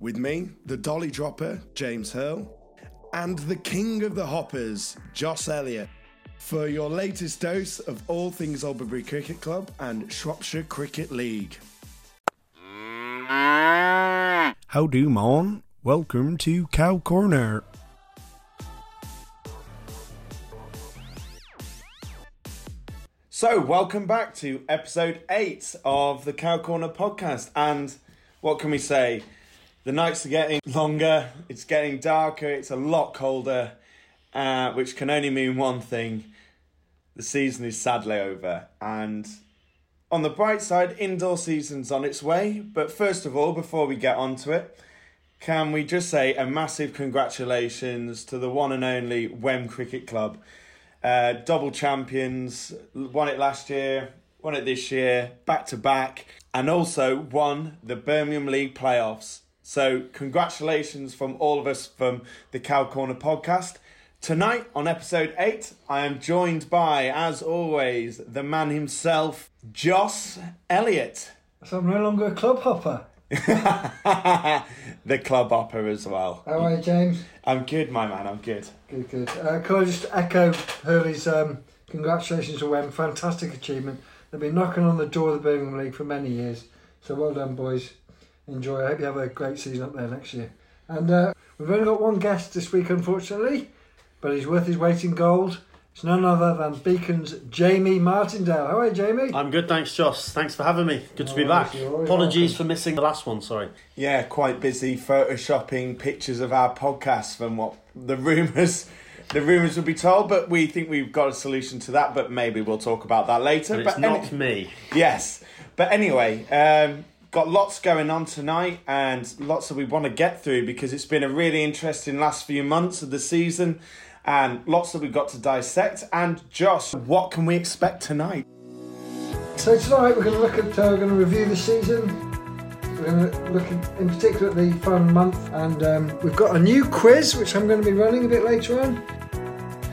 With me, the Dolly Dropper, James Hurl, and the King of the Hoppers, Joss Elliott, for your latest dose of all things Albury Cricket Club and Shropshire Cricket League. How do, Mon? Welcome to Cow Corner. So, welcome back to episode 8 of the Cow Corner podcast. And what can we say? The nights are getting longer, it's getting darker, it's a lot colder, uh, which can only mean one thing the season is sadly over. And on the bright side, indoor season's on its way. But first of all, before we get onto it, can we just say a massive congratulations to the one and only Wem Cricket Club? Uh, double champions, won it last year, won it this year, back to back, and also won the Birmingham League playoffs. So, congratulations from all of us from the Cow Corner podcast. Tonight on episode 8, I am joined by, as always, the man himself, Joss Elliott. So I'm no longer a club hopper. the club hopper as well. How are you, James? I'm good, my man, I'm good. Good, good. Uh, can I just echo Hurley's um, congratulations to Wem? Fantastic achievement. They've been knocking on the door of the Birmingham League for many years. So well done, boys. Enjoy. I hope you have a great season up there next year. And uh, we've only got one guest this week, unfortunately, but he's worth his weight in gold. It's none other than Beacon's Jamie Martindale. How are you, Jamie? I'm good, thanks, Joss. Thanks for having me. Good to be Alright, back. Apologies welcome. for missing the last one. Sorry. Yeah, quite busy photoshopping pictures of our podcast from what the rumours the rumours would be told, but we think we've got a solution to that, but maybe we'll talk about that later. And it's but not any- me. Yes. But anyway, um, got lots going on tonight and lots that we want to get through because it's been a really interesting last few months of the season and lots that we've got to dissect. And Josh, what can we expect tonight? So tonight we're going to look at, uh, we're going to review the season. We're going to look in particular at the final month, and um, we've got a new quiz which I'm going to be running a bit later on.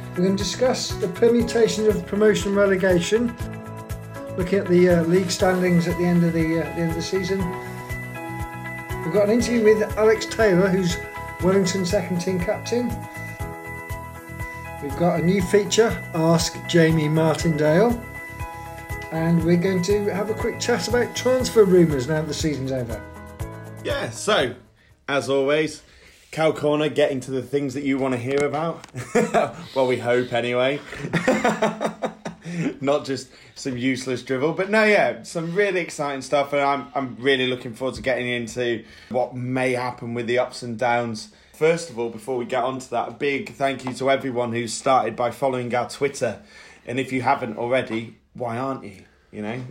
We're going to discuss the permutations of promotion and relegation, looking at the uh, league standings at the end of the, uh, the end of the season. We've got an interview with Alex Taylor, who's Wellington second team captain. We've got a new feature, Ask Jamie Martindale. And we're going to have a quick chat about transfer rumours now that the season's over. Yeah, so as always, Cow Corner getting to the things that you want to hear about. well, we hope anyway. Not just some useless drivel, but no, yeah, some really exciting stuff, and I'm I'm really looking forward to getting into what may happen with the ups and downs. First of all, before we get on to that, a big thank you to everyone who's started by following our Twitter, and if you haven't already, why aren't you? You know,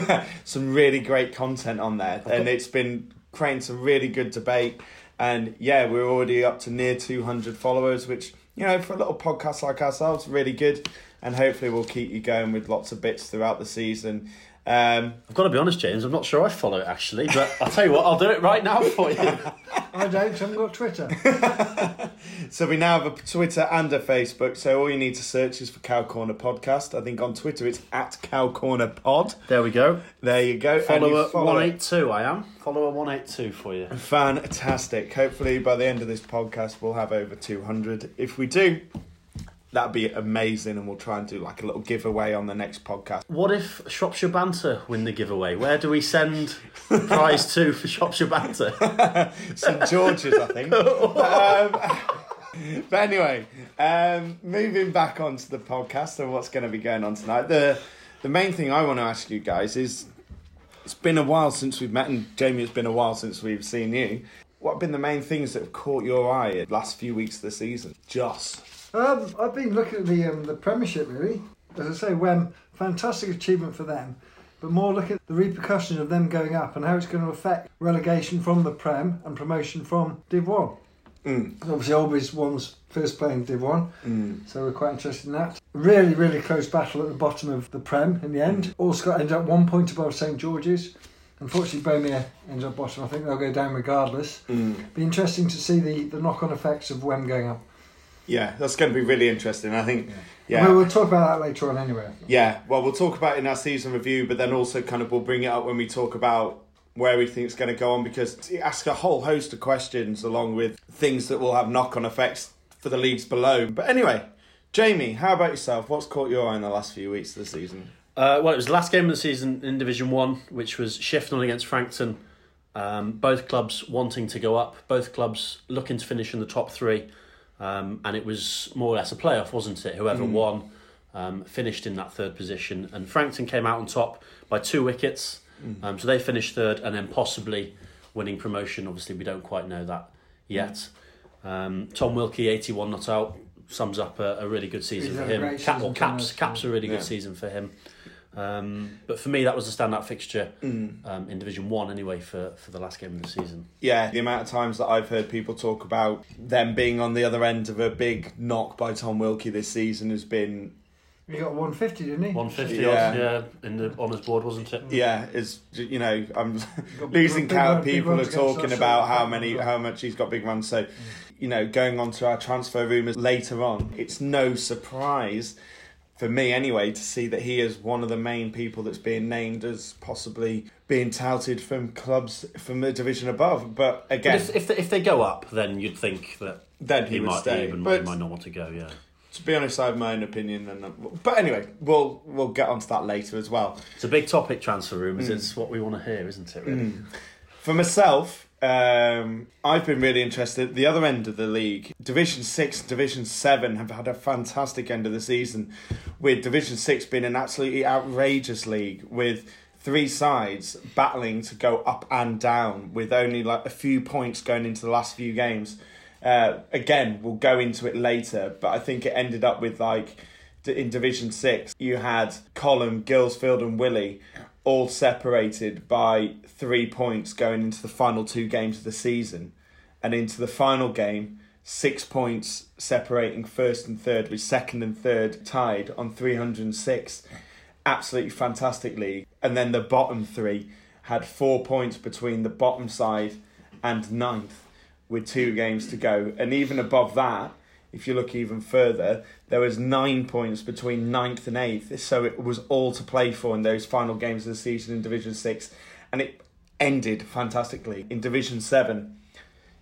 some really great content on there, and it's been creating some really good debate. And yeah, we're already up to near 200 followers, which, you know, for a little podcast like ourselves, really good. And hopefully we'll keep you going with lots of bits throughout the season. Um, I've got to be honest, James. I'm not sure I follow it actually, but I'll tell you what, I'll do it right now for you. I don't, I haven't got Twitter. so we now have a Twitter and a Facebook. So all you need to search is for Cow Corner Podcast. I think on Twitter it's at Cow Corner Pod. There we go. There you go. And Follower one eight two. I am follower one eight two for you. Fantastic. Hopefully, by the end of this podcast, we'll have over 200. If we do, that'd be amazing, and we'll try and do like a little giveaway on the next podcast. What if Shropshire Banter win the giveaway? Where do we send the prize to for Shropshire Banter? St George's, I think. um, but anyway, um, moving back onto the podcast and what's going to be going on tonight. The the main thing I want to ask you guys is it's been a while since we've met, and Jamie, it's been a while since we've seen you. What have been the main things that have caught your eye in the last few weeks of the season? Joss. Um, I've been looking at the um, the Premiership really. As I say, Wem, fantastic achievement for them, but more look at the repercussions of them going up and how it's going to affect relegation from the Prem and promotion from Div One. Obviously, Albies one's first playing Div One, so we're quite interested in that. Really, really close battle at the bottom of the Prem in the end. Allscott ended up one point above St George's. Unfortunately, Bomere ends up bottom. I think they'll go down regardless. Be interesting to see the, the knock on effects of Wem going up. Yeah, that's going to be really interesting. I think, yeah. Well, we'll talk about that later on anyway. Yeah, well, we'll talk about it in our season review, but then also kind of we'll bring it up when we talk about where we think it's going to go on because it asks a whole host of questions along with things that will have knock on effects for the leagues below. But anyway, Jamie, how about yourself? What's caught your eye in the last few weeks of the season? Uh, well, it was the last game of the season in Division One, which was Shifton against Frankton. Um, both clubs wanting to go up, both clubs looking to finish in the top three, um, and it was more or less a playoff, wasn't it? Whoever won um, finished in that third position, and Frankton came out on top by two wickets. Um, so they finished third, and then possibly winning promotion. Obviously, we don't quite know that yet. Um, Tom Wilkie, eighty-one not out, sums up a, a really good season He's for him. Cap, season caps, caps a really good season for him. Um, but for me, that was a standout fixture Mm. um, in Division One anyway for, for the last game of the season. Yeah, the amount of times that I've heard people talk about them being on the other end of a big knock by Tom Wilkie this season has been, He got 150, didn't he? 150 Yeah. odd, yeah, in the honours board, wasn't it? yeah, is you know, I'm got losing big count. big People are talking about how many, how much he's got big runs. So, you know, going on to our transfer rumours later on, it's no surprise for me anyway to see that he is one of the main people that's being named as possibly being touted from clubs from the division above. But But again, if, if, they, if they go up, then you'd think that Then he would might, stay, even, but- he might not want to go, yeah. to be honest, I have my own opinion. And but anyway, we'll we'll get onto that later as well. It's a big topic, transfer rumours. Mm. It's what we want to hear, isn't it, really? For myself, um, I've been really interested. The other end of the league, Division Six, Division Seven, have had a fantastic end of the season, with Division Six being an absolutely outrageous league with three sides battling to go up and down, with only like a few points going into the last few games. Uh, again, we'll go into it later, but I think it ended up with like in Division Six, you had Column, Gillsfield, and Willie all separated by three points going into the final two games of the season, and into the final game, six points separating first and third, with second and third tied on three hundred and six. Absolutely fantastic league, and then the bottom three had four points between the bottom side and ninth with two games to go. And even above that, if you look even further, there was nine points between ninth and eighth. So it was all to play for in those final games of the season in Division Six. And it ended fantastically. In Division Seven,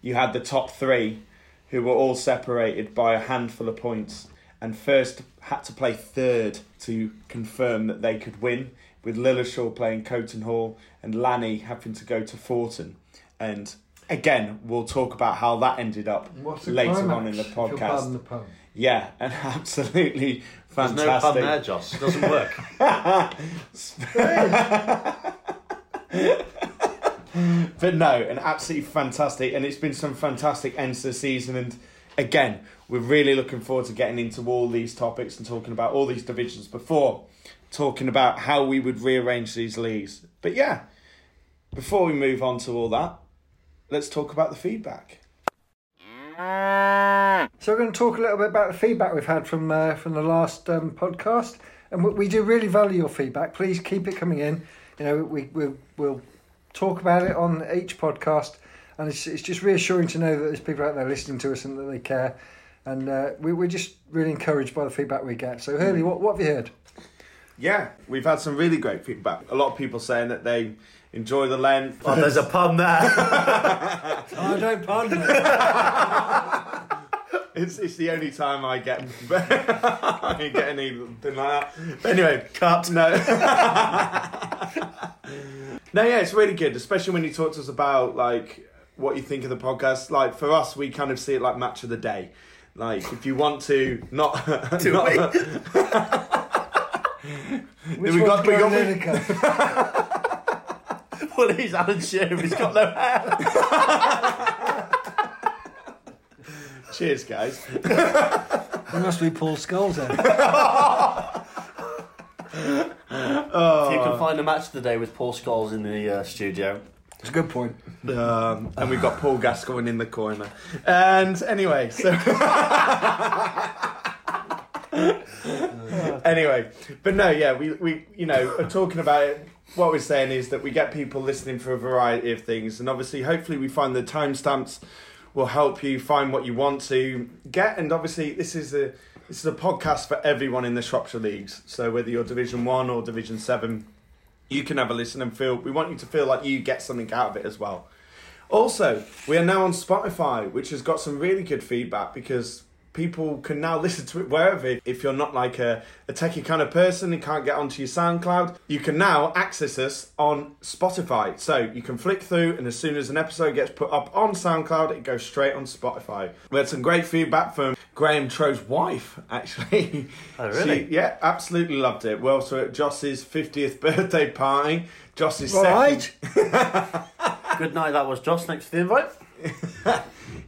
you had the top three who were all separated by a handful of points and first had to play third to confirm that they could win with Lilleshall playing Coton Hall and Lanny having to go to Fortin and again we'll talk about how that ended up later climax, on in the if the podcast pun. yeah and absolutely fantastic. There's fantastic no pun there, Joss. It doesn't work. but no, and absolutely fantastic, and it's been some fantastic ends to the season. And again, we're really looking forward to getting into all these topics and talking about all these divisions before talking about how we would rearrange these leagues. But yeah, before we move on to all that, let's talk about the feedback. So we're going to talk a little bit about the feedback we've had from uh, from the last um, podcast, and we, we do really value your feedback. Please keep it coming in. You know, we we'll, we'll talk about it on each podcast, and it's it's just reassuring to know that there's people out there listening to us and that they care, and uh, we, we're just really encouraged by the feedback we get. So Hurley, what what have you heard? Yeah, we've had some really great feedback. A lot of people saying that they enjoy the length. Oh, there's a pun there. I don't pardon. It's, it's the only time I get I get anything like that. But anyway, Cut. no. no, yeah, it's really good, especially when you talk to us about like what you think of the podcast. Like for us, we kind of see it like match of the day. Like if you want to not, Do not we? Which We one's got- we got- Lineker? Well, he's Alan Shearer. He's got no hair. cheers, guys. It must be Paul Scholes then. If you can find a match today with Paul Scholes in the uh, studio. It's a good point. Um, and we've got Paul Gascoigne in the corner. And anyway, so. anyway, but no, yeah, we, we you know, are talking about it. What we're saying is that we get people listening for a variety of things, and obviously, hopefully, we find the timestamps will help you find what you want to get. And obviously, this is a this is a podcast for everyone in the Shropshire leagues. So whether you're Division One or Division Seven, you can have a listen and feel. We want you to feel like you get something out of it as well. Also, we are now on Spotify, which has got some really good feedback because people can now listen to it wherever. If you're not like a, a techie kind of person and can't get onto your SoundCloud, you can now access us on Spotify. So you can flick through, and as soon as an episode gets put up on SoundCloud, it goes straight on Spotify. We had some great feedback from Graham Tro's wife, actually. Oh, really? She- yeah, absolutely loved it. Well, so at Joss's 50th birthday party. Joss's Right. second. Good night. That was Joss. Thanks for the invite.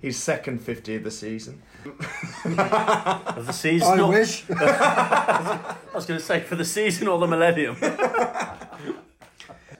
His second 50 of the season. Of the season. I not- wish. I was going to say for the season or the millennium.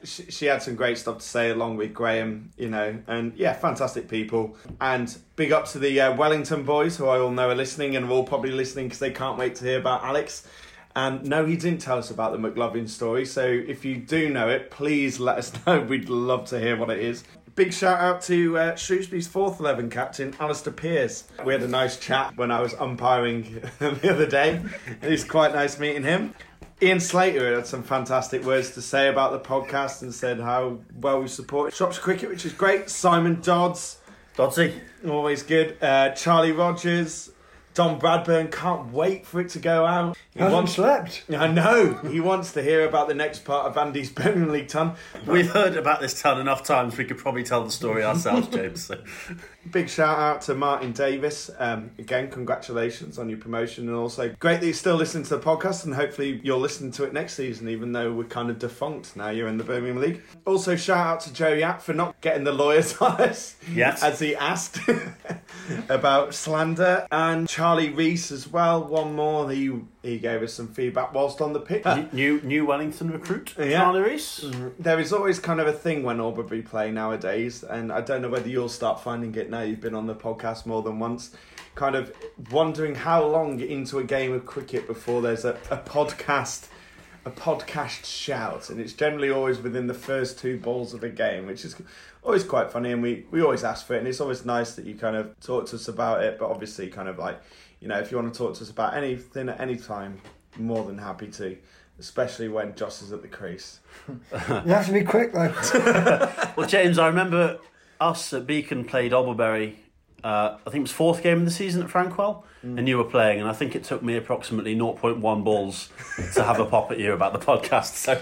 She, she had some great stuff to say along with Graham, you know, and yeah, fantastic people. And big up to the uh, Wellington boys who I all know are listening and are all probably listening because they can't wait to hear about Alex. And no, he didn't tell us about the McLovin story. So if you do know it, please let us know. We'd love to hear what it is. Big shout out to uh, Shrewsbury's fourth 11 captain, Alistair Pearce. We had a nice chat when I was umpiring the other day. It was quite nice meeting him. Ian Slater had some fantastic words to say about the podcast and said how well we support Shropshire Cricket, which is great. Simon Dodds, Dodsey. always good. Uh, Charlie Rogers, Don Bradburn, can't wait for it to go out. He Hasn't wants- slept. I know. He wants to hear about the next part of Andy's Premier League ton. We've heard about this town enough times. We could probably tell the story ourselves, James. So. Big shout out to Martin Davis. Um, again, congratulations on your promotion, and also great that you're still listening to the podcast. And hopefully, you'll listen to it next season, even though we're kind of defunct now. You're in the Birmingham League. Also, shout out to Joe Yap for not getting the lawyers on us, Yes. as he asked about slander, and Charlie Reese as well. One more. He he gave us some feedback whilst on the pitch. Ah, new new Wellington recruit, Yeah. Charlie Reese. Mm-hmm. There is always kind of a thing when Aubrey play nowadays, and I don't know whether you'll start finding it now you've been on the podcast more than once. Kind of wondering how long into a game of cricket before there's a, a podcast, a podcast shout, and it's generally always within the first two balls of a game, which is always quite funny, and we, we always ask for it, and it's always nice that you kind of talk to us about it, but obviously, kind of like, you know, if you want to talk to us about anything at any time, more than happy to, especially when Joss is at the crease. You have to be quick though. Well, James, I remember us at Beacon played Oberbury. Uh, I think it was fourth game of the season at Frankwell, and you were playing, and I think it took me approximately 0.1 balls to have a pop at you about the podcast. So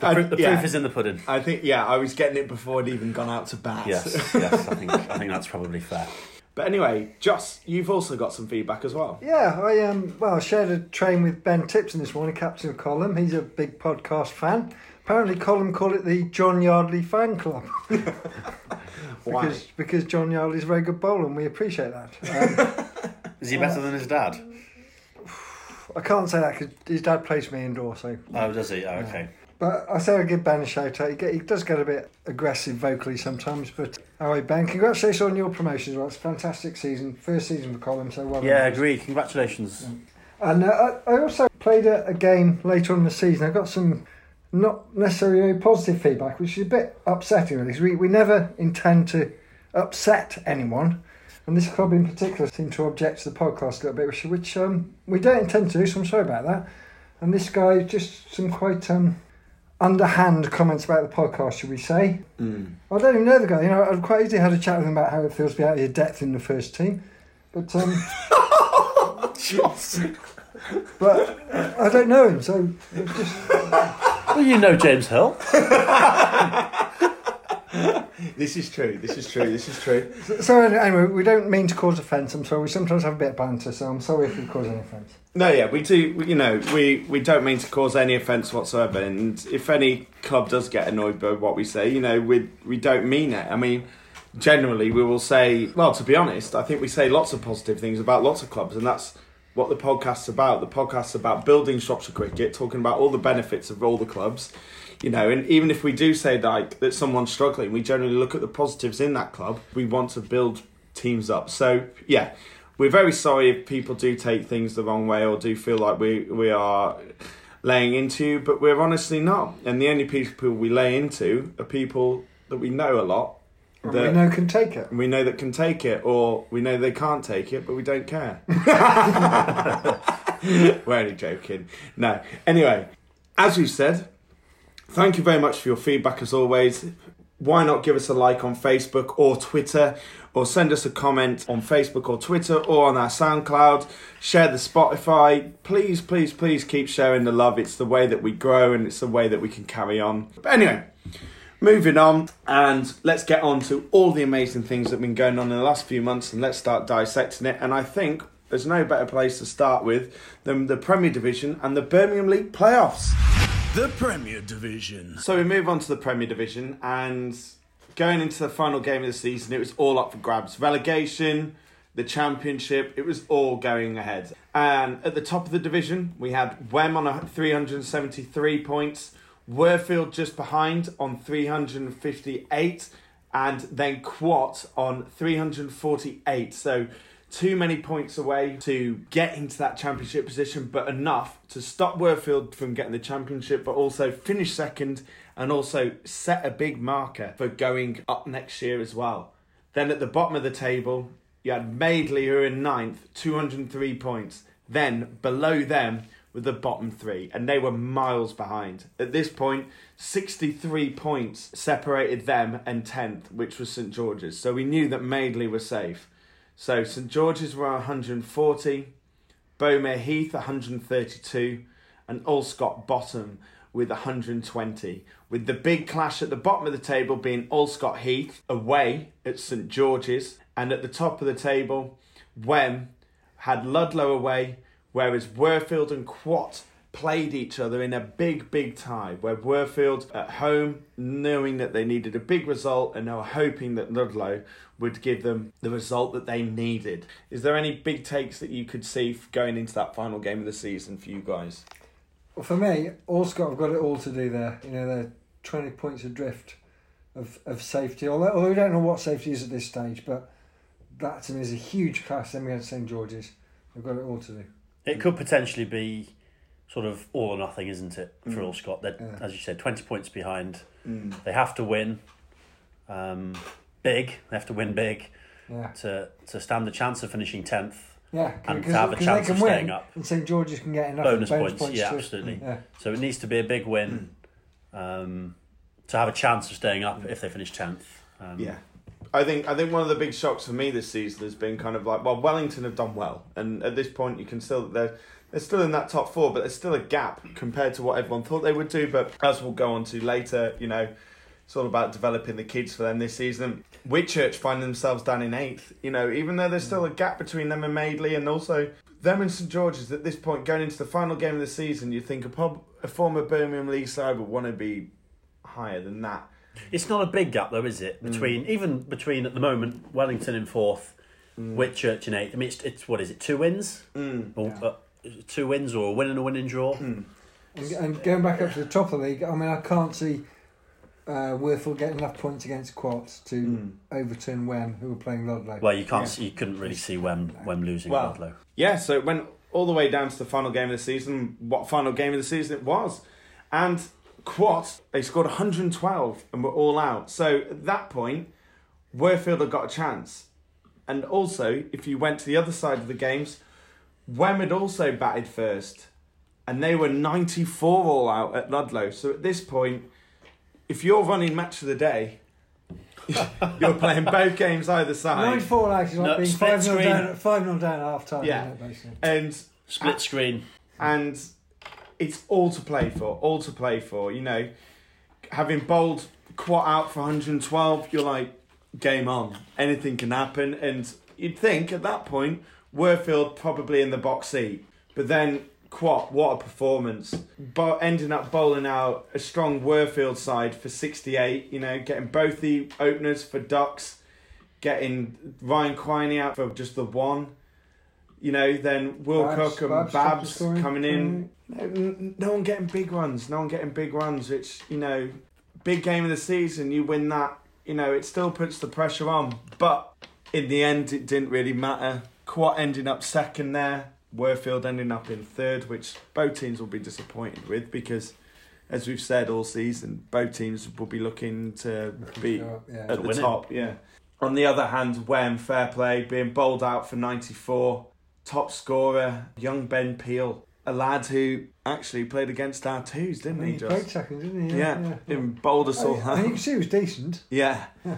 the, I- proof, the yeah. proof is in the pudding. I think yeah, I was getting it before I'd even gone out to bat. Yes, yes, I think I think that's probably fair. But anyway, Joss, you've also got some feedback as well. Yeah, I um well I shared a train with Ben Tipton this morning, captain of Column. He's a big podcast fan. Apparently, Column call it the John Yardley fan club Why? because because John Yardley's a very good bowler, and we appreciate that. Um, Is he better than his dad? I can't say that because his dad plays me indoor, so Oh, does he? Oh, okay. But I say I give Ben a shout out. He, get, he does get a bit aggressive vocally sometimes. But all right, Ben, congratulations on your promotion as well. It's a fantastic season. First season for Colin, so well done. Yeah, agreed. Congratulations. And uh, I also played a, a game later on in the season. I got some not necessarily very positive feedback, which is a bit upsetting, really. we, we never intend to upset anyone. And this club in particular seemed to object to the podcast a little bit, which, which um, we don't intend to do, so I'm sorry about that. And this guy, just some quite um, underhand comments about the podcast, should we say. I don't even know the guy. You know, I've quite easily had a chat with him about how it feels to be out of your depth in the first team. But um, but I don't know him, so it's just Well, you know James Hill. This is true. This is true. This is true. so anyway. We don't mean to cause offence. I'm sorry. We sometimes have a bit of banter, so I'm sorry if we cause any offence. No, yeah, we do. You know, we we don't mean to cause any offence whatsoever. And if any club does get annoyed by what we say, you know, we we don't mean it. I mean, generally, we will say. Well, to be honest, I think we say lots of positive things about lots of clubs, and that's what the podcast's about. The podcast's about building Shropshire cricket, talking about all the benefits of all the clubs. You know, and even if we do say like that someone's struggling, we generally look at the positives in that club. We want to build teams up. So yeah, we're very sorry if people do take things the wrong way or do feel like we we are laying into, but we're honestly not. And the only people we lay into are people that we know a lot. And that- we know can take it. we know that can take it, or we know they can't take it, but we don't care. We're only joking. No. Anyway, as we said, thank you very much for your feedback as always. Why not give us a like on Facebook or Twitter, or send us a comment on Facebook or Twitter, or on our SoundCloud. Share the Spotify. Please, please, please keep sharing the love. It's the way that we grow and it's the way that we can carry on. But anyway, moving on, and let's get on to all the amazing things that have been going on in the last few months, and let's start dissecting it. And I think there's no better place to start with than the Premier Division and the Birmingham League playoffs. The Premier Division. So we move on to the Premier Division, and going into the final game of the season, it was all up for grabs. Relegation, the Championship, it was all going ahead. And at the top of the division, we had Wem on 373 points, Worfield just behind on 358, and then Quat on 348. So too many points away to get into that championship position, but enough to stop Worfield from getting the championship, but also finish second and also set a big marker for going up next year as well. Then at the bottom of the table, you had Madeley who are in ninth, 203 points. Then below them were the bottom three, and they were miles behind. At this point, 63 points separated them and 10th, which was St George's. So we knew that Madeley were safe. So St George's were 140, Bomere Heath 132, and Allscott bottom with 120. With the big clash at the bottom of the table being Allscott Heath away at St George's, and at the top of the table, Wem had Ludlow away, whereas Worfield and Quat played each other in a big, big tie, where Worfield at home, knowing that they needed a big result and they were hoping that Ludlow would give them the result that they needed. Is there any big takes that you could see going into that final game of the season for you guys? Well, for me, All Allscott have got it all to do there. You know, they're 20 points adrift of, of safety. Although, although we don't know what safety is at this stage, but that to me is a huge class them against St George's. They've got it all to do. It could potentially be sort of all or nothing, isn't it, for Mm. Allscott? They're, Yeah. as you said, 20 points behind. They have to win um, big. They have to win big Yeah. to, to stand the chance of finishing 10th. Yeah, And because to have a chance they of can staying win, up. and St George's can get enough Bonus, bonus, points, yeah, to- absolutely. Yeah. So it needs to be a big win um, to have a chance of staying up if they finish 10th. Um, Yeah. I think I think one of the big shocks for me this season has been kind of like well Wellington have done well and at this point you can still they're they're still in that top four but there's still a gap compared to what everyone thought they would do but as we'll go on to later you know it's all about developing the kids for them this season. Whitchurch find themselves down in eighth you know even though there's still a gap between them and Madeley and also them and St George's at this point going into the final game of the season you think a, pub, a former Birmingham League side would want to be higher than that. It's not a big gap though, is it? Mm. Between even between at the moment Wellington in fourth, mm. Whitchurch in eighth. I mean, it's, it's what is it? Two wins, mm. or, uh, two wins or a win and a winning draw. And, and going back up to the top of the league, I mean, I can't see uh, Worthall getting enough points against Quats to Hmm. overturn Wem, who were playing Ludlow. Well, you can't. You couldn't really see Wem Wem losing Well, Ludlow. Yeah, so it went all the way down to the final game of the season. What final game of the season it was, and Quat they scored 112 and were all out. So at that point, Worfield had got a chance, and also if you went to the other side of the games, Wem had also batted first, and they were 94 all out at Ludlow. So at this point, if you're running match of the day. you're playing both games either side. Nine four actually like No, being split five 0 screen. down, five 0 down at half time. Yeah. Isn't it, basically? and Split screen. and it's all to play for, all to play for. You know, having bowled Quat out for 112, you're like, game on. Anything can happen, and you'd think at that point, Worfield probably in the box seat, but then. Quat, what a performance. But ending up bowling out a strong Worfield side for 68, you know, getting both the openers for Ducks, getting Ryan Quiney out for just the one. You know, then Will Babs- Cook and Babs Babs, coming in. No, no one getting big runs. No one getting big runs. Which you know, big game of the season. You win that. You know, it still puts the pressure on. But in the end, it didn't really matter. Quat ending up second there. Worfield ending up in third, which both teams will be disappointed with because, as we've said all season, both teams will be looking to be go yeah. at To the win it. top. Yeah. On the other hand, Wem, fair play, being bowled out for 94, top scorer, young Ben Peel, a lad who actually played against our twos, didn't he, He Josh? played second, didn't he? Yeah, in bowled us all Oh, and you out. can see he was decent. Yeah.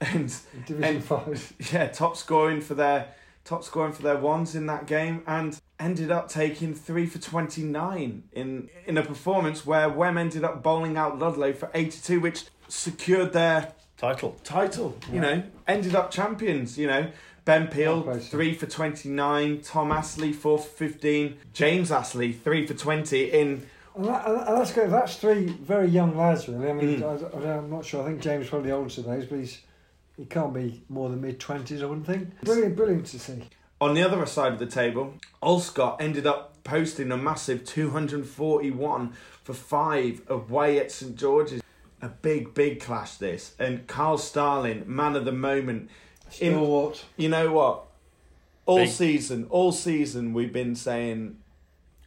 And Division And- Five. yeah, top scoring for their top scoring for their ones in that game and ended up taking three for 29 in in a performance where Wem ended up bowling out Ludlow for 82 which secured their Title. title you know ended up champions you know Ben Peel Well 3 for 29 Tom Astley 4 for 15 James Astley 3 for 20 in And, that, and that's good. That's three very young lads, really. I mean, Mm. I, I, am not sure. I think James is probably the oldest of those, but he's he can't be more than mid twenties. I wouldn't think. Brilliant, brilliant to see. On the other side of the table, Allscott ended up posting a massive 241 for five away at St George's. A big, big clash this. And Carl Starling, man of the moment. In- Stalwart. you know what? All Big. season, all season, we've been saying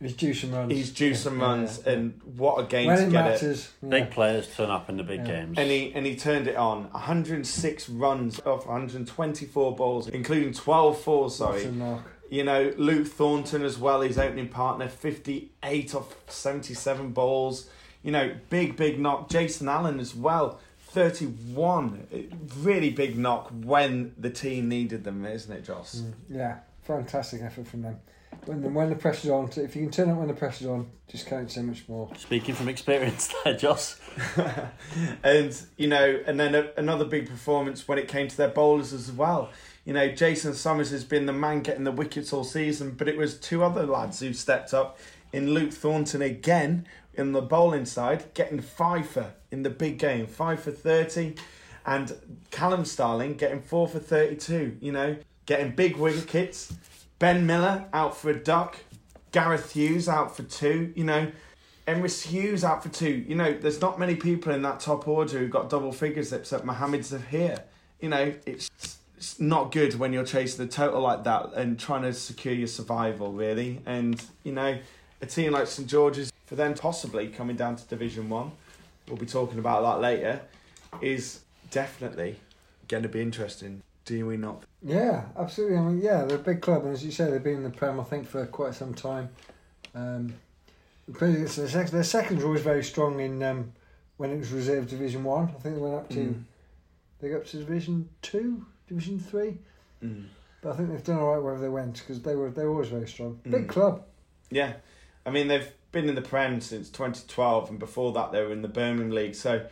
He's due some runs. he's due some Yeah, runs, yeah. and what a game when to it get it. matters. yeah. Big players turn up in the big Yeah. games. And he and he turned it on. 106 runs off 124 balls, including 12 fours. Sorry, That's a knock. You know, Luke Thornton as well, his opening partner, 58 off 77 balls. You know, big, big knock. Jason Allen as well, 31. Really big knock when the team needed them, isn't it, Joss? Mm, Yeah, fantastic effort from them. When the, when the pressure's on, if you can turn up when the pressure's on, just count so much more. Speaking from experience, there, Joss. and, you know, and then a, another big performance when it came to their bowlers as well. You know, Jason Summers has been the man getting the wickets all season, but it was two other lads who stepped up in Luke Thornton again in the bowling side, getting five for in the big game, five for 30, and Callum Starling getting four for 32, you know, getting big wickets. Ben Miller out for a duck, Gareth Hughes out for two, you know. Emrys Hughes out for two. You know, there's not many people in that top order who got double figures except Mohamed Zahir. You know, it's it's not good when you're chasing the total like that and trying to secure your survival, really. And, you know, a team like St George's, for them possibly coming down to Division 1, we'll be talking about that later, is definitely going to be interesting. Do we not? Yeah, absolutely. I mean, yeah, they're a big club, and as you say, they've been in the Prem, I think, for quite some time. Um, their, sec- their seconds were always very strong in um, when it was reserved Division One. I think they went up to Mm. they got up to Division Two, Division Three. Mm. But I think they've done all right wherever they went because they were they were always very strong. Big Mm. club. Yeah, I mean they've been in the Prem since 2012, and before that they were in the Birmingham League. So,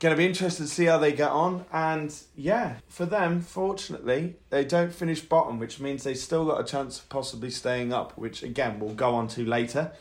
going to be interested to see how they get on. And yeah, for them, fortunately, they don't finish bottom, which means they still got a chance of possibly staying up. Which again we'll go on to later.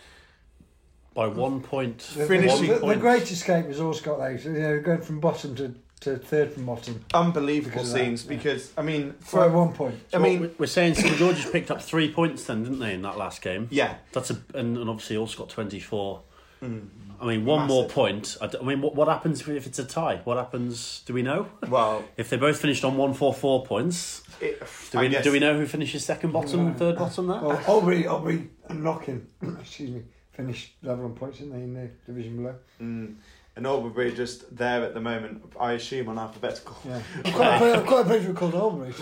By one point. The, Finishing the, the, point. great escape was always got those. You know, going from bottom to, to third from bottom Unbelievable Because of that, scenes yeah. because I mean, for for one point. I Well, mean, we- we're saying St George's picked up three points then, didn't they, in that last game? yeah, That's a and, and obviously also got twenty four. Mm. I mean, one more Massive. point. I, d- I mean, what, what happens if it's a tie? What happens? Do we know? Well, If they both finished on one four four points, it, do I we guess- do we know who finishes second bottom, and third bottom? There. Well, Albury, Albury and Knockin, excuse me, finished level on points, didn't they, in the division below? Mm. And Albury are just there at the moment. I assume on alphabetical. Yeah. I've got a place, I've got a place we called Albury.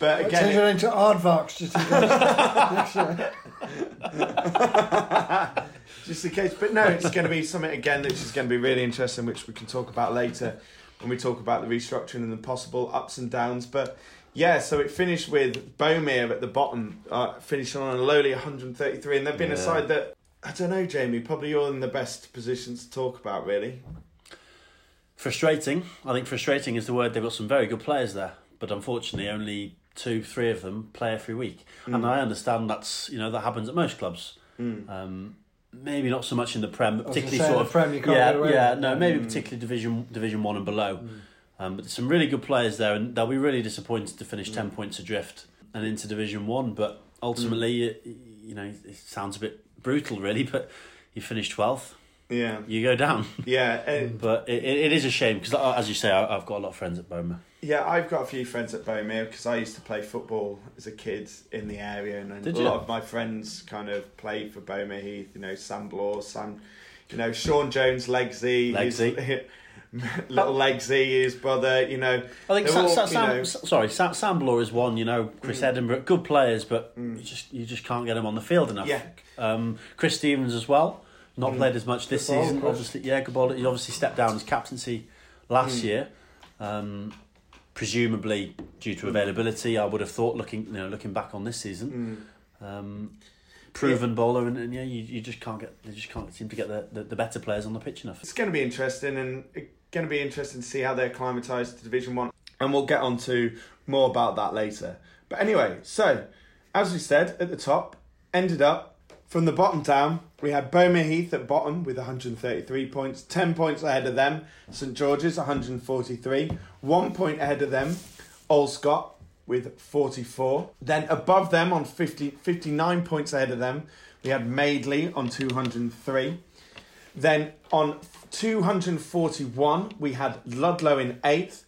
But Change again, it into Aardvarks just in case. next year. Just in case. But no, it's going to be something again that's is going to be really interesting, which we can talk about later when we talk about the restructuring and the possible ups and downs. But yeah, so it finished with Bomere at the bottom, uh, finishing on a lowly 133, and they've been a side that I don't know, Jamie. Probably you're in the best position to talk about, really. Frustrating. I think frustrating is the word. They've got some very good players there, but unfortunately, only two, three of them play every week. Mm. And I understand that's you know that happens at most clubs. Um, maybe not so much in the Prem, but I was gonna particularly sort of Prem, you can't yeah, yeah, no, maybe Mm. particularly division Division One and below. Um, but some really good players there, and they'll be really disappointed to finish Mm. ten points adrift and into Division One. But ultimately, Mm. you, know, it sounds a bit brutal, really, but you finish twelfth, Yeah, you go down. yeah. and- But it, it, it is a shame because, as you say, I, I've got a lot of friends at Boma. Yeah, I've got a few friends at Bomere because I used to play football as a kid in the area, and, Did a you? lot of my friends kind of played for Bomere Heath. You know, Sam Blaw, Sam, you know, Sean Jones, Legsy, Legsy. little Legsy, his brother. You know, I think Sam, all, Sam, Sam, know- sorry, Sam, Sam Blaw is one. You know, Chris Edinburgh, good players, but you just you just can't get them on the field enough. Yeah. Um, Chris Stevens as well, not played as much this ball, season. Chris. Obviously, yeah, good ball. He obviously stepped down as captaincy last year, um, presumably due to availability. I would have thought, looking you know, looking back on this season. Um, Proven bowler, and, and yeah, you, you just can't get, you just can't seem to get the, the, the better players on the pitch enough. it's going to be interesting, and it's going to be interesting to see how they're acclimatised to Division One, and we'll get on to more about that later. But anyway, so as we said at the top, ended up from the bottom down. We had Bomere Heath at bottom with 133 points, 10 points ahead of them. St George's 143, one point ahead of them. Allscott with 44. Then above them on 50, 59 points ahead of them, we had Madeley on 203. Then on 241, we had Ludlow in eighth.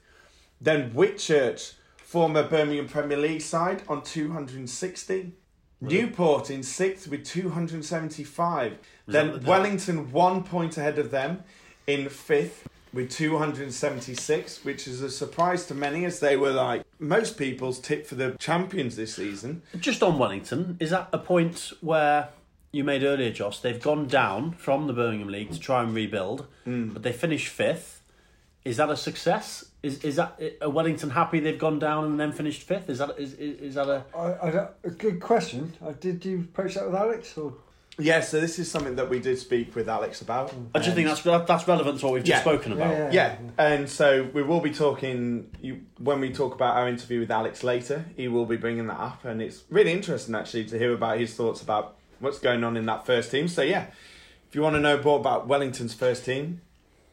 Then Whitchurch, former Birmingham Premier League side, on 260. Newport in sixth with 275. Then Wellington one point ahead of them in fifth with 276, which is a surprise to many as they were like most people's tip for the champions this season. Just on Wellington, is that a point where you made earlier, Joss? They've gone down from the Birmingham League to try and rebuild, but they finished fifth. Is that a success? Is is that are Wellington happy they've gone down and then finished fifth? Is that is is, is that a I, I don't, a good question. Uh, did you approach that with Alex? Or? Yeah, so this is something that we did speak with Alex about. I just think that's that's relevant to what we've just Yeah. spoken about. Yeah, Yeah, and so we will be talking you, when we talk about our interview with Alex later. He will be bringing that up, and it's really interesting actually to hear about his thoughts about what's going on in that first team. So yeah, if you want to know more about Wellington's first team,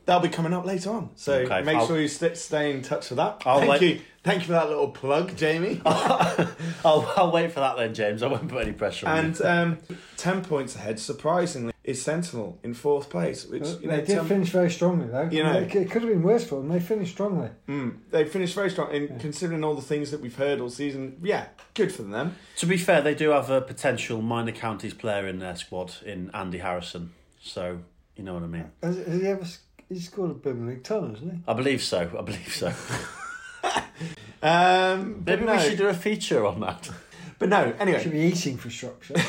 that'll be coming up later on. So Okay, make I'll- sure you st- stay in touch with that. I'll Thank let- you, thank you for that little plug, Jamie. I'll, I'll wait for that then, James. I won't put any pressure on and you. um, ten points ahead, surprisingly, is Sentinel in fourth place, which you know they did ten- finish very strongly, though. You know. it, it could have been worse for them. They finished strongly. Mm, they finished very strong, and considering all the things that we've heard all season, yeah, good for them. To be fair, they do have a potential minor counties player in their squad in Andy Harrison. So you know what I mean. Has, has he ever? He's scored a Birmingham League ton, hasn't he? I believe so. I believe so. Um, Maybe no, we should do a feature on that. but no. anyway. Should Anyway, be eating for Shropshire.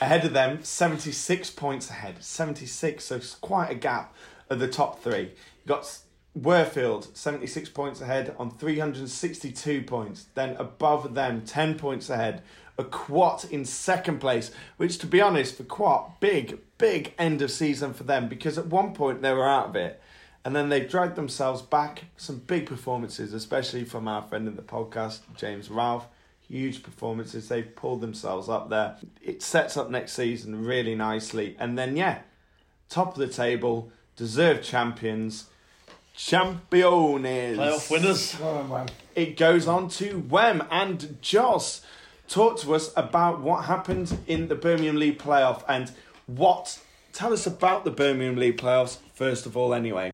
ahead of them, seventy-six points ahead, seventy-six. So it's quite a gap of the top three. You got Worfield, seventy-six points ahead on three hundred sixty-two points. Then above them, ten points ahead. A Quat in second place, which, to be honest, for Quat, big, big end of season for them because at one point they were out of it. And then they dragged themselves back. Some big performances, especially from our friend in the podcast, James Ralph. Huge performances. They've pulled themselves up there. It sets up next season really nicely. And then, yeah, top of the table, deserved champions, champions. Playoff winners. oh. It goes on to Wem and Joss. talk to us about what happened in the Birmingham League playoff and what. Tell us about the Birmingham League playoffs first of all, anyway.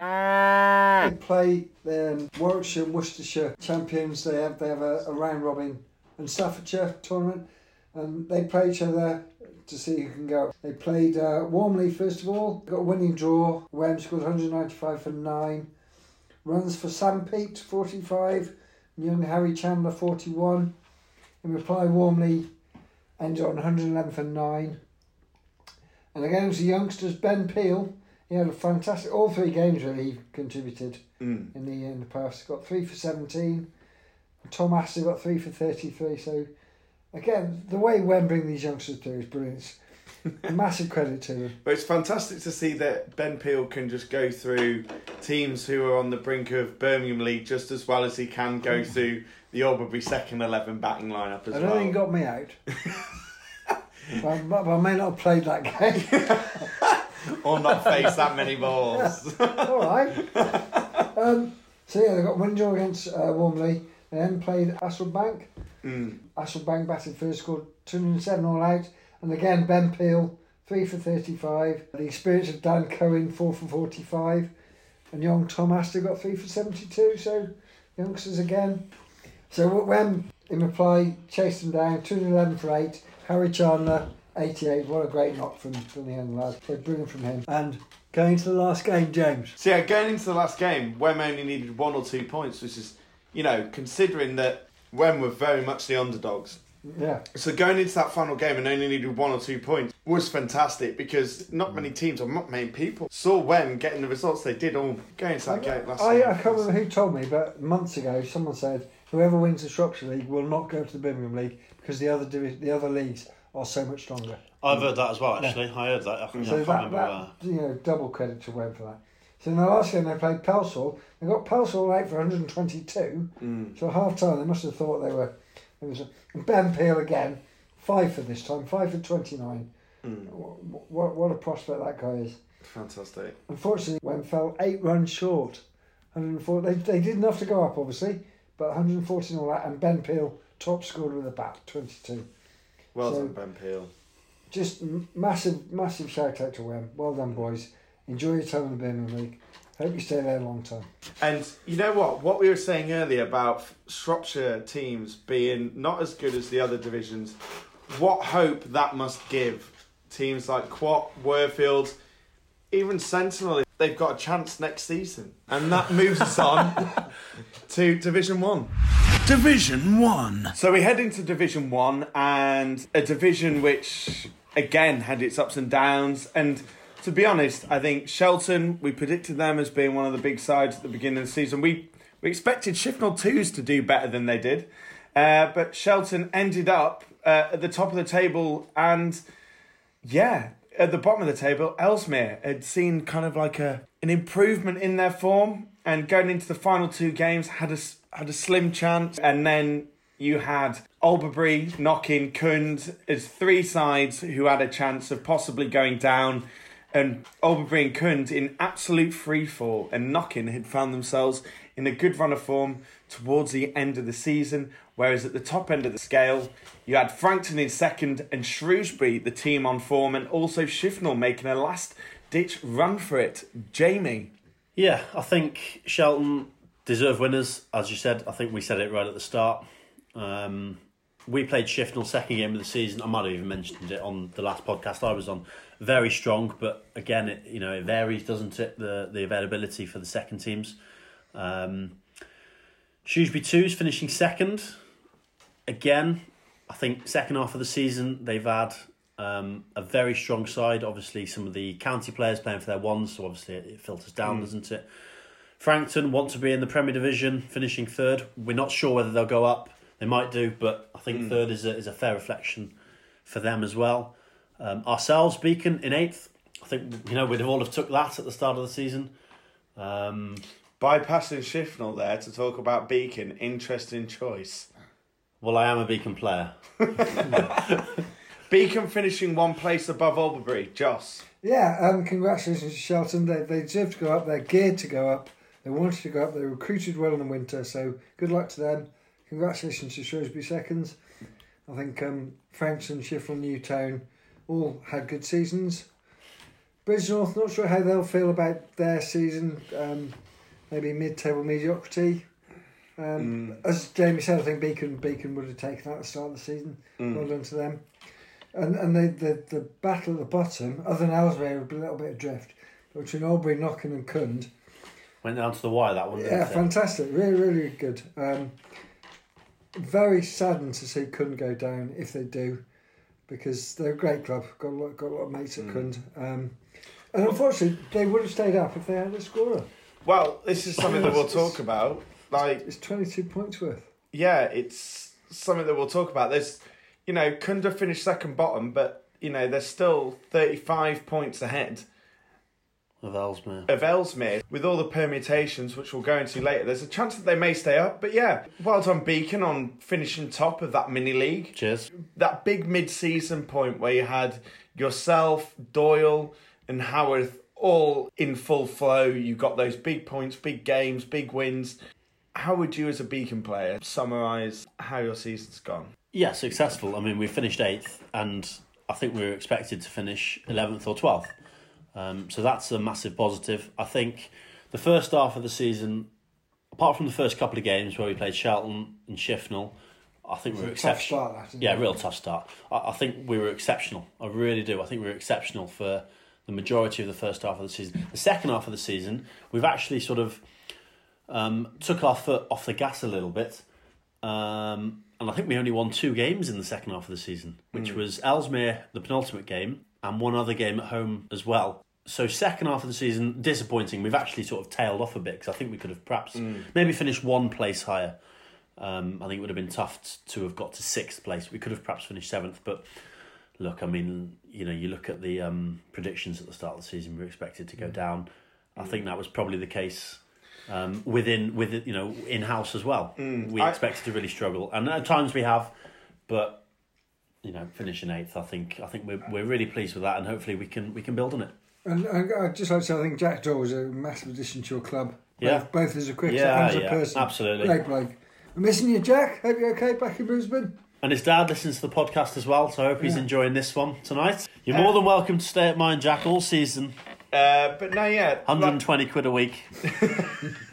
They play um, Warwickshire and Worcestershire champions. They have they have a, a round robin and Staffordshire tournament, and they play each other to see who can go. They played uh, first of all. Got a winning draw. Wem scored 195 for nine. Runs for Sam Pete 45. Young Harry Chandler 41. In reply, Warmley ended on 111 for nine. And against the youngsters, Ben Peel, he had a fantastic. All three games really he contributed Mm. in the in the past. Got three for seventeen. Tom Astor got three for thirty three. So again, the way Wem bring these youngsters through is brilliant. Massive credit to them. But it's fantastic to see that Ben Peel can just go through teams who are on the brink of Birmingham League just as well as he can go through the Albury second 11 batting lineup as I well. don't think he got me out. but I may not have played that game. or not face that many balls. All right. Um, so yeah, they got Windsor against uh, Warmley. They then played Hasselbank. Mm. Hasselbank batted first, scored 207 all out. And again, Ben Peel, 3 for 35. The experience of Dan Cohen, 4 for 45. And young Tom Astor got 3 for 72. So, youngsters again. So, Wem in reply, chased them down, 211 for 8. Harry Chandler, 88. What a great knock from, from the young lad. So, brilliant from him. And going to the last game, James. So yeah, uh, going into the last game, Wem only needed one or two points, which is, you know, considering that Wem were very much the underdogs. Yeah. So going into that final game and only needed one or two points was fantastic because not many teams or not many people saw Wem getting the results they did all going into that game last I. I can't remember who told me, but months ago, someone said whoever wins the Shropshire League will not go to the Birmingham League because the other divi- the other leagues are so much stronger. I've heard that as well. Actually, I heard that. I, think, So can't that, remember. that you know, double credit to Wem for that. So in the last game they played Pelsall. They got Pelsall out for 122. Mm. So half time they must have thought they were. It was a, and Ben Peel again, five for this time, five for 29. Mm. What, what, what a prospect that guy is. Fantastic. Unfortunately, Wem fell eight runs short, 104. They, they did enough to go up, obviously, but 114 all that, and Ben Peel top scored with a bat, 22. Well So- done, Ben Peel. Just massive, massive shout out to Wem. Well done, boys. Enjoy your time in the Birmingham League. Hope you stay there a long time. And you know what? What we were saying earlier about Shropshire teams being not as good as the other divisions, what hope that must give teams like Quatt, Worfield, even Sentinel. If They've got a chance next season. And that moves us on to Division 1. Division 1. So we head into Division One, and a division which again had its ups and downs. And to be honest, I think Shelton. We predicted them as being one of the big sides at the beginning of the season. We we expected Shifnal Twos to do better than they did, uh, but Shelton ended up uh, at the top of the table, and yeah, at the bottom of the table, Ellesmere had seen kind of like a an improvement in their form, and going into the final two games had a had a slim chance, and then you had Albury Knockin Kund as three sides who had a chance of possibly going down. And Albury and Kund in absolute free fall, and Knockin had found themselves in a good run of form towards the end of the season. Whereas at the top end of the scale, you had Frankton in second and Shrewsbury, the team on form, and also Shifnal making a last ditch run for it. Jamie. Yeah, I think Shelton deserve winners, as you said. I think we said it right at the start. Um, we played Shifnal second game of the season. I might have even mentioned it on the last podcast I was on. Very strong, but again, it you know it varies, doesn't it? The the availability for the second teams. Um, Shrewsbury twos finishing second. Again, I think second half of the season they've had um, a very strong side. Obviously, some of the county players playing for their ones, so obviously it filters down, doesn't it? Frankton want to be in the Premier Division, finishing third. We're not sure whether they'll go up. They might do, but I think third is a, is a fair reflection for them as well. Um, ourselves, Beacon in eighth. I think you know we'd all have took that at the start of the season. Um, Bypassing Shifnal there to talk about Beacon. Interesting choice. well, I am a Beacon player. Beacon finishing one place above Albury. Joss. Yeah, um, congratulations to Shelton. They, they deserve to go up. They're geared to go up. They wanted to go up. They recruited well in the winter, so good luck to them. congratulations to Shrewsbury seconds. I think um, Frankton, Shifnal, Newtown all had good seasons. Bridgnorth, not sure how they'll feel about their season. Um, maybe mid-table mediocrity. Um, As Jamie said, I think Beacon Beacon would have taken that at the start of the season. Well done to them. And and the, the, the battle at the bottom, other than be a little bit adrift. Between Albury, Knockin and Cund. Went down to the wire that one. Yeah, it? fantastic. Really, really good. Um, very saddened to see Cund go down if they do, because they're a great club. Got a lot, got a lot of mates at Cund. Um, and unfortunately, they would have stayed up if they had a scorer. Well, this is something that we'll talk about. Like, It's 22 points worth. yeah, it's something that we'll talk about. There's, you know, Kunda finished second bottom, but you know they're still 35 points ahead Of Ellesmere. of Ellesmere with all the permutations, which we'll go into later. There's a chance that they may stay up, but yeah, well done Beacon on finishing top of that mini league. Cheers. That big mid-season point where you had yourself, Doyle, and Howard all in full flow. You got those big points, big games, big wins. How would you, as a Beacon player, summarise how your season's gone? Yeah, successful. I mean, we finished eighth, and I think we were expected to finish 11th or 12th. Um, so that's a massive positive. I think the first half of the season, apart from the first couple of games where we played Shelton and Shifnal, I think we were exceptional. start, that, isn't yeah, it? real tough start. I, I think we were exceptional. I really do. I think we were exceptional for the majority of the first half of the season. The second half of the season, we've actually sort of um, took our foot off the gas a little bit. Um, and I think we only won two games in the second half of the season, which was Ellesmere, the penultimate game, and one other game at home as well. So second half of the season, disappointing. We've actually sort of tailed off a bit because I think we could have perhaps maybe finished one place higher. Um, I think it would have been tough to have got to sixth place. We could have perhaps finished seventh, but look, I mean, you know, you look at the um, predictions at the start of the season. We were expected to go down. I think that was probably the case um, within with you know in house as well. we I- expected to really struggle, and at times we have, but you know, finishing eighth, I think I think we're we're really pleased with that, and hopefully we can we can build on it. And, and I'd just like to say, I think Jack Doyle was a massive addition to your club. Yeah. Both, both as a cricketer Yeah, and as a yeah, person. absolutely. Great bloke. I'm missing you, Jack. Hope you're okay back in Brisbane. And his dad listens to the podcast as well, so I hope he's enjoying this one tonight. You're more than welcome to stay at mine, Jack, all season. Uh, but no, yeah, 120 quid a week.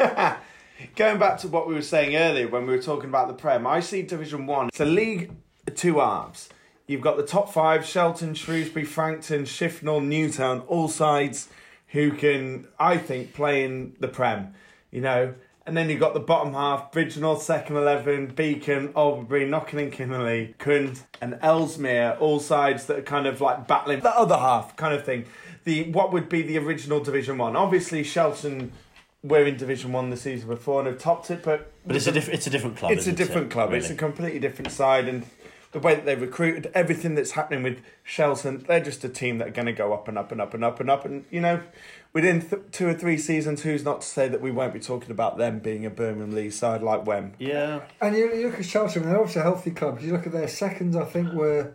Going back to what we were saying earlier when we were talking about the Prem, I see Division 1. It's a league of two halves. You've got the top five Shelton, Shrewsbury, Frankton, Shifnal, Newtown, all sides who can, I think, play in the Prem. You know, and then you've got the bottom half Bridgnorth, Second 11, Beacon, Albury, Knockin and Kinnerley, Cund, and Ellesmere, all sides that are kind of like battling the other half kind of thing. The What would be the original Division 1? Obviously, Shelton were in Division One the season before and have topped it, but But it's a, diff- it's a different club. it's a different it, club. It's a completely different side, and the way that they recruited, everything that's happening with Shelton, they're just a team that are going to go up and up and up and up and up. And you know, within th- two or three seasons, who's not to say that we won't be talking about them being a Birmingham League side like Wem? Yeah. And you, you look at Cheltenham, they're obviously a healthy club. You look at their seconds, I think, were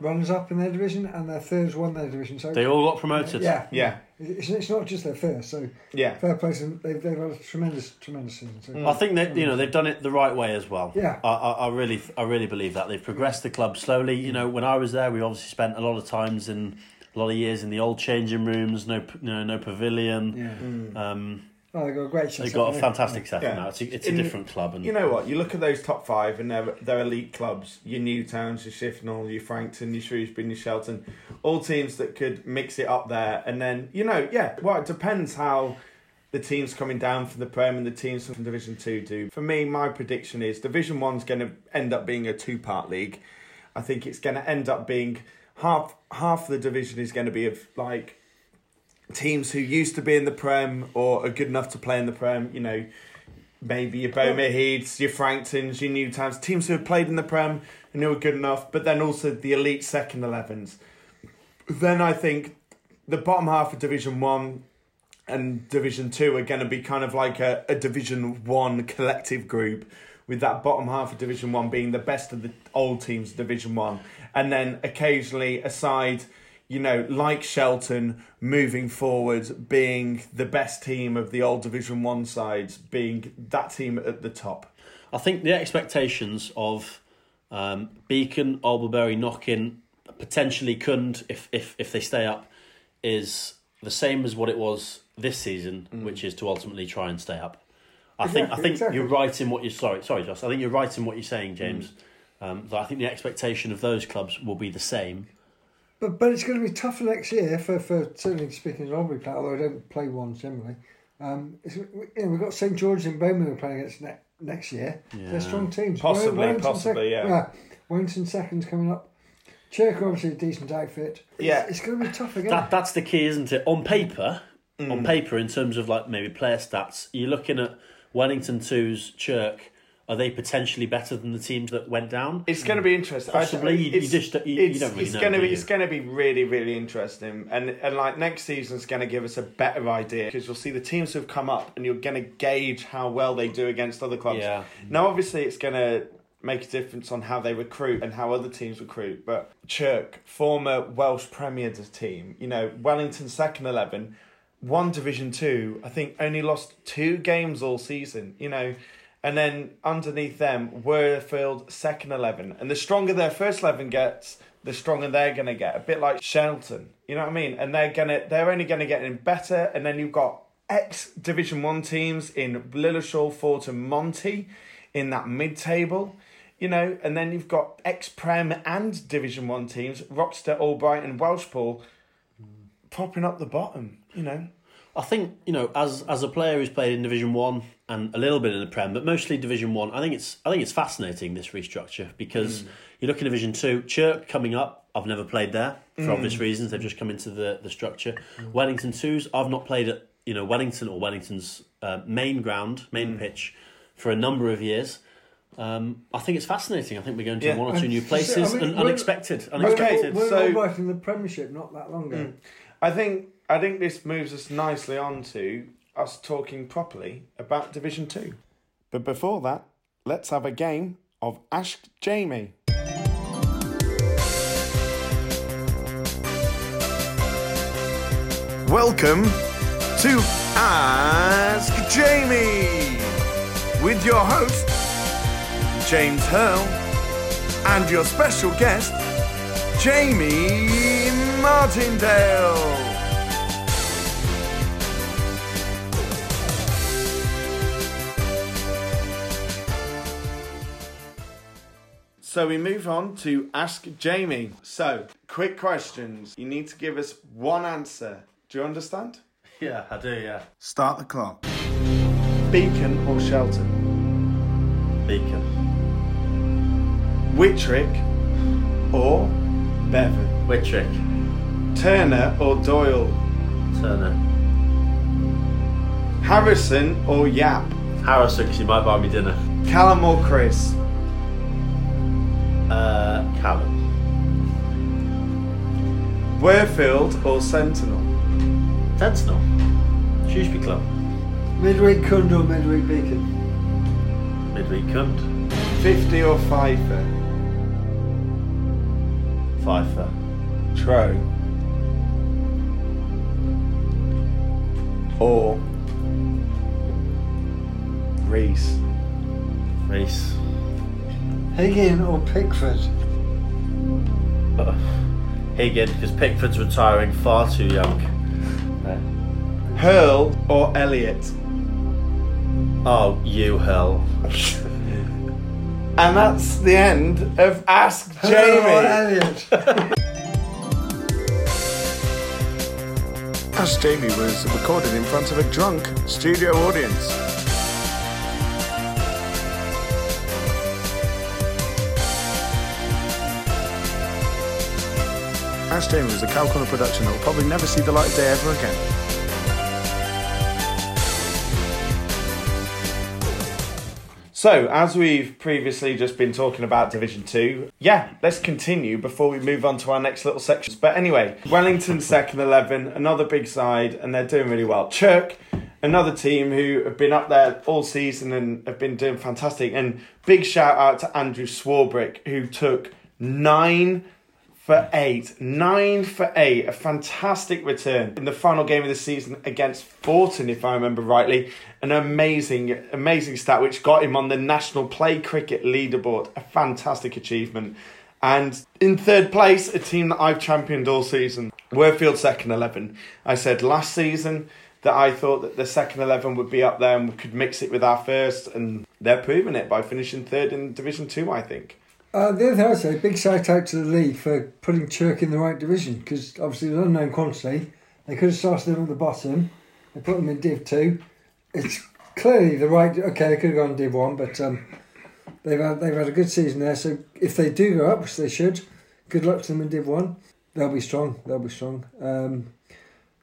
runners up in their division, and their thirds won their division. So They all got promoted. yeah, Yeah, It's, it's not just their first. So yeah. fair play, to them. they've they've had a tremendous tremendous season. So. I think that you know they've done it the right way as well. Yeah. I, I, I really, I really believe that they've progressed the club slowly. You know, when I was there, we obviously spent a lot of times in a lot of years in the old changing rooms. No, p- you know, no pavilion. Yeah. Um, Oh, they've got a great they've got a fantastic setup Yeah. now. It's a, it's a In- different club, and You know what? You look at those top five, and they're they're elite clubs. Your Newtowns, your Shifnal, your Frankton, your Shrewsbury, your Shelton, all teams that could mix it up there. And then you know, yeah. Well, it depends how the teams coming down from the Prem and the teams from Division Two do. For me, my prediction is Division One's going to end up being a two part league. I think it's going to end up being half half of the division is going to be of like teams who used to be in the Prem or are good enough to play in the Prem. You know, maybe your Bomere Heaths, your Franktons, your Newtowns, teams who have played in the Prem and who are good enough, but then also the elite second 11s. Then I think the bottom half of Division 1 and Division 2 are going to be kind of like a, a Division 1 collective group, with that bottom half of Division 1 being the best of the old teams Division 1. And then occasionally aside you know, like Shelton, moving forward, being the best team of the old Division One sides, being that team at the top. I think the expectations of um, Beacon, Albury, Knockin, potentially Kund, if, if, if they stay up, is the same as what it was this season, which is to ultimately try and stay up. I think I think exactly. you're right in what you're sorry sorry Josh. I think you're right in what you're saying, James. Um, that I think the expectation of those clubs will be the same. But but it's going to be tougher next year for, for certainly speaking as an Albury player, although I don't play one generally. Um, it's, you know, we've got St George's and Bowman we're playing against ne- next year. They're strong teams. Possibly, Wellington possibly, yeah. Wellington second's coming up. Chirk obviously a decent outfit. It's- Yeah. it's, going to be tough again. That that's the key, isn't it? On paper, Mm. on paper, in terms of like maybe player stats, you're looking at Wellington twos, Chirk. Are they potentially better than the teams that went down? It's going to be interesting. Possibly, I- you- just- you- you don't really it's know, going to be it's going to be really really interesting, and and like next season's going to give us a better idea because you'll see the teams who've come up, and you're going to gauge how well they do against other clubs. Yeah. Now, obviously, it's going to make a difference on how they recruit and how other teams recruit. But Chirk, former Welsh Premier team, you know, Wellington second eleven, one Division Two. I think only lost two games all season. You know. And then underneath them, Worfield second eleven, and the stronger their first eleven gets, the stronger they're gonna get. A bit like Shelton, you know what I mean? And they're gonna, they're only gonna get in better. And then you've got ex Division One teams in Lilleshall, Fort, and Monty, in that mid-table, you know. And then you've got ex Prem and Division One teams, Rochester, Albrighton, and Welshpool, hmm. propping up the bottom. You know, I think you know, as as a player who's played in Division One and a little bit in the Prem, but mostly Division One, I think it's I think it's fascinating this restructure because Mm. you look at Division Two, Chirk coming up. I've never played there for Mm. obvious reasons. They've just come into the the structure. Wellington Twos, I've not played at you know Wellington or Wellington's uh, main ground, main Mm. pitch, for a number of years. Um, I think it's fascinating. I think we're going to Yeah. one or two new so, places I mean, and we're- unexpected. We're- Unexpected. We're So- in the Premiership not that long ago. I think I think this moves us nicely on to us talking properly about Division Two. But before that, let's have a game of Ask Jamie. Welcome to Ask Jamie with your host James Hurl and your special guest Jamie Martindale. So we move on to Ask Jamie. So, quick questions. You need to give us one answer. Do you understand? yeah, I do. Yeah, Start the clock. Beacon or Shelton? Beacon, Wittrick or Bevan? Wittrick, Turner or Doyle? Turner, Harrison or Yap? Harrison, because he might buy me dinner. Callum or Chris? Uh, Callum. Worfield or Sentinel? Sentinel. Shrewsbury Club. Midweek Kund or Midweek Beacon? Midweek Kund. 50 or Pfeiffer? Pfeiffer. Tro. Or Reese? Reese. Higgin or Pickford? Uh, Higgin, because Pickford's retiring far too young. Hurl or Elliot? Oh, you hell. And that's the end of Ask Hurl or Jamie. Elliot? Ask Jamie was recorded in front of a drunk studio audience. Ask Jamie was a Cow Corner production that will probably never see the light of day ever again. So, as we've previously just been talking about Division 2, yeah, let's continue before we move on to our next little sections. But anyway, Wellington second 11, another big side, and they're doing really well. Chirk, another team who have been up there all season and have been doing fantastic. And big shout out to Andrew Swarbrick, who took nine for eight. Nine for eight. A fantastic return in the final game of the season against Fortin, if I remember rightly. An amazing, amazing stat which got him on the National Play Cricket leaderboard. A fantastic achievement. And in third place, a team that I've championed all season, Worfield second 11. I said last season that I thought that the second 11 would be up there and we could mix it with our first, and they're proving it by finishing third in Division 2, I think. Uh, the other thing I'd say, big shout out to the league for putting Chirk in the right division because obviously an unknown quantity. They could have started them at the bottom. They put them in Div 2. It's clearly the right. Okay, they could have gone Div 1, but um, they've had, they've had a good season there. So if they do go up, which they should, good luck to them in Div 1. They'll be strong. They'll be strong. Um,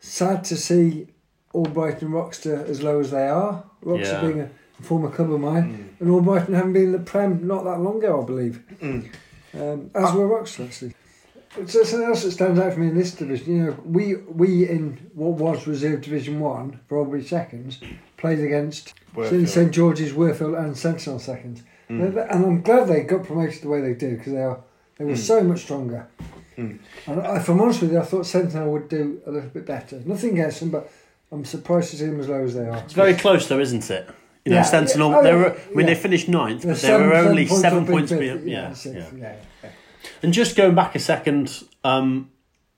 sad to see Albrighton and Roxter as low as they are. Roxter Yeah. being a former club of mine, mm. and All Albrighton haven't been in the Prem not that long ago, I believe. Mm. Um, as uh, were Roxter, actually. So something else that stands out for me in this division, you know, we we in what was reserve Division One, for probably seconds, played against Worfield. St George's, Worfield, and Sentinel seconds, mm. and I'm glad they got promoted the way they did because they are they were so much stronger. And if I'm honest with you, I thought Sentinel would do a little bit better. Nothing against them, but I'm surprised to see them as low as they are. It's very close, though, isn't it? You know, Yeah, Sentinel. yeah. Oh, they yeah, were. I mean, they finished ninth, but they were only seven points behind. Yeah, yeah. And just going back a second um,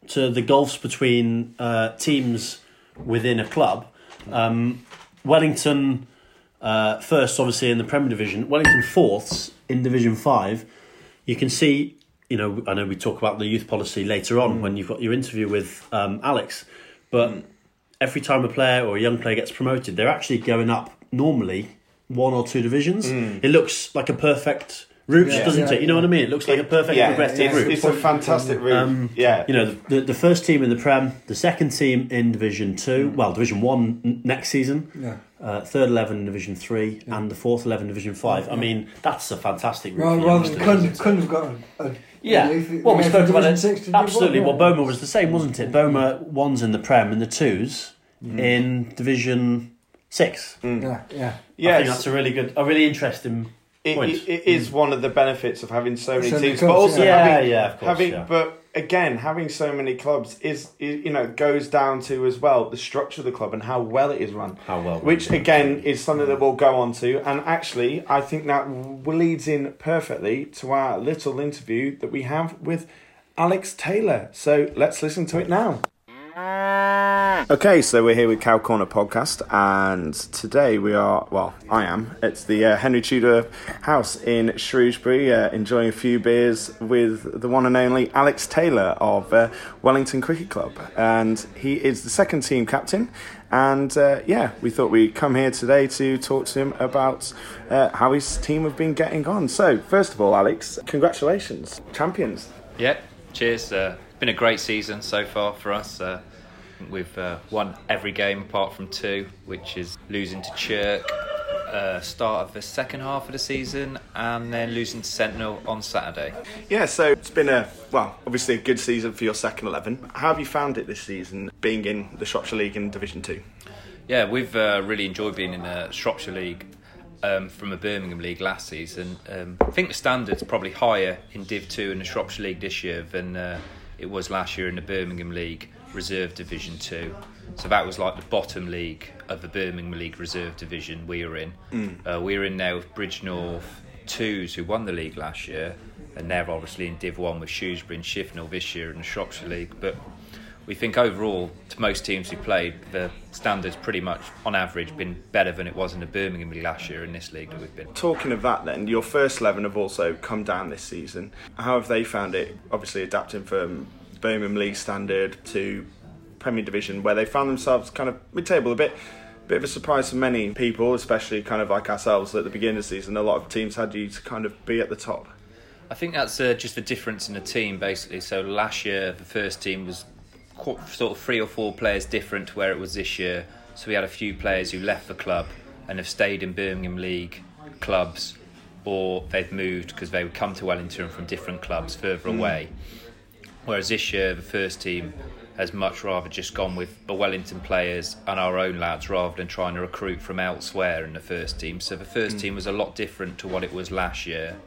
to the gulfs between uh, teams within a club, um, Wellington uh, first, obviously in the Premier Division, Wellington fourths in Division Five. You can see, you know, I know we talk about the youth policy later on when you've got your interview with um, Alex, but every time a player or a young player gets promoted, they're actually going up normally one or two divisions. It looks like a perfect route, Yeah, doesn't yeah, it? You know what I mean? It looks like a perfect yeah, progressive it's, route. it's a fantastic route. Um, yeah. You know, the, the first team in the Prem, the second team in Division 2, well, Division 1 n- next season, Yeah. uh, third 11 in Division 3, and the fourth 11 in Division 5. I mean, that's a fantastic route. Rather, for rather youngsters, than couldn't, isn't it? couldn't have got a, a Yeah, if well, we spoke about it. Six to Absolutely. Well. Bomere was the same, wasn't it? Bomere one's in the Prem and the twos in Division 6. Mm. Yeah, yeah. I think that's a really good, a really interesting It, point. it, it is mm. one of the benefits of having so many So many teams, clubs, but also yeah. having, Yeah, yeah, of course, having yeah. but again, having so many clubs is, is you know goes down to as well the structure of the club and how well it is run. How well run, which yeah. again is something that mm. we'll go on to, and actually I think that w- leads in perfectly to our little interview that we have with Alex Taylor. So let's listen to it now. Okay, so we're here with Cow Corner podcast, and today we are, well, I am, it's the uh, Henry Tudor house in Shrewsbury, uh, enjoying a few beers with the one and only Alex Taylor of uh, Wellington Cricket Club. And he is the second team captain. And uh, yeah, we thought we'd come here today to talk to him about uh, how his team have been getting on. So, first of all, Alex, congratulations, champions. Yeah, cheers. Uh, been a great season so far for us. Uh, we've uh, won every game apart from two, which is losing to Chirk, uh, start of the second half of the season, and then losing to Sentinel on Saturday. Yeah, so it's been a well, obviously a good season for your second eleven. How have you found it this season, being in the Shropshire League in Division Two? Yeah, we've uh, really enjoyed being in the Shropshire League um, from a Birmingham League last season. Um, I think the standard's probably higher in Div 2 in the Shropshire League this year than uh, it was last year in the Birmingham League Reserve Division 2. So that was like the bottom league of the Birmingham League Reserve Division we were in. Uh, we were in there with Bridgnorth 2s who won the league last year, and they're obviously in Div 1 with Shrewsbury and Shifnal this year in the Shropshire League. But we think overall, to most teams who played, the standards pretty much, on average, been better than it was in the Birmingham League last year in this league that we've been. Talking of that, then your first eleven have also come down this season. How have they found it? Obviously, adapting from Birmingham League standard to Premier Division, where they found themselves kind of mid-table, a bit. Bit of a surprise for many people, especially kind of like ourselves at the beginning of the season. A lot of teams had you to kind of be at the top. I think that's uh, just the difference in the team, basically. So last year, the first team was sort of three or four players different to where it was this year. So we had a few players who left the club and have stayed in Birmingham League clubs, or they've moved because they would come to Wellington from different clubs further hmm. away. Whereas this year, the first team has much rather just gone with the Wellington players and our own lads rather than trying to recruit from elsewhere in the first team. So the first hmm. team was a lot different to what it was last year.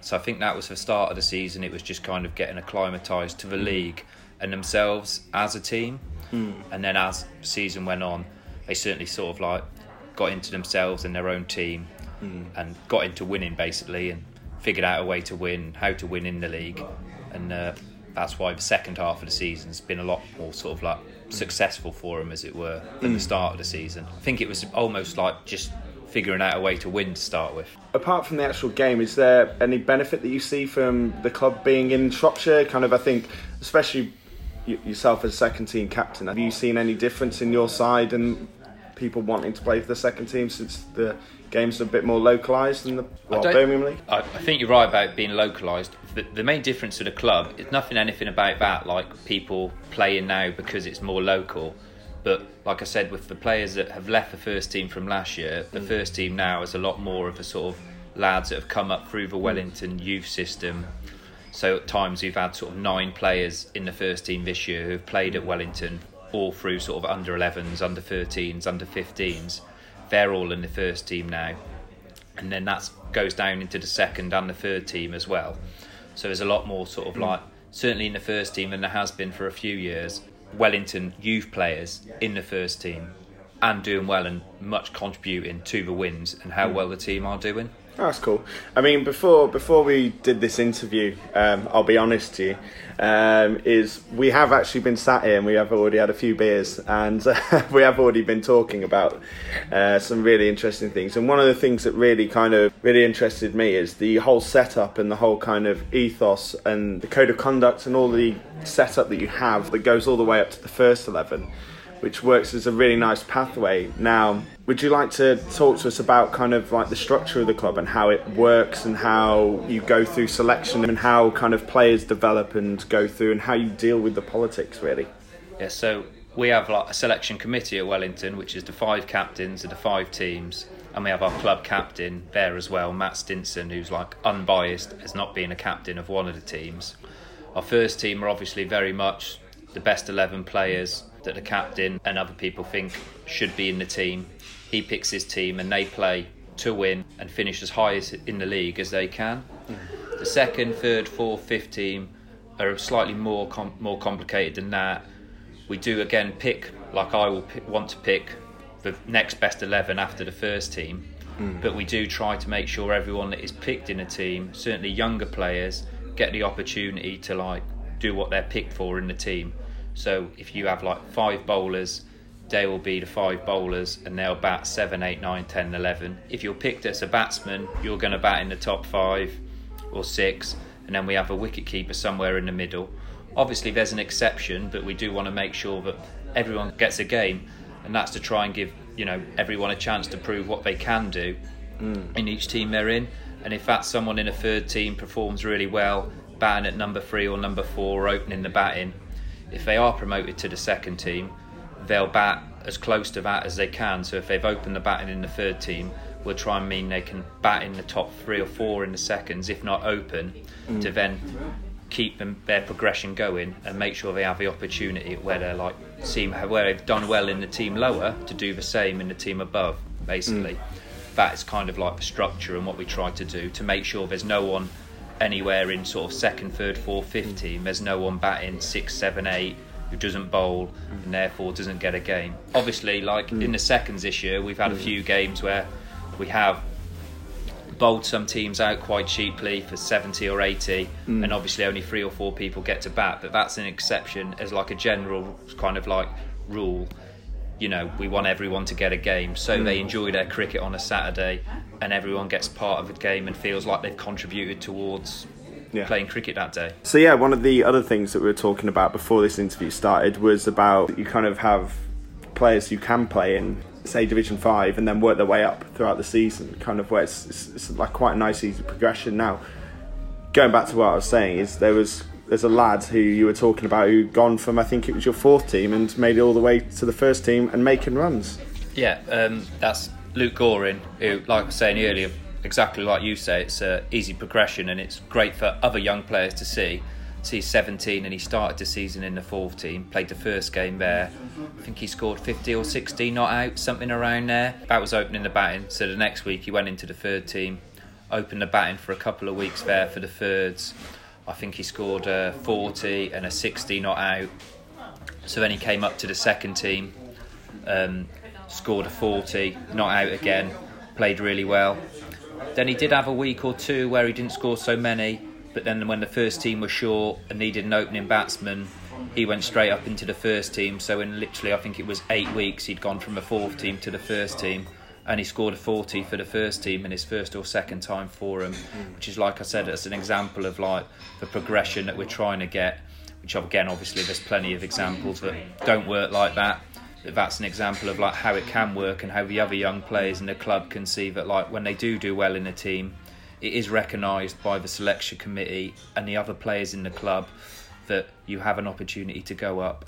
So I think that was the start of the season. It was just kind of getting acclimatised to the hmm. league and themselves as a team. Hmm. And then as season went on, they certainly sort of like got into themselves and their own team hmm. and got into winning basically and figured out a way to win, how to win in the league. And uh, that's why the second half of the season's been a lot more sort of like hmm. successful for them, as it were, than the start of the season. I think it was almost like just figuring out a way to win to start with. Apart from the actual game, is there any benefit that you see from the club being in Shropshire? Kind of, I think, especially yourself as second team captain, have you seen any difference in your side and people wanting to play for the second team since the games are a bit more localised than the well, Birmingham League? I, I think you're right about being localised. The, the main difference to the club is nothing, anything about that. Like people playing now because it's more local. But like I said, with the players that have left the first team from last year, the mm. first team now is a lot more of a sort of lads that have come up through the mm. Wellington youth system. So at times we've had sort of nine players in the first team this year who've played at Wellington, all through sort of under 11s, under 13s, under 15s. They're all in the first team now and then that goes down into the second and the third team as well. So there's a lot more sort of hmm. like certainly in the first team than there has been for a few years. Wellington youth players in the first team and doing well and much contributing to the wins and how hmm. well the team are doing. Oh, that's cool. I mean, before before we did this interview, um, I'll be honest to you, um, is we have actually been sat here and we have already had a few beers and we have already been talking about uh, some really interesting things. And one of the things that really kind of really interested me is the whole setup and the whole kind of ethos and the code of conduct and all the setup that you have that goes all the way up to the first eleven which works as a really nice pathway. Now, would you like to talk to us about kind of like the structure of the club and how it works and how you go through selection and how kind of players develop and go through and how you deal with the politics really? Yeah, so we have like a selection committee at Wellington, which is the five captains of the five teams, and we have our club captain there as well, Matt Stinson, who's like unbiased as not being a captain of one of the teams. Our first team are obviously very much the best 11 players that the captain and other people think should be in the team. He picks his team and they play to win and finish as high as in the league as they can. The second, third, fourth, fifth team are slightly more com- more complicated than that. We do again pick like I will pick, want to pick the next best eleven after the first team, hmm. but we do try to make sure everyone that is picked in a team, certainly younger players, get the opportunity to like do what they're picked for in the team. So if you have like five bowlers, they will be the five bowlers and they'll bat 7, 8, 9, 10, 11. If you're picked as a batsman, you're going to bat in the top five or six, and then we have a wicket keeper somewhere in the middle. Obviously, there's an exception, but we do want to make sure that everyone gets a game, and that's to try and give you know everyone a chance to prove what they can do mm. in each team they're in. And if that's someone in a third team performs really well, batting at number three or number four, or opening the batting, if they are promoted to the second team, they'll bat as close to that as they can. So if they've opened the batting in the third team, we'll try and mean they can bat in the top three or four in the seconds, if not open, to mm. then keep them their progression going and make sure they have the opportunity where they're like seem where they've done well in the team lower to do the same in the team above. Basically, mm. that is kind of like the structure and what we try to do to make sure there's no one anywhere in sort of second, third, fourth, fifth mm. team. There's no one batting six, seven, eight who doesn't bowl mm. and therefore doesn't get a game. Obviously, like in mm. the seconds this year, we've had a mm. few games where we have bowled some teams out quite cheaply for 70 or 80 and obviously only three or four people get to bat but that's an exception as like a general kind of like rule. You know we want everyone to get a game so they enjoy their cricket on a saturday and everyone gets part of the game and feels like they've contributed towards Yeah. playing cricket that day So yeah, one of the other things that we were talking about before this interview started was about you kind of have players who can play in say Division Five and then work their way up throughout the season, kind of where it's, it's, it's like quite a nice easy progression. Now, going back to what I was saying is there was there's a lad who you were talking about who gone from I think it was your fourth team and made it all the way to the first team and making runs. Yeah, um, that's Luke Goring, who, like I was saying earlier, exactly like you say, it's an easy progression and it's great for other young players to see. So he's 17 and he started the season in the fourth team, played the first game there. I think he scored 50 or 60 not out, something around there. That was opening the batting. So the next week he went into the third team, opened the batting for a couple of weeks there for the thirds. I think he scored a 40 and a 60 not out. So then he came up to the second team, um, scored a 40, not out again, played really well. Then he did have a week or two where he didn't score so many, but then when the first team was short and needed an opening batsman, he went straight up into the first team. So in literally, I think it was eight weeks, he'd gone from the fourth team to the first team, and he scored a 40 for the first team in his first or second time for him, which is like I said, it's an example of like the progression that we're trying to get. Which again, obviously, there's plenty of examples that don't work like that. That's an example of like how it can work and how the other young players in the club can see that like when they do do well in a team, it is recognised by the selection committee and the other players in the club that you have an opportunity to go up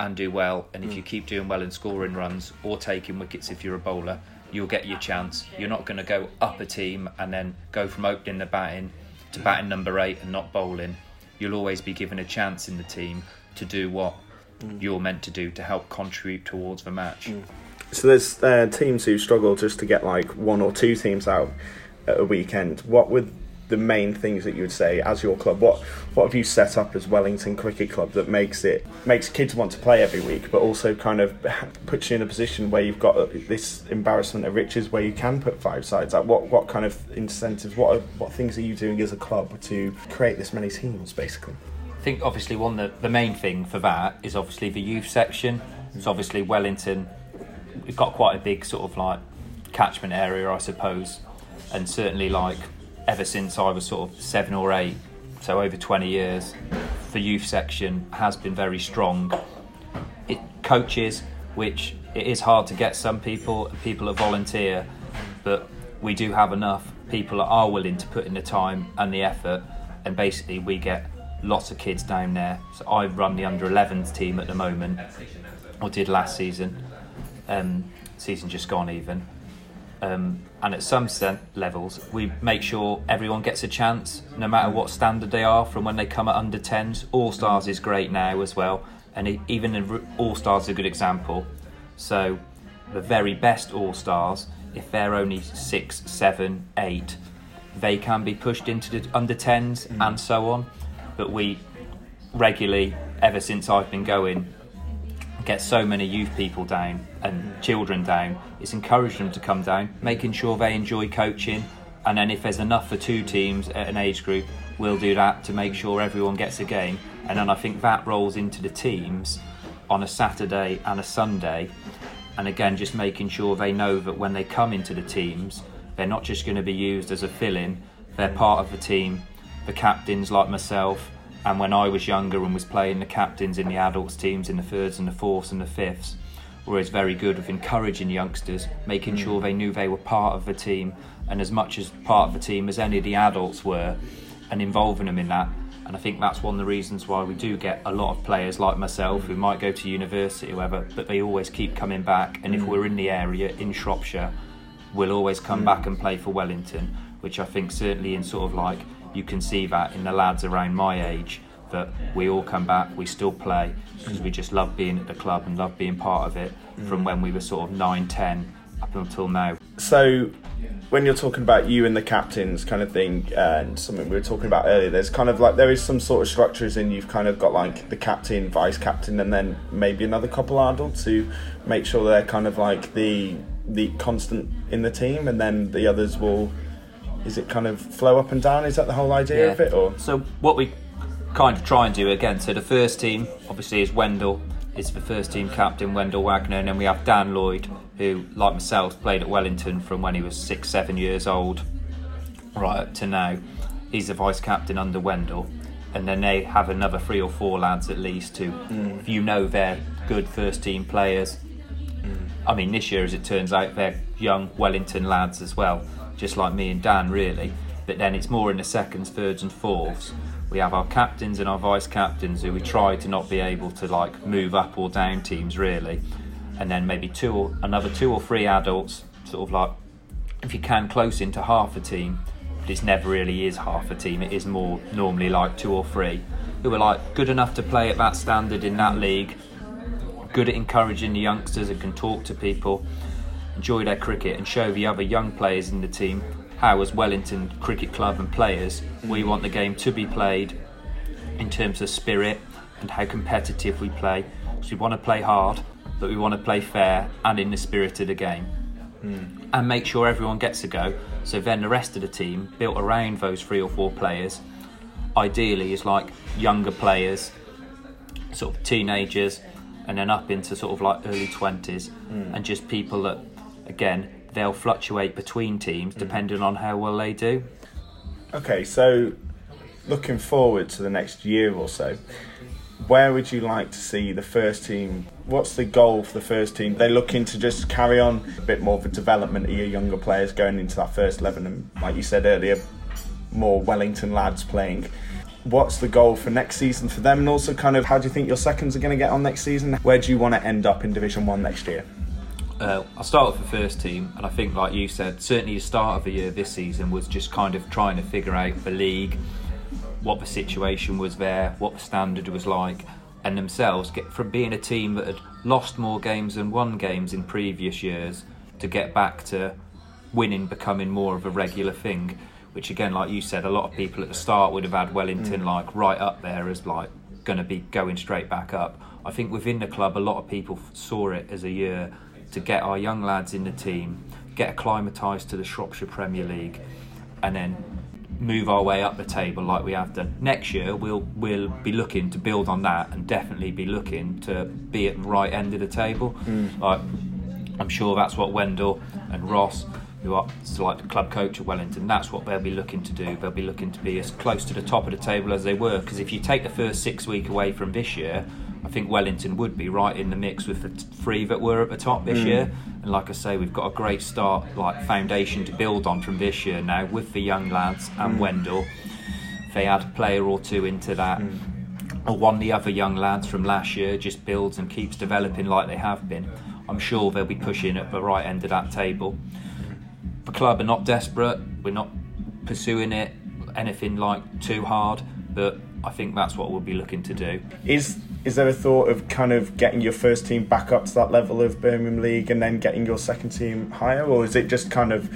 and do well. And if you mm. keep doing well and scoring runs or taking wickets if you're a bowler, you'll get your chance. You're not going to go up a team and then go from opening the batting to batting number eight and not bowling. You'll always be given a chance in the team to do what you're meant to do to help contribute towards the match. So there's uh, teams who struggle just to get like one or two teams out at a weekend. What would the main things that you would say as your club? What what have you set up as Wellington Cricket Club that makes it makes kids want to play every week, but also kind of puts you in a position where you've got this embarrassment of riches where you can put five sides. Like what what kind of incentives? What are, what things are you doing as a club to create this many teams, basically? Think obviously one the, the main thing for that is obviously the youth section. So obviously Wellington, we've got quite a big sort of like catchment area, I suppose, and certainly like ever since I was sort of seven or eight, so over 20 years, the youth section has been very strong. It coaches, which it is hard to get some people, people that volunteer, but we do have enough people that are willing to put in the time and the effort, and basically we get lots of kids down there. So I run the under 11s team at the moment, or did last season, um, season just gone even. Um, and at some levels, we make sure everyone gets a chance, no matter what standard they are. From when they come at under 10s, All Stars is great now as well, and even All Stars is a good example. So, the very best All Stars, if they're only six, seven, eight, they can be pushed into the under 10s and so on. But we regularly, ever since I've been going, get so many youth people down and children down. It's encouraging them to come down, making sure they enjoy coaching, and then if there's enough for two teams at an age group, we'll do that to make sure everyone gets a game. And then I think that rolls into the teams on a Saturday and a Sunday. And again, just making sure they know that when they come into the teams, they're not just going to be used as a fill in, they're part of the team. The captains, like myself, and when I was younger and was playing the captains in the adults teams in the thirds and the fourths and the fifths, were always very good with encouraging youngsters, making sure mm. they knew they were part of the team and as much as part of the team as any of the adults were, and involving them in that. And I think that's one of the reasons why we do get a lot of players like myself who might go to university or whatever, but they always keep coming back. And if mm. we're in the area in Shropshire, we'll always come mm. back and play for Wellington, which I think certainly in sort of like you can see that in the lads around my age that we all come back, we still play because we just love being at the club and love being part of it from when we were sort of 9, 10 up until now. So, when you're talking about you and the captains kind of thing, and something we were talking about earlier, there's kind of like there is some sort of structures, and you've kind of got like the captain, vice captain, and then maybe another couple adults to make sure they're kind of like the the constant in the team, and then the others will. Is it kind of flow up and down? Is that the whole idea of it, or So what we kind of try and do again. So the first team obviously is Wendell. Is the first team captain Wendell Wagner, and then we have Dan Lloyd, who, like myself, played at Wellington from when he was six, seven years old, right up to now. He's the vice captain under Wendell, and then they have another three or four lads at least who, mm. if you know, they're good first team players. Mm. I mean, this year, as it turns out, they're young Wellington lads as well, just like me and Dan, really. But then it's more in the seconds, thirds, and fourths. We have our captains and our vice captains who we try to not be able to like move up or down teams really, and then maybe two or another two or three adults, sort of like if you can close into half a team. But it never really is half a team. It is more normally like two or three who are like good enough to play at that standard in that league, good at encouraging the youngsters and can talk to people, enjoy their cricket and show the other young players in the team how, as Wellington Cricket Club and players, we want the game to be played in terms of spirit and how competitive we play. So we want to play hard, but we want to play fair and in the spirit of the game. Hmm. And make sure everyone gets a go. So then the rest of the team, built around those three or four players, ideally is like younger players, sort of teenagers, and then up into sort of like early 20s, hmm. and just people that, again, they'll fluctuate between teams mm. depending on how well they do. Okay, so looking forward to the next year or so, where would you like to see the first team? What's the goal for the first team? They're looking to just carry on a bit more of a development of your younger players going into that first 11, and like you said earlier, more Wellington lads playing. What's the goal for next season for them, and also kind of how do you think your seconds are going to get on next season? Where do you want to end up in Division One next year? Uh, I'll start with the first team, and I think, like you said, certainly the start of the year this season was just kind of trying to figure out the league, what the situation was there, what the standard was like, and themselves get from being a team that had lost more games than won games in previous years to get back to winning becoming more of a regular thing. Which again, like you said, a lot of people at the start would have had Wellington like right up there as like going to be going straight back up. I think within the club, a lot of people saw it as a year to get our young lads in the team, get acclimatised to the Shropshire Premier League, and then move our way up the table like we have done. Next year, we'll we'll be looking to build on that and definitely be looking to be at the right end of the table. Mm. Like I'm sure that's what Wendell and Ross, who are like the club coach at Wellington, that's what they'll be looking to do. They'll be looking to be as close to the top of the table as they were. Because if you take the first six week away from this year, I think Wellington would be right in the mix with the t- three that were at the top this hmm. year. And like I say, we've got a great start, like foundation to build on from this year now with the young lads and hmm. Wendell. If they add a player or two into that, hmm. or one of the other young lads from last year just builds and keeps developing like they have been, I'm sure they'll be pushing at the right end of that table. The club are not desperate. We're not pursuing it anything like too hard, but I think that's what we'll be looking to do. Is is there a thought of kind of getting your first team back up to that level of Birmingham League and then getting your second team higher, or is it just kind of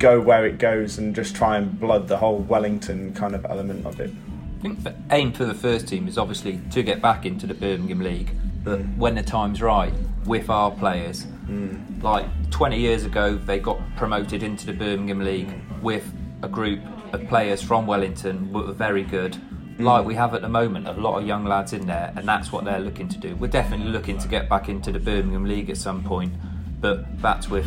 go where it goes and just try and blood the whole Wellington kind of element of it? I think the aim for the first team is obviously to get back into the Birmingham League, but mm. when the time's right, with our players, mm. like 20 years ago, they got promoted into the Birmingham League with a group of players from Wellington were very good. Like we mm. have at the moment, a lot of young lads in there, and that's what they're looking to do. We're definitely looking to get back into the Birmingham League at some point, but that's with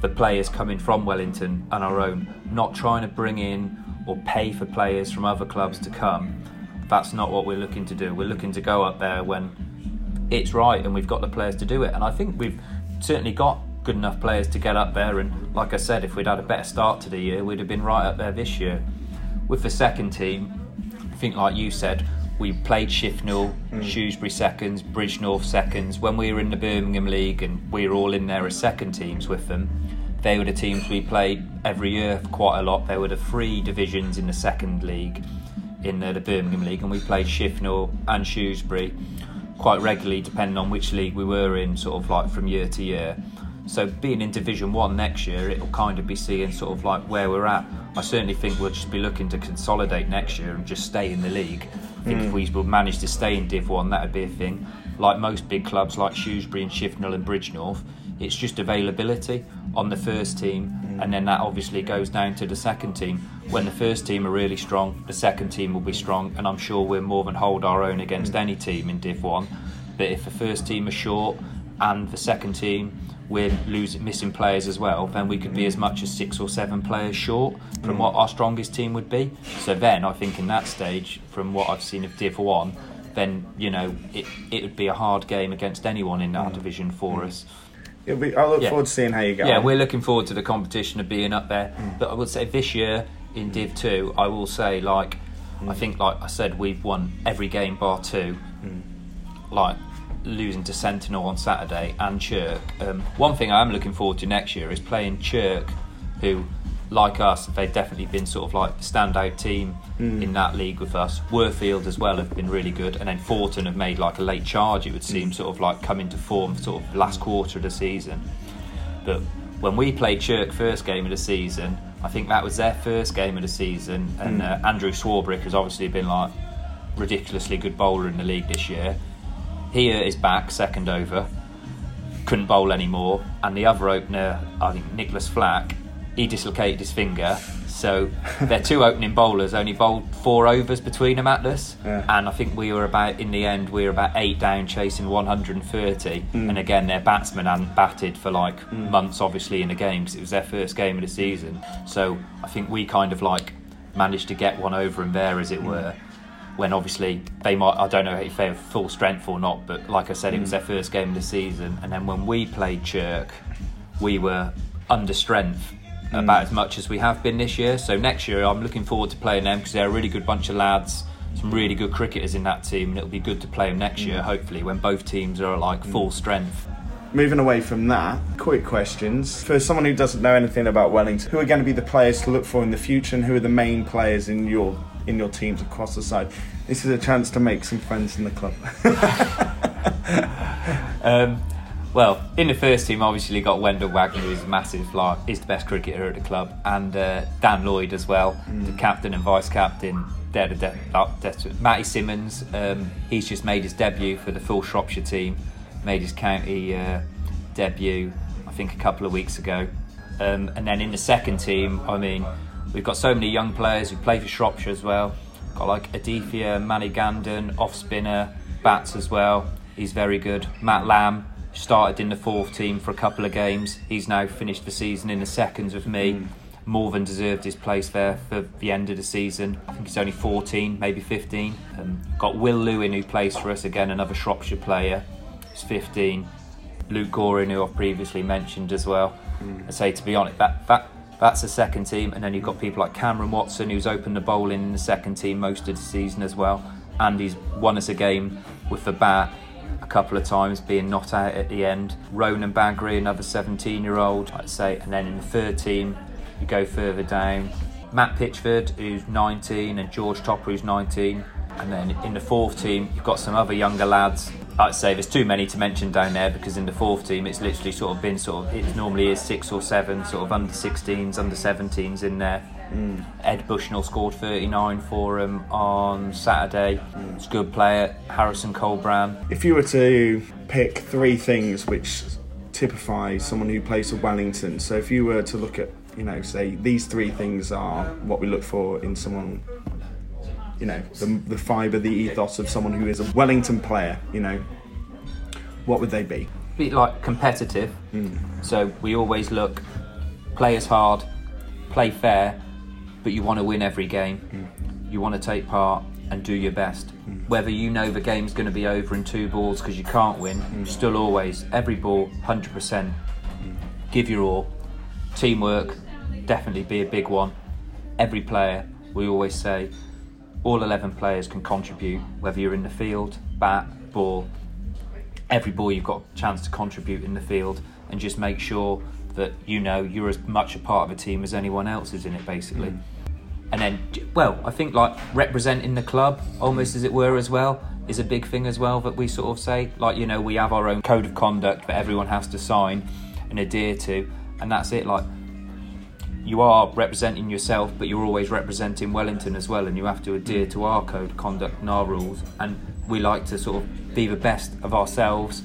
the players coming from Wellington and our own, not trying to bring in or pay for players from other clubs to come. That's not what we're looking to do. We're looking to go up there when it's right and we've got the players to do it. And I think we've certainly got good enough players to get up there. And like I said, if we'd had a better start to the year, we'd have been right up there this year. With the second team, think, like you said, we played Shifnal, mm. Shrewsbury seconds, Bridgnorth seconds. When we were in the Birmingham League and we were all in there as second teams with them, they were the teams we played every year for quite a lot. They were the three divisions in the second league, in the, the Birmingham League, and we played Shifnal and Shrewsbury quite regularly, depending on which league we were in, sort of like from year to year. So being in Division One next year, it'll kind of be seeing sort of like where we're at. I certainly think we'll just be looking to consolidate next year and just stay in the league. I think if mm. we will manage to stay in Div One, that would be a thing. Like most big clubs, like Shrewsbury and Shifnal and Bridgnorth, it's just availability on the first team, mm. and then that obviously goes down to the second team. When the first team are really strong, the second team will be strong, and I'm sure we're more than hold our own against mm. any team in Div One. But if the first team are short and the second team we're losing missing players as well, then we could be as much as six or seven players short from what our strongest team would be. So then I think in that stage, from what I've seen of Div One, then you know it it would be a hard game against anyone in our mm. division for mm. us. It'll be, I look Yeah. forward to seeing how you get Yeah, on. we're looking forward to the competition of being up there. Mm. But I would say this year in Div Two, I will say like I think like I said, we've won every game bar two. Like losing to Sentinel on Saturday and Chirk. Um, one thing I am looking forward to next year is playing Chirk, who, like us, they've definitely been sort of like the standout team in that league with us. Worfield as well have been really good, and then Fortin have made like a late charge. It would seem sort of like come into form sort of last quarter of the season. But when we played Chirk first game of the season, I think that was their first game of the season, and uh, Andrew Swarbrick has obviously been like ridiculously good bowler in the league this year. He hurt his back second over, couldn't bowl anymore, and the other opener, I think Nicholas Flack, he dislocated his finger. So their two opening bowlers only bowled four overs between them at this, Yeah. and I think we were about in the end we were about eight down chasing 130. Hmm. And again, their batsmen hadn't batted for like hmm. months, obviously in the game because it was their first game of the season. So I think we kind of like managed to get one over and there, as it hmm. were. When obviously they might, I don't know if they were full strength or not, but like I said, it was mm. their first game of the season. And then when we played Chirk, we were under strength mm. about as much as we have been this year. So next year, I'm looking forward to playing them because they're a really good bunch of lads, some really good cricketers in that team, and it'll be good to play them next year, mm. hopefully, when both teams are at like full strength. Moving away from that, quick questions. For someone who doesn't know anything about Wellington, who are going to be the players to look for in the future and who are the main players in your in your teams across the side? This is a chance to make some friends in the club. Um, well, in the first team, obviously got Wendell Wagner, who's massive, like he's the best cricketer at the club, and uh, Dan Lloyd as well, the captain and vice captain. They're the de- de- Matty Simmons, um, he's just made his debut for the full Shropshire team, made his county uh, debut, I think, a couple of weeks ago. Um, and then in the second team, I mean, we've got so many young players who play for Shropshire as well. Got like Adithia, Manny Gandon, off spinner, bats as well. He's very good. Matt Lamb started in the fourth team for a couple of games. He's now finished the season in the seconds with me. More than deserved his place there for the end of the season. I think he's only 14, maybe 15. Um, got Will Lewin who plays for us again, another Shropshire player. He's 15. Luke Gorin, who I've previously mentioned as well. I say to be honest, that that that's the second team, and then you've got people like Cameron Watson, who's opened the bowling in the second team most of the season as well, and he's won us a game with the bat a couple of times, being not out at the end. Ronan Bagri, another 17-year-old, I'd say, and then in the third team, you go further down. Matt Pitchford, who's 19, and George Topper, who's 19. And then in the fourth team, you've got some other younger lads. I'd say there's too many to mention down there because in the fourth team, it's literally sort of been sort of, it normally is six or seven, sort of under 16s, under 17s in there. Hmm. Ed Bushnell scored 39 for him on Saturday. Hmm. It's a good player. Harrison Colbrand. if you were to pick three things which typify someone who plays for Wellington, so if you were to look at, you know, say these three things are what we look for in someone, you know, the, the fibre, the ethos of someone who is a Wellington player, you know, what would they be? bit like competitive. Hmm. So we always look, play as hard, play fair, but you want to win every game. Hmm. You want to take part and do your best. Hmm. Whether you know the game's going to be over in two balls because you can't win, you still always, every ball, 100%. Give your all. Teamwork, definitely be a big one. Every player, we always say, all 11 players can contribute, whether you're in the field, bat, ball, every ball you've got a chance to contribute in the field and just make sure that you know you're as much a part of a team as anyone else is in it basically. Mm. And then well i think like representing the club almost as it were as well is a big thing as well that we sort of say. Like you know we have our own code of conduct that everyone has to sign and adhere to and that's it. Like you are representing yourself, but you're always representing Wellington as well, and you have to adhere to our code of conduct and our rules. And we like to sort of be the best of ourselves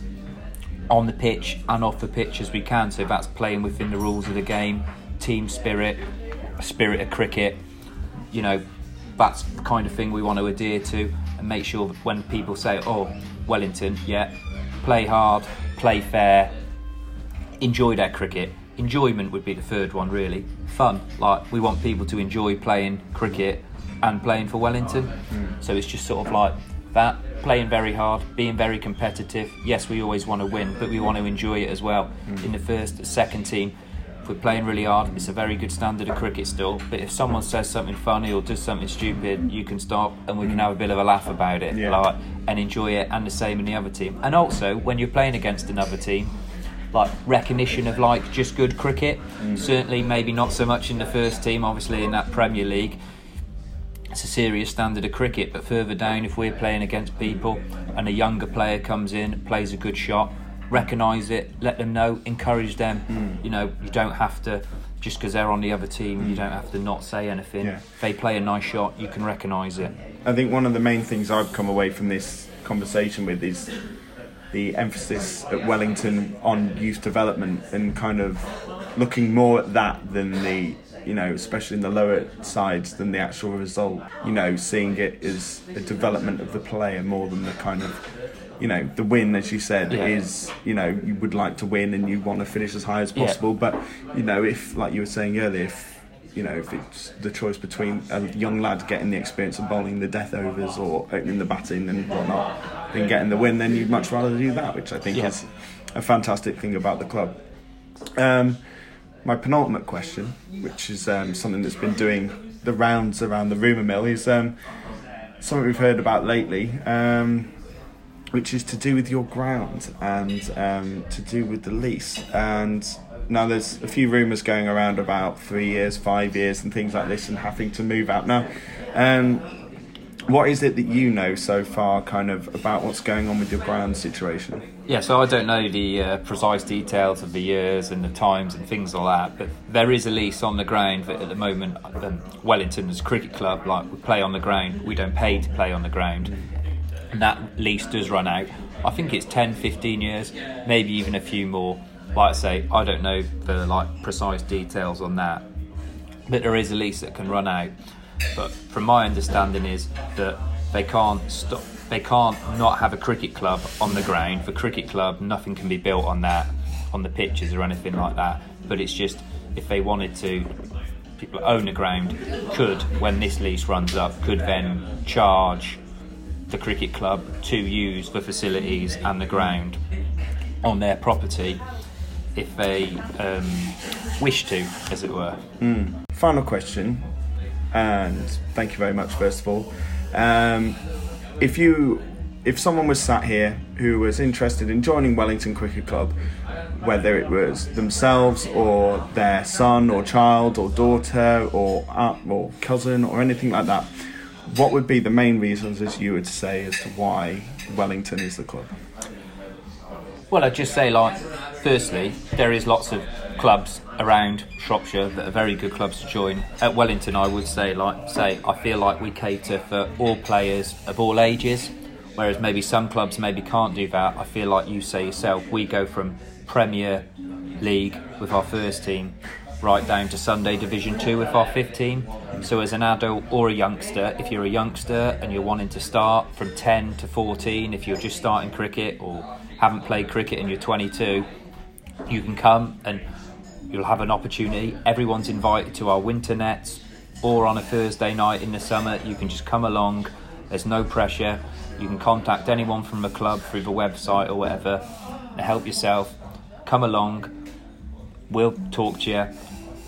on the pitch and off the pitch as we can. So that's playing within the rules of the game, team spirit, spirit of cricket. You know, that's the kind of thing we want to adhere to and make sure that when people say, "Oh, Wellington, yeah, play hard, play fair, enjoy their cricket." Enjoyment would be the third one, really. Fun. Like we want people to enjoy playing cricket and playing for Wellington. So it's just sort of like that. Playing very hard, being very competitive. Yes, we always want to win, but we want to enjoy it as well. In the first, second team, if we're playing really hard, it's a very good standard of cricket still. But if someone says something funny or does something stupid, you can stop and we can have a bit of a laugh about it, Yeah. like, and enjoy it. And the same in the other team. And also, when you're playing against another team, like recognition of like just good cricket. Mm. Certainly, maybe not so much in the first team. Obviously, in that Premier League, it's a serious standard of cricket. But further down, if we're playing against people and a younger player comes in, plays a good shot, recognise it, let them know, encourage them. Mm. You know, you don't have to just because they're on the other team, you mm. don't have to not say anything. Yeah. If they play a nice shot, you can recognise it. I think one of the main things I've come away from this conversation with is the emphasis at Wellington on youth development and kind of looking more at that than the you know especially in the lower sides than the actual result you know seeing it as a development of the player more than the kind of you know the win as you said Yeah. is you know you would like to win and you want to finish as high as Yeah. possible but you know if like you were saying earlier if you know, if it's the choice between a young lad getting the experience of bowling the death overs or opening the batting and whatnot, than getting the win, then you'd much rather do that, which I think Yeah. is a fantastic thing about the club. Um, my penultimate question, which is um, something that's been doing the rounds around the rumour mill, is um, something we've heard about lately. Um, which is to do with your ground and um, to do with the lease. And now there's a few rumours going around about three years, five years, and things like this, and having to move out. Now, um, what is it that you know so far, kind of about what's going on with your ground situation? Yeah, so I don't know the uh, precise details of the years and the times and things like that, but there is a lease on the ground that at the moment, um, Wellington as a cricket club, like we play on the ground, we don't pay to play on the ground, and that lease does run out. I think it's 10, 15 years, maybe even a few more. Like I say, I don't know the like precise details on that, but there is a lease that can run out. But from my understanding is that they can't stop. They can't not have a cricket club on the ground. For cricket club, nothing can be built on that, on the pitches or anything like that. But it's just if they wanted to, people own the ground could, when this lease runs up, could then charge the cricket club to use the facilities and the ground on their property if they um, wish to, as it were. Final question, and thank you very much, first of all. Um, if you, if someone was sat here who was interested in joining Wellington Cricket Club, whether it was themselves or their son or child or daughter or aunt or cousin or anything like that, what would be the main reasons, as you would say, as to why Wellington is the club? Well, I'd just say, like, firstly, there is lots of clubs around Shropshire that are very good clubs to join. At Wellington, I would say, like, say, I feel like we cater for all players of all ages, whereas maybe some clubs maybe can't do that. I feel like you say yourself, we go from Premier League with our first team right down to Sunday Division 2 with our fifth team. So, as an adult or a youngster, if you're a youngster and you're wanting to start from 10 to 14, if you're just starting cricket or haven't played cricket and you're 22, you can come and you'll have an opportunity. Everyone's invited to our winter nets or on a Thursday night in the summer. You can just come along, there's no pressure. You can contact anyone from the club through the website or whatever and help yourself. Come along, we'll talk to you.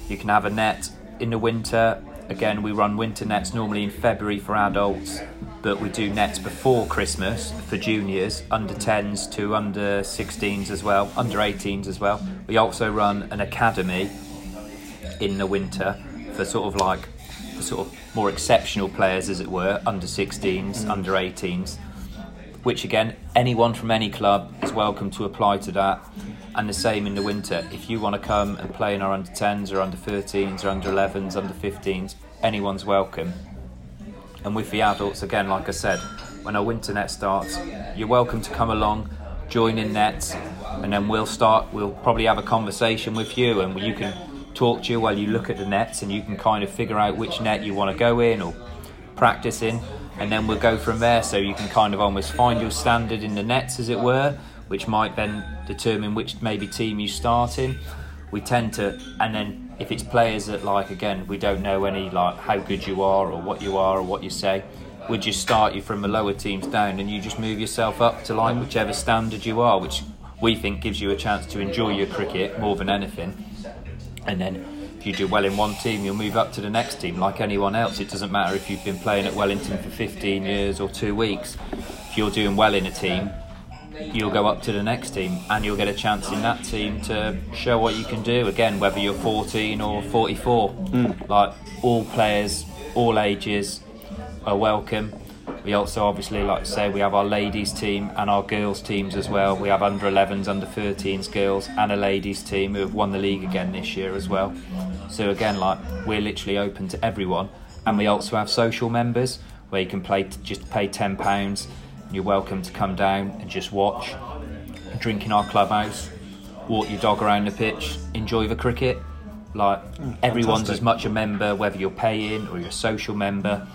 You can have a net in the winter. Again, we run winter nets normally in February for adults, but we do nets before Christmas for juniors, under 10s to under 16s as well, under 18s as well. We also run an academy in the winter for sort of like sort of more exceptional players, as it were, under 16s, under 18s which again, anyone from any club is welcome to apply to that. And the same in the winter. If you want to come and play in our under 10s or under 13s or under 11s, under 15s, anyone's welcome. And with the adults, again, like I said, when our winter net starts, you're welcome to come along, join in nets, and then we'll start. We'll probably have a conversation with you, and you can talk to you while you look at the nets, and you can kind of figure out which net you want to go in or practice in, and then we'll go from there. So you can kind of almost find your standard in the nets, as it were, which might then determine which maybe team you start in. We tend to, and then if it's players that like again we don't know any like how good you are or what you are or what you say, we just start you from the lower teams down, and you just move yourself up to like whichever standard you are, which we think gives you a chance to enjoy your cricket more than anything. And then if you do well in one team, you'll move up to the next team like anyone else. It doesn't matter if you've been playing at Wellington for 15 years or two weeks. If you're doing well in a team, you'll go up to the next team and you'll get a chance in that team to show what you can do. Again, whether you're 14 or 44, hmm. like all players, all ages are welcome. We also obviously, like I say, we have our ladies team and our girls teams as well. We have under 11s, under 13s girls, and a ladies team who have won the league again this year as well. So again, like we're literally open to everyone, and we also have social members where you can play just pay ten pounds. And you're welcome to come down and just watch, drink in our clubhouse, walk your dog around the pitch, enjoy the cricket. Like mm, everyone's fantastic. as much a member, whether you're paying or you're a social member.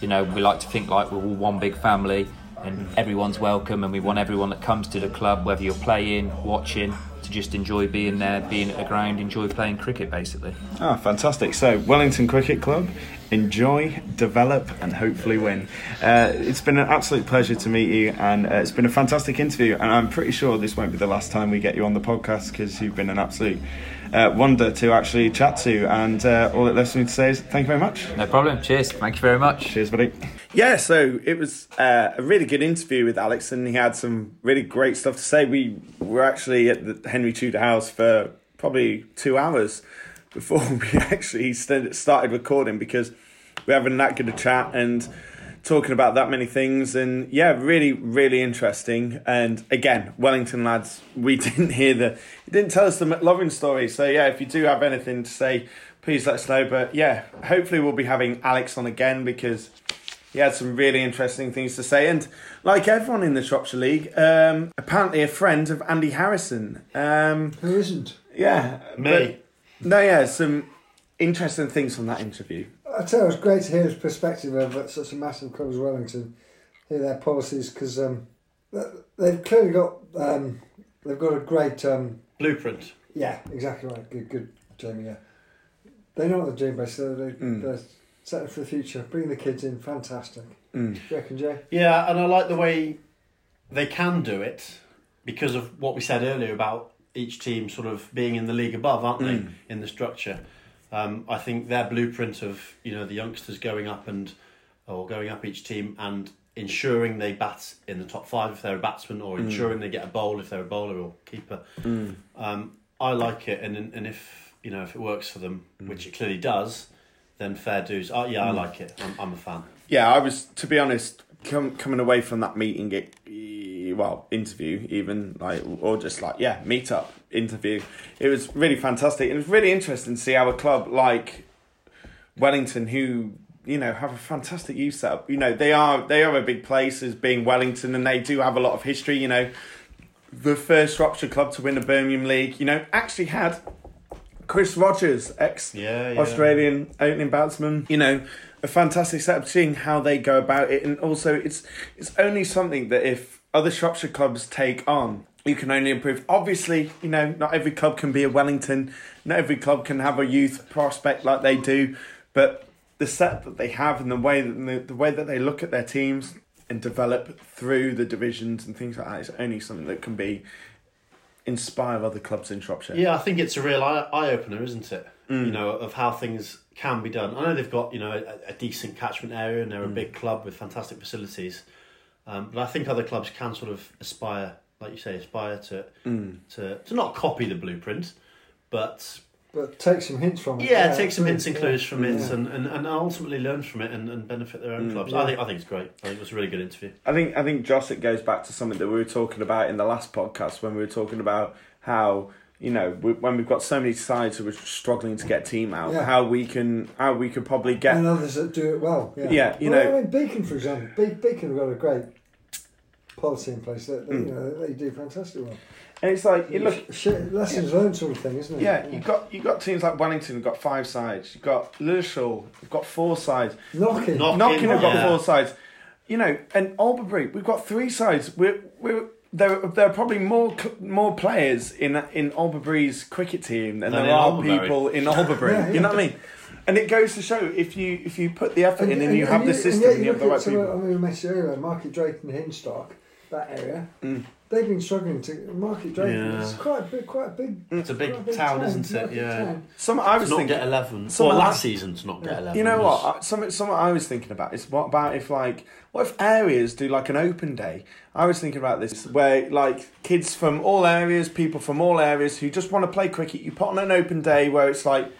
You know, we like to think like we're all one big family and everyone's welcome and we want everyone that comes to the club, whether you're playing, watching, to just enjoy being there, being at the ground, enjoy playing cricket basically. Ah, fantastic. So, Wellington Cricket Club, enjoy, develop, and hopefully win. Uh, it's been an absolute pleasure to meet you, and uh, it's been a fantastic interview. And I'm pretty sure this won't be the last time we get you on the podcast because you've been an absolute uh, wonder to actually chat to. And uh, all that left me to say is thank you very much. No problem. Cheers. Thank you very much. Cheers, buddy. Yeah, so it was uh, a really good interview with Alex, and he had some really great stuff to say. We were actually at the Henry Tudor House for probably two hours before we actually started recording because we're having that good a chat and talking about that many things. And yeah, really, really interesting. And again, Wellington lads, we didn't hear the, he didn't tell us the McLovin story. So yeah, if you do have anything to say, please let us know. But yeah, hopefully we'll be having Alex on again because he had some really interesting things to say. And like everyone in the Shropshire League, um, apparently a friend of Andy Harrison. Um, Who isn't? yeah. Me. but- no, yeah, some interesting things from that interview. I tell you, it was great to hear his perspective of such a massive club as Wellington, hear their policies because um, they've clearly got um, they've got a great um, Blueprint. yeah exactly right good good Jamie yeah they know what they're doing basically they, Mm. they're setting for the future bringing the kids in fantastic Mm. Do you reckon Jay Yeah, and I like the way they can do it because of what we said earlier about each team sort of being in the league above, aren't they, Mm. in the structure. Um, I think their blueprint of you know the youngsters going up and or going up each team and ensuring they bat in the top five if they're a batsman or hmm. ensuring they get a bowl if they're a bowler or keeper. Hmm. Um, I like it, and and if you know if it works for them, hmm. which it clearly does, then fair dues. Oh, yeah, I like it. I'm, I'm a fan. Yeah, I was, to be honest, com- coming away from that meeting, it, well, interview, even, like, or just like, yeah, meet up, interview. It was really fantastic. It was really interesting to see how a club like Wellington, who, you know, have a fantastic youth setup, you know, they are, they are a big place as being Wellington, and they do have a lot of history, you know. The first Shropshire club to win the Birmingham League, you know, actually had Chris Rogers, ex Yeah, yeah. Australian opening batsman. You know, a fantastic setup. Seeing how they go about it, and also it's it's only something that if other Shropshire clubs take on, you can only improve. Obviously, you know, not every club can be a Wellington. Not every club can have a youth prospect like they do, but the set that they have and the way that the, the way that they look at their teams and develop through the divisions and things like that is only something that can be inspire other clubs in Shropshire. Yeah, I think it's a real eye, opener, isn't it? You know, of how things can be done. I know they've got you know a, a decent catchment area and they're a big club with fantastic facilities, um, but I think other clubs can sort of aspire, like you say, aspire to mm. to to not copy the blueprint, but but take some hints from it yeah, take some hints and yeah. clues from it Yeah. and, and, and ultimately learn from it and, and benefit their own mm, clubs. I think I think it's great. I think it was a really good interview. I think I think Joss it goes back to something that we were talking about in the last podcast when we were talking about how you know we, when we've got so many sides who are struggling to get team out, Yeah. how we can how we could probably get and others that do it well yeah, Yeah, you well, know- I mean Beacon for example Be- Beacon have got a great policy in place that, that Mm. you know they do fantastic well and it's like you look Sh- lessons learned sort of thing isn't it yeah you got you got teams like Wellington who've got five sides, you've got Lilleshall, you've got four sides, knockin Knock- Knockin have got yeah. four sides, you know, and Albury we've got three sides. We're we're there. There are probably more more players in in Albury's cricket team than Than there are Albury. people in Albury. Yeah, You know what I mean? And it goes to show if you if you put the effort in and, you have the system yet and you have the look right at some of- people. I mean, we mentioned earlier, Market Drayton, Hinstock, that area. Mm. They've been struggling to Market Drayton. Yeah. It's quite a big, quite a big. It's a big quite town, town, isn't it? Yeah. town. Some I To was not thinking. get eleven. Some well, last that- season to not get eleven. You know what? I- Something, something I was thinking about is what about if like what if areas do like an open day? I was thinking about this where like kids from all areas, people from all areas who just want to play cricket. You put on an open day where it's like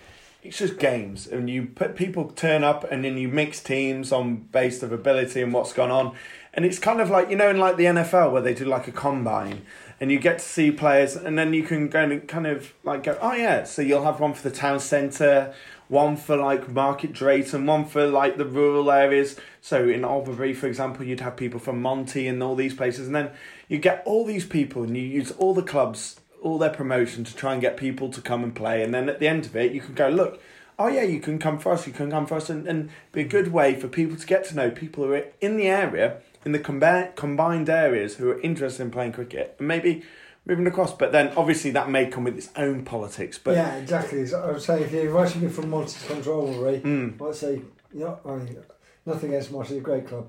it's just games, and you put people turn up, and then you mix teams on based of ability and what's gone on, and it's kind of like you know in like the NFL where they do like a combine. and you get to see players, and then you can go and kind of like go, oh yeah, so you'll have one for the town centre, one for like Market Drayton, one for like the rural areas. So in Albury, for example, you'd have people from Monty and all these places, and then you get all these people, and you use all the clubs, all their promotion to try and get people to come and play, and then at the end of it, you can go look. Oh yeah, you can come for us. You can come for us, and, and be a good way for people to get to know people who are in the area, in the combi- combined areas, who are interested in playing cricket, and maybe moving across. But then, obviously, that may come with its own politics. But yeah, exactly. So I would say if you're watching me from Monty control, to Mm. I'd say, you know, I mean, nothing against Monty, a great club.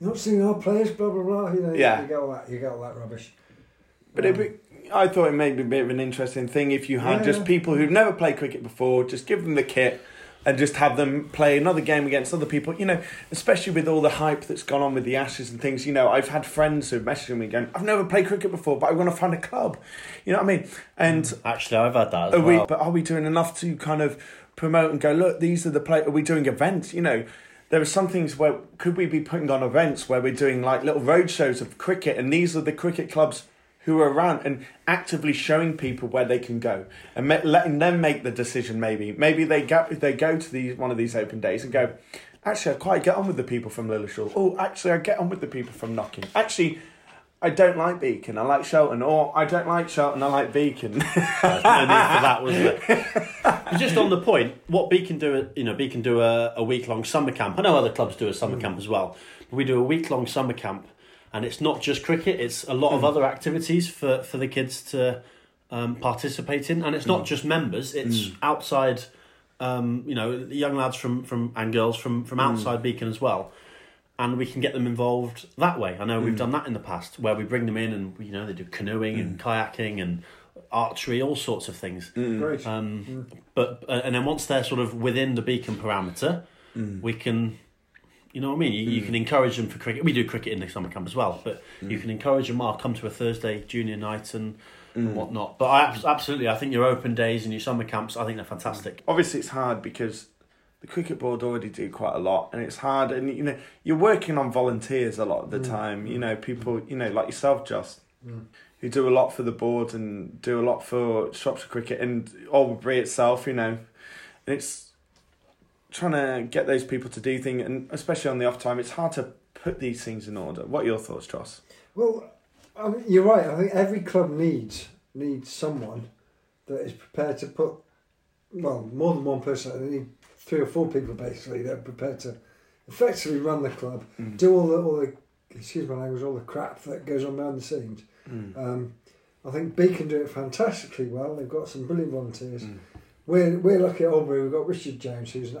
You're not seeing our players, blah blah blah. You know, Yeah. you get all that, you get all that rubbish. But it, be- I thought it may be a bit of an interesting thing if you had Yeah. just people who've never played cricket before, just give them the kit and just have them play another game against other people. You know, especially with all the hype that's gone on with the Ashes and things. You know, I've had friends who've messaged me going, "I've never played cricket before, but I want to find a club." You know what I mean? And mm, Actually, I've had that as are we? But are we doing enough to kind of promote and go? Look, these are the play. Are we doing events? You know, there are some things where could we be putting on events where we're doing like little road shows of cricket, and these are the cricket clubs who are around and actively showing people where they can go and ma- letting them make the decision. Maybe, maybe they go they go to these one of these open days and go. Actually, I quite get on with the people from Lilleshall. Oh, actually, I get on with the people from Knockin. Actually, I don't like Beacon. I like Shelton. Or I don't like Shelton. I like Beacon. No need for that, was? But just on the point, what Beacon do, you know, Beacon do a, a week long summer camp. I know other clubs do a summer hmm. camp as well, but we do a week long summer camp, and it's not just cricket; it's a lot of hmm. other activities for for the kids to um, participate in, and it's not hmm. just members; it's hmm. outside. Um, you know, young lads from from and girls from from outside Beacon as well. And we can get them involved that way. I know we've done that in the past, where we bring them in and you know they do canoeing and kayaking and archery, all sorts of things. Great. Um, But uh, and then once they're sort of within the beacon parameter, we can, you know what I mean. You, you hmm. can encourage them for cricket. We do cricket in the summer camp as well, but hmm. you can encourage them. I'll come to a Thursday junior night and, and hmm. whatnot. But I absolutely, I think your open days and your summer camps, I think they're fantastic. obviously it's hard because the cricket board already do quite a lot and it's hard and you know you're working on volunteers a lot of the time you know people you know like yourself just who do a lot for the board and do a lot for Shropshire cricket and Albury itself you know and it's trying to get those people to do things and especially on the off time it's hard to put these things in order what are your thoughts Joss Well, I mean, you're right. I think every club needs needs someone that is prepared to put well more than one person. They need three or four people basically that are prepared to effectively run the club, mm. do all the all the excuse my language, all the crap that goes on behind the scenes. Mm. Um, I think Beacon do it fantastically well. They've got some brilliant volunteers. Mm. We're we're lucky at Albury. We've got Richard James, who's an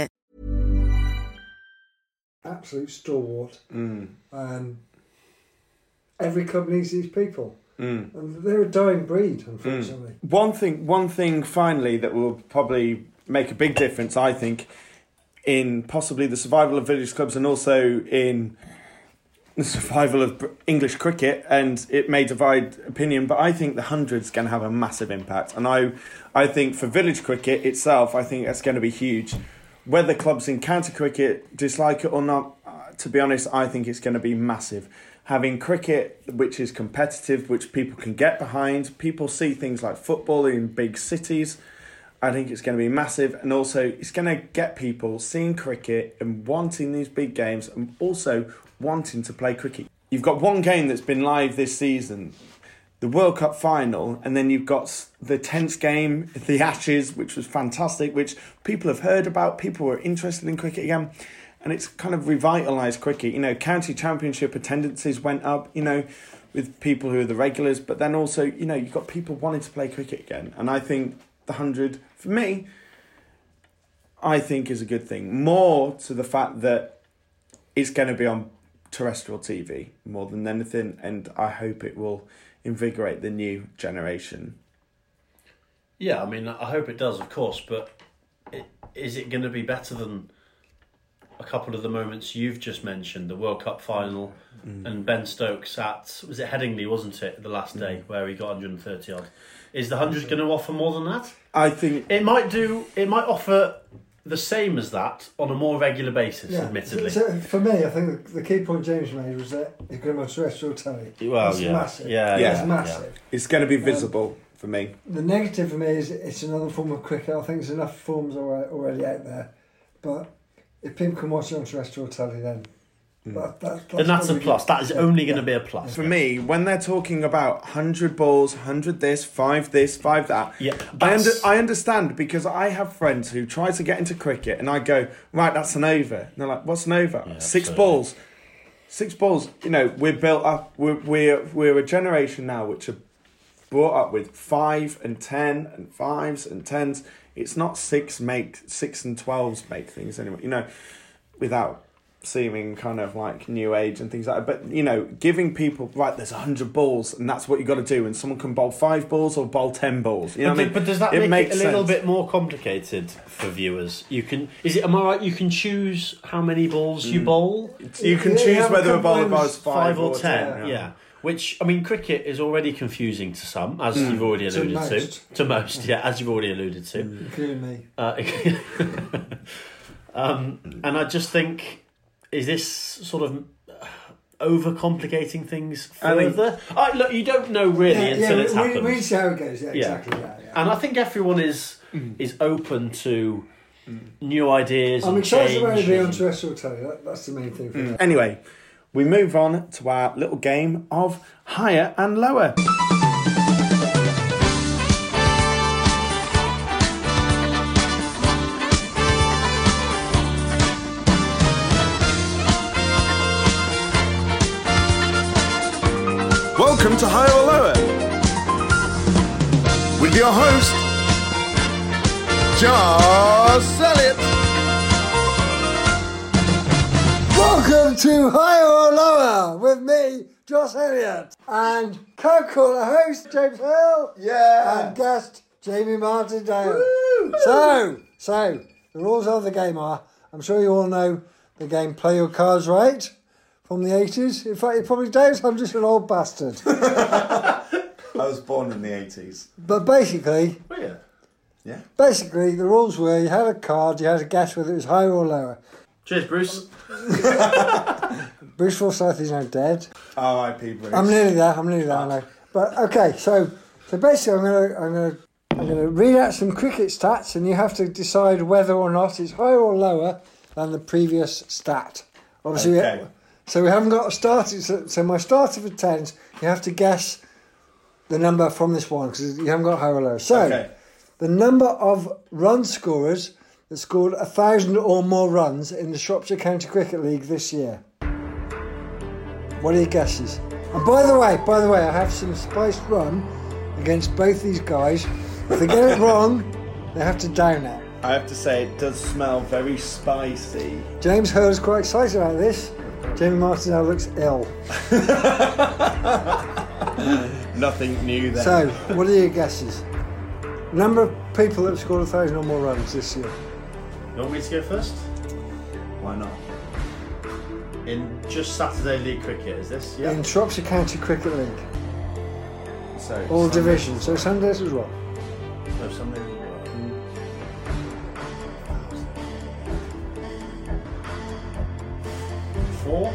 Absolute stalwart. Mm. and every company needs these people, mm. and they're a dying breed, mm. unfortunately. One thing, one thing, finally, that will probably make a big difference, I think, in possibly the survival of village clubs and also in the survival of English cricket, and it may divide opinion, but I think the hundred's going to have a massive impact, and I, I think for village cricket itself, I think that's going to be huge. Whether clubs in county cricket dislike it or not, uh, to be honest, I think it's going to be massive. Having cricket which is competitive, which people can get behind, people see things like football in big cities. I think it's going to be massive, and also it's going to get people seeing cricket and wanting these big games, and also wanting to play cricket. you've got one game that's been live this season, the World Cup final, and then you've got the tense game, the Ashes, which was fantastic, which people have heard about. People were interested in cricket again, and it's kind of revitalised cricket. You know, county championship attendances went up. You know. With people who are the regulars, but then also, you know, you've got people wanting to play cricket again. And I think the 100, for me, I think is a good thing. More to the fact that it's going to be on terrestrial TV more than anything, and I hope it will invigorate the new generation. Yeah, I mean, I hope it does, of course, but it, is it going to be better than a couple of the moments you've just mentioned, the World Cup final mm. and Ben Stokes at, was it Headingley, wasn't it, the last day mm. where he got 130 odd? Is the 100 going to offer more than that? I think It might do, it might offer the same as that on a more regular basis, admittedly. So, so for me, I think the, the key point James made was that it's going to be on terrestrial telly. Well, That's yeah. massive. Yeah, yeah, It's yeah. massive. it's going to be um, visible for me. The negative for me is it's another form of cricket. I think there's enough forms already, already out there, but if people can watch it on terrestrial telly, then Mm. that, that, Then that's a plus. That is Yeah, only going to be a plus. For me, when they're talking about 100 balls, 100 this, 5 this, 5 that, Yeah, I, under, I understand because I have friends who try to get into cricket and I go, right, that's an over. And they're like, what's an over? Six absolutely. balls. Six balls. You know, we're built up, we're, we're, we're a generation now which are brought up with 5 and 10 and 5s and 10s. It's not 6 make, 6 and 12s make things anyway, you know, without seeming kind of like new age and things like that. But you know, giving people right, there's hundred balls, and that's what you got to do. And someone can bowl five balls or bowl ten balls. You know but, what I mean? but does that It make makes it a little bit more complicated for viewers? You can is it am I right? You can choose how many balls you bowl. You can Yeah, choose whether a couple bowler bowls five, Five or ten, yeah. Which I mean, cricket is already confusing to some, as you've already alluded to. most. To most, yeah, as you've already alluded to. Including me. Uh, um, and I just think, is this sort of overcomplicating things I mean- further? Look, you don't know really Yeah, until yeah, it's we, happened. we, we see how it goes. Yeah, exactly. Yeah, yeah. And I think everyone is mm. is open to mm. new ideas. I'm excited about it being on terrestrial telly. That, that's the main thing for me. Mm. Anyway, we move on to our little game of higher and lower. Your host, Josh Elliott. Welcome to Higher or Lower with me, Josh Elliott, and co-caller host James Hill. Yeah. And guest Jamie Martindale. So, so the rules of the game are: I'm sure you all know the game Play Your Cards Right from the 80s. In fact, you probably don't. I'm just an old bastard. I was born in the 80s. but basically, Oh, yeah. Yeah. basically the rules were: you had a card, you had to guess whether it was higher or lower. Cheers, Bruce. Bruce Forsyth is now dead. R.I.P. Bruce. I'm nearly there. I'm nearly there. I know. But okay, so so basically, I'm gonna I'm gonna I'm gonna read out some cricket stats, and you have to decide whether or not it's higher or lower than the previous stat. Obviously, we- Okay. so we haven't got a starting. So, so my starter for tens, you have to guess the number from this one because you haven't got higher or lower. So Okay. the number of run scorers that scored a thousand or more runs in the Shropshire County Cricket League this year. What are your guesses? And by the way, by the way, I have some spiced rum against both these guys. If they get it wrong, they have to down it. I have to say, it does smell very spicy. James Hurl's quite excited about this. Jamie Martindale looks ill. Nothing new there. So, what are your guesses? Number of people that have scored a thousand or more runs this year. You want me to go first? Why not? In just Saturday League cricket, is this? Yeah. In Shropshire County Cricket League. So All Sunday- divisions. So Sundays as well. No, Sunday. Four.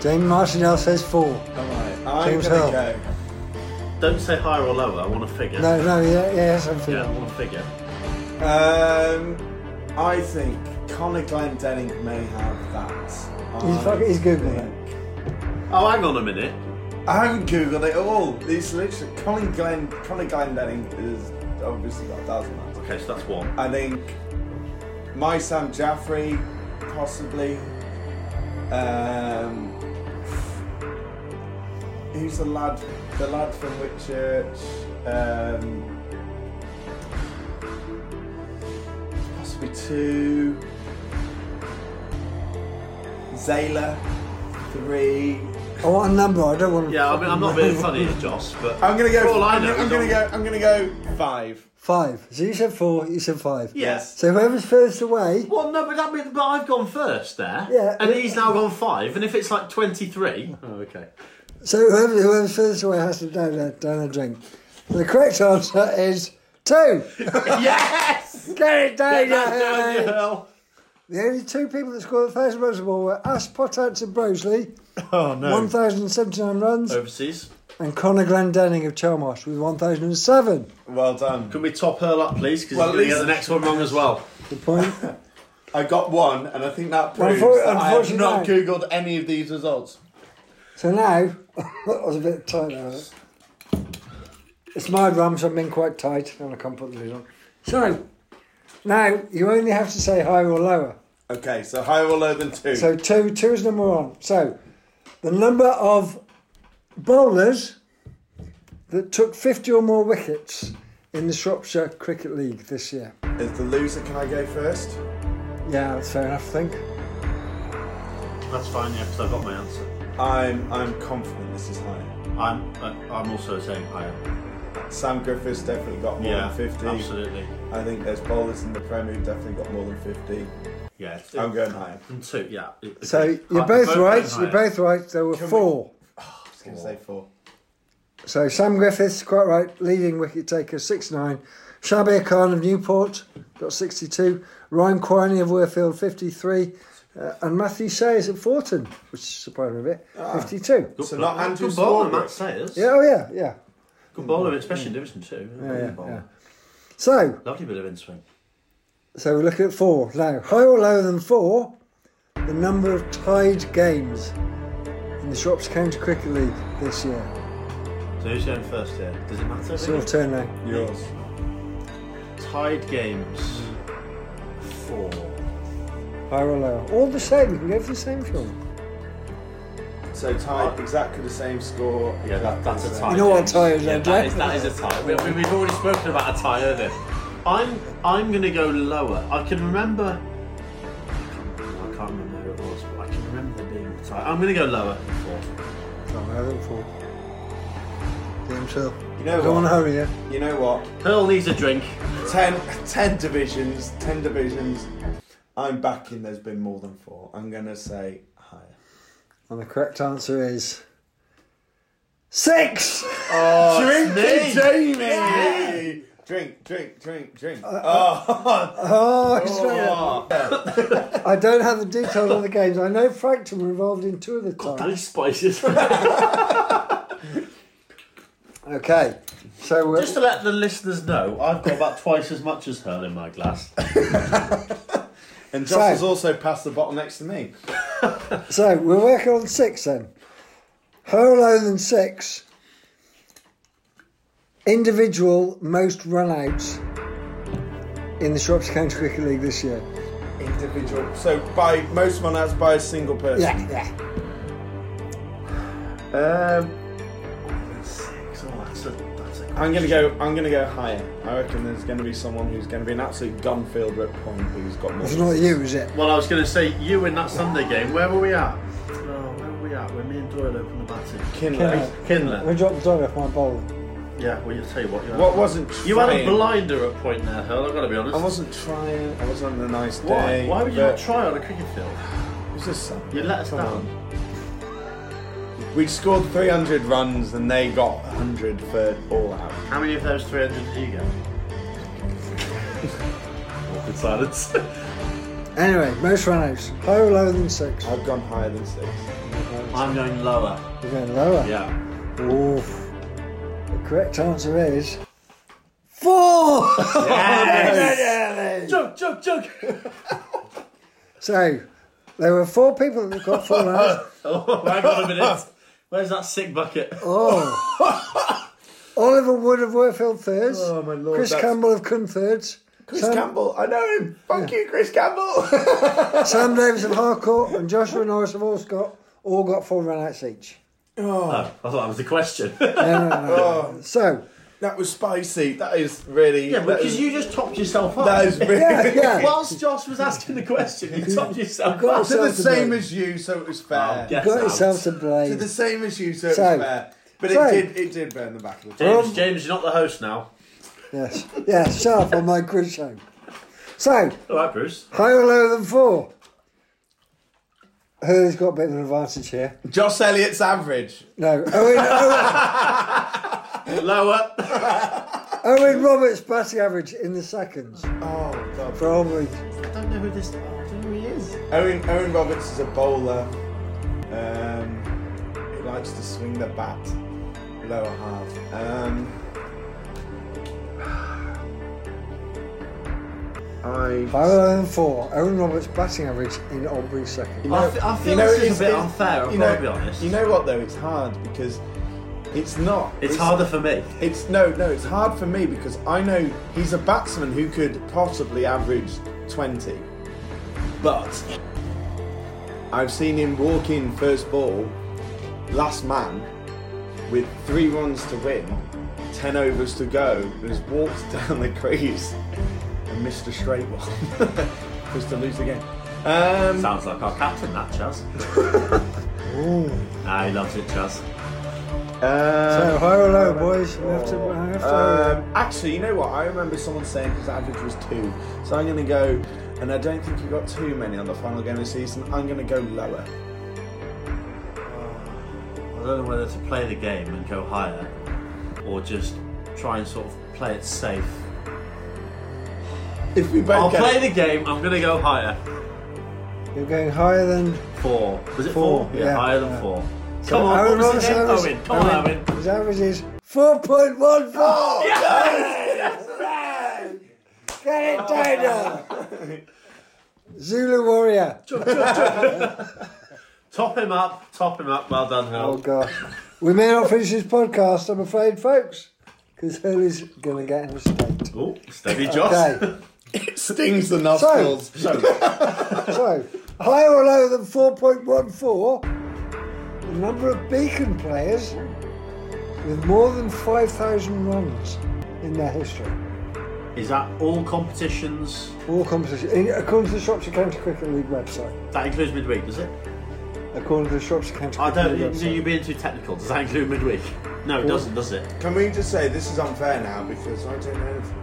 Jamie Martindale says four. Alright, I'm James gonna Hill. go. Don't say higher or lower. I want a figure. No, no, yeah, yeah, something. Yeah, I want a figure. Um, I think Conor Glendenning may have that. He's I fucking- he's Googling think Oh, hang on a minute. I haven't googled it at all. It's literally Colin Glenn. Colin Glendenning is obviously got a thousand runs. Okay, so that's one. I think my Sam Jaffrey, possibly. Um, who's the lad? The lad from Whitchurch. Um, possibly two. Zayla, three. I want a number. I don't want. Yeah, I mean, I'm not being funny here, Joss, but I'm gonna go. For all I I'm, know, gonna, I'm we gonna go. I'm gonna go five. Five. So you said four. You said five. Yes. So whoever's first away. Well, no, but that means, but I've gone first there. Yeah. And he's now gone five, and if it's like 23. Oh, okay. So whoever, whoever's furthest away has to down a, down a drink. The correct answer is two. yes! Get it down, Get that down, you hell. The only two people that scored the first of all were Ash Pottats of Broseley, Oh no. 1,079 runs, Overseas. And Connor Glendenning of Chelmarsh with 1,007. Well done. Can we top her up, please? Because Well, he's going to get the next one wrong as well. Good point. I got one, and I think that proves unfor- that I have not no. googled any of these results. so now, that was a bit tight there. wasn't it? It's my rum, so I'm being quite tight, and I can't put the lid on. So, now you only have to say higher or lower. Okay, so higher or lower than two. So two, two is number one. So the number of bowlers that took 50 or more wickets in the Shropshire Cricket League this year. Is the loser, can I go first? Yeah, that's fair enough, I think. That's fine, yeah, because I've got my answer. I'm I'm confident this is higher. I'm uh, I'm also saying higher. Sam Griffiths definitely got more Yeah, than 50. absolutely. I think there's bowlers in the Premier who definitely got more than 50. Yeah. I'm going higher. And two, yeah. So you're Hi- both right. You're both right. There were Can we- four. I was going to say four. So Sam Griffiths, quite right, leading wicket taker, 69. Shabir Khan of Newport got 62. Ryan Quiney of Worfield, 53. Uh, and Matthew Sayers at Forton, which surprised me a bit, 52. Good So bowler, not Andrew good bowler, Swarbrick. Matt Sayers. Yeah, oh yeah, yeah. Good bowler, especially in Division 2. Yeah, yeah, yeah. So, Lovely bit of in swing. so we're looking at four. Now, higher or lower than four, the number of tied games in the Shropshire County Cricket League this year. So who's going first here? Does it matter? It's your turn now. Yours. Tied games. Four. Higher or lower. All the same, you can go for the same if you want. So tied, exactly the same score. Yeah, that, that's a tie. You know what a tie is, yeah, don't that you? is, that is a tie. We, we, we've already spoken about a tie earlier. I'm I'm going to go lower. I can remember. I can't remember who it was, but I can remember there being a tie. I'm going to go lower than four. Higher than four. Game himself. You know Don't want to what? hurry, yeah? You know what? Pearl needs a drink. 10, 10 divisions, 10 divisions. I'm backing there's been more than four. I'm going to say higher. And the correct answer is six. Oh, Drink Drink me. Jamie! Drink, drink, drink, drink. oh, Oh, I swear. oh. I don't have the details of the games. I know Frankton were involved in two of the That times. is spicy. Okay, so uh, Just to let the listeners know, I've got about twice as much as her in my glass. And Josh So- has also passed the bottle next to me. so we're working on six then. Higher lower than six. Individual most runouts in the Shropshire County Cricket League this year. Individual. So by most one that's by a single person. Yeah, yeah. Um, Six. Oh, that's a, that's a I'm gonna go. I'm gonna go higher. I reckon there's gonna be someone who's gonna be an absolute gun fielder at point who's got more. It's not you, is it? Well, I was going to say, you in that Sunday game, where were we at? Oh, where were we at? When me and Doyle opened the batting. Kinley. Kinlan. We dropped Doyle off my bowl. Yeah, well, you tell you what. You had, What wasn't You had a trying- blinder at point there, Hurl, I've got to be honest. I wasn't trying. I was on a nice Why? day. Why would you but not try on a cricket field? It was just something. You let us Come down. on. We scored 300 runs and they got 100 for all out. How many of those 300 did you get? Awkward silence. Anyway, most runouts. Higher or lower than six? I've gone higher than six. I'm going lower. You're going lower? Yeah. Oof. The correct answer is four. Yes. Joke, joke, joke. so there were four people that got four runs. oh, hang on a minute. Where's that sick bucket? Oh. Oliver Wood of Worfield thirds. Oh, my lord, Chris that's- Campbell of Kun thirds. Chris Sam, Campbell, I know him. Thank you, Chris Campbell. Sam Davis of Harcourt and Joshua Norris of Allscott all got four run-outs each. Oh, I thought that was the question. No, no, no. Oh, So, that was spicy. That is really. yeah, that because is- you just topped yourself up. That is really. yeah, yeah. Whilst Josh was asking the question, you topped yourself got up. To the to same blame. as you, so it was fair. Get got out. yourself to To blame. the same as you, so it So- was fair. But so- it did. It did burn the back of the James, Um, James, you're not the host now. Yes, yeah, sharp on my quiz show. So, All right, Bruce. higher or lower than four? Hurley's got a bit of an advantage here. Josh Elliott's average. No, Owen, Owen, Lower. Owen Roberts batting average in the seconds Oh god. for Albury. I don't know who this. I don't know who he is. Owen Owen Roberts is a bowler. Um, he likes to swing the bat lower half. Um, I. Higher or lower than four? Owen Roberts batting average in Albury second. I, th- I feel you know, this is it's- a bit unfair. I've you got know, to be honest. You know what though? It's hard because it's not. it's, harder for me. It's no, no. It's hard for me because I know he's a batsman who could possibly average twenty, but I've seen him walk in first ball, last man, with three runs to win, ten overs to go, and has walked down the crease and missed a straight one, just to lose the game. Um, Sounds like our captain, that Chaz. Ah, he loves it, Chaz. So um, higher or lower, boys? We have to. I have to Um, actually, you know what? I remember someone saying his average was two. So I'm going to go, and I don't think he got too many on the final game of the season. I'm going to go lower. I don't know whether to play the game and go higher, or just try and sort of play it safe. If we both I'll get play it- the game. I'm going to go higher. You're going higher than Four. Was it Four, four? Yeah, yeah, higher than yeah. four. So Come on, Owen what was Roberts' it again? average- Owen, come on, Owen. His average is 4.14. Yes, Get it down now. Zulu Warrior. Top him up, top him up. Well done, Oh, Hal. God. We may not finish this podcast, I'm afraid, folks, because Hurley's going to get in a state. Oh, steady, Josh. Okay. It stings the nostrils. So, So, higher or lower than 4.14, the number of Beacon players with more than 5,000 runs in their history. is that all competitions? All competitions, in- according to the Shropshire County Cricket League website. That includes midweek, does it? According to the Shropshire County I Cricket don't. League You, website. you're being too technical. Does that include midweek? No, it doesn't, does it? Can we just say this is unfair now because I don't know anything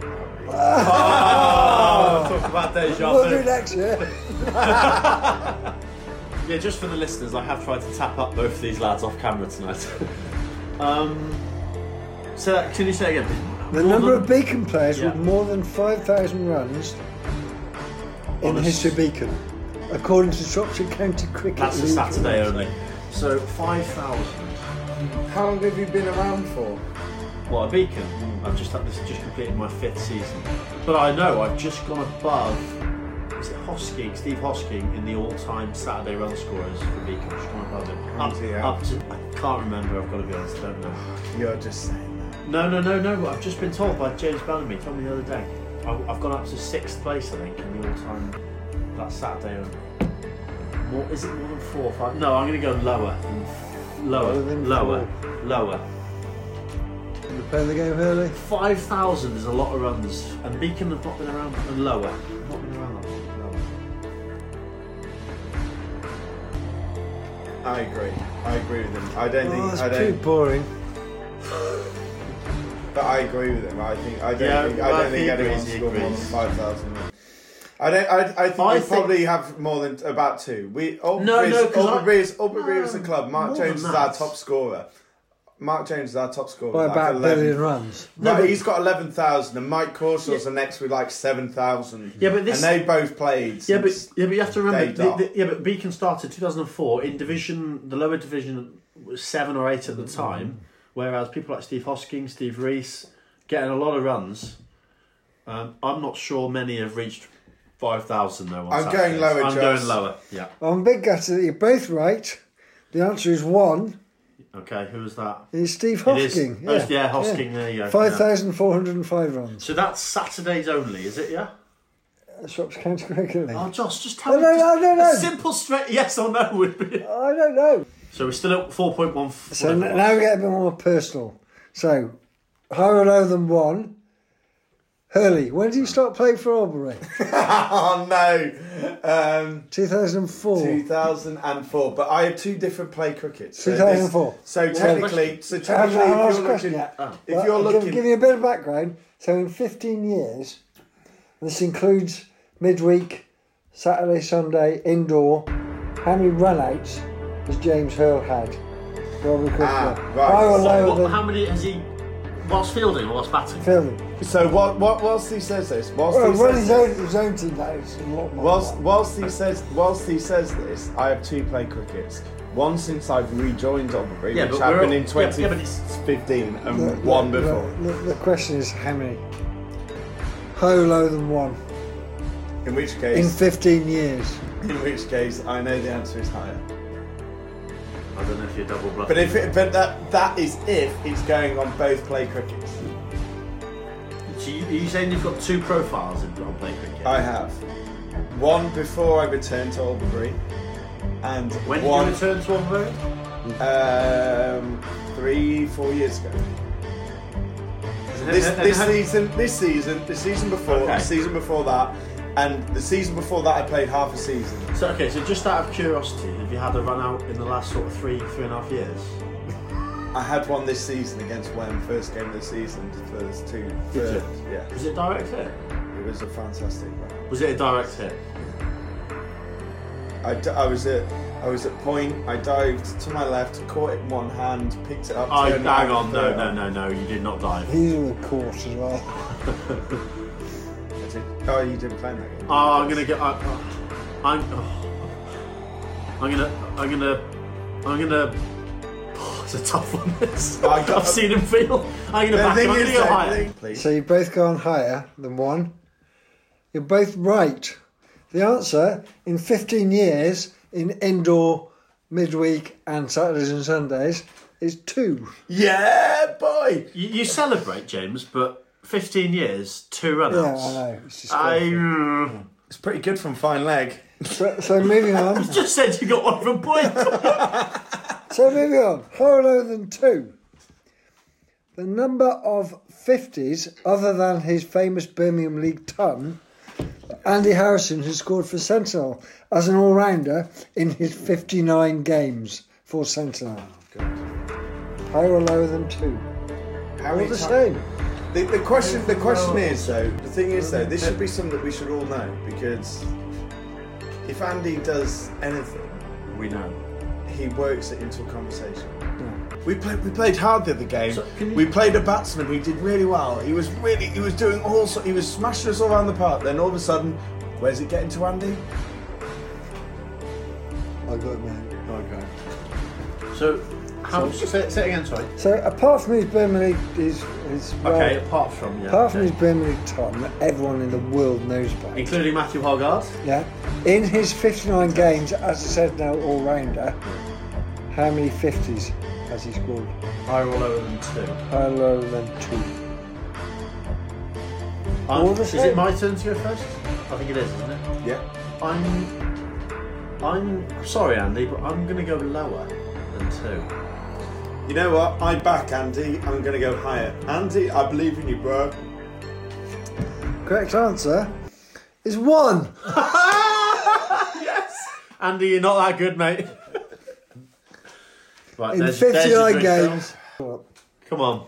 about it. Oh, talk about deja We'll do next year. Yeah, just for the listeners, I have tried to tap up both of these lads off camera tonight. um, so that, can you say it again? The More number than- of Beacon players Yeah. with more than 5,000 runs in On a history s- Beacon, according to Shropshire County Cricket That's a Saturday website. only. So five thousand. How long have you been around for? What a beacon! I've just had this just completed my fifth season, but I know I've just gone above. Is it Hosking, Steve Hosking, in the all-time Saturday run scorers for Beacon? Just gone above him. Up, hell. up to I can't remember. I've got to be honest. I don't know. You're just saying that. No, no, no, no. I've just been told by James Bellamy. Told me the other day. I- I've gone up to sixth place, I think, in the all-time that Saturday. More, is it more than four or five? No, I'm going to go lower. Lower, Lower lower, lower. You play the game early? Five thousand is a lot of runs, and Beacon have not been around. And lower, not been around that long. Lower. I agree. I agree with him. I don't Oh, think. that's I too don't. boring. But I agree with him. I think. I don't Yeah, think. I don't think he anyone agrees, he scored more than five thousand. I don't. I, I think I we think- probably have more than about two. We Aubrey No, is, no, 'cause I- Aubrey ah, is, Aubrey is the club. Mark more Jones is than our that. top scorer. Mark Jones is our top scorer. By with like about 11. billion runs. No, right, he's got eleven thousand, and Mike Corsell's the next with like seven thousand. Yeah, but this- and they both played. Yeah, but yeah, but you have to remember. The, the, yeah, but Beacon started 2004 in division. The lower division was seven or eight at the time, whereas people like Steve Hosking, Steve Reese, getting a lot of runs. Um, I'm not sure many have reached five thousand though. I'm going lower, I'm Joss. going lower. Yeah. I'm big gutted that you're both right. The answer is one. Okay, who was that? It's Steve It is. Hosking. Oh, yeah, Hosking, there you go. 5,405 runs. So that's Saturdays only, is it? Yeah. Shropshire County Cricket League. Oh, Josh, just tell me. don't know, I don't A simple straight yes or no would be. I don't know. So we're still at four point one. So now we get a bit more personal. So, higher or lower than one. Hurley, when did you start playing for Albury? oh no, um, 2004. 2004. But I have two different play crickets. So this- 2004. So technically, so I haven't technically, if a you're question looking, yet. if Well, you're looking, give, give you a bit of background. So, in 15 years, this includes midweek, Saturday, Sunday, indoor. How many runouts has James Hurl had? for Albury Cricket Ah, right. Higher or What- lower what- than how many has he? Whilst fielding or whilst batting? Fielding. So what, what, whilst he says this, whilst Well, he run says his this, own, his own team, that is a lot more. whilst, whilst he says, whilst he says this, I have two play crickets. One since I've rejoined Albury, Yeah, which but happened we're- in yeah, yeah, but it's- 2015, and The- one the- before. The, the question is how many? How low than one? In which case In case, 15 years. in which case, I know the answer is higher. I don't know if you're double bluffing. But if it, but that that is if it's going on both play crickets. So you, are you saying you've got two profiles in on play cricket? I have one before I returned to Albury, and when did one you return to Albury? um, three four years ago. This, this season, this season, the season before, Okay. the season before that, and the season before that, I played half a season. So okay, so just out of curiosity, have you had a run out in the last sort of three, three and a half years? I had one this season against Wem, first game of the season, first two, Did you? third, yeah. Was it a direct hit? It was a fantastic run. Was it a direct hit? I, d- I was at I was at point. I dived to my left, caught it in one hand, picked it up. Oh, hang on, no, no, no, no, you did not dive. He's in the court as well. I did- Oh, you didn't play that game. Oh, I'm gonna get. I, I'm. Oh, I'm gonna. I'm gonna. I'm gonna. Oh, it's a tough one. This. Oh, I got- I've seen him feel. I'm gonna back him. I'm gonna go though, higher. please. So you've both gone higher than one. You're both right. The answer in 15 years in indoor, midweek, and Saturdays and Sundays is two. Yeah, boy. You, you celebrate, James, but 15 years, two Yeah. I know. It's I disgraceful. uh, It's pretty good from fine leg. So, so moving on. you just said you got one from point. So moving on. Higher than two. The number of 50s, other than his famous Birmingham League ton, Andy Harrison has scored for Sentinel as an all-rounder in his 59 games for Sentinel. Higher or lower than two? How All many the ti- same. The, the question, the question is though. The thing is though, this should be something that we should all know because if Andy does anything, we know. he works it into a conversation. We played. We played hard the other game. So, can you- we played a batsman who did really well. He was really. He was doing all. so- He was smashing us all around the park. Then all of a sudden, where's it getting to Andy? I got it, man. Oh, okay. So, how? say, say it again, sorry. So apart from his Birmingham League, his, his well, Okay, apart from yeah, apart from his Birmingham League ton that everyone in the world knows about. including Matthew Hogarth. Yeah. In his 59 games, as I said, now all rounder, how many 50s has he scored? Higher or lower than two. Higher or lower than two? I'm- All the is it my turn to go first? I think it is, isn't it? Yeah. I'm. I'm sorry, Andy, but I'm going to go lower than two. You know what? I back Andy. I'm going to go higher. Andy, I believe in you, bro. Correct answer is one. yes, Andy, you're not that good, mate. right, In there's, there's 59 games. Come on.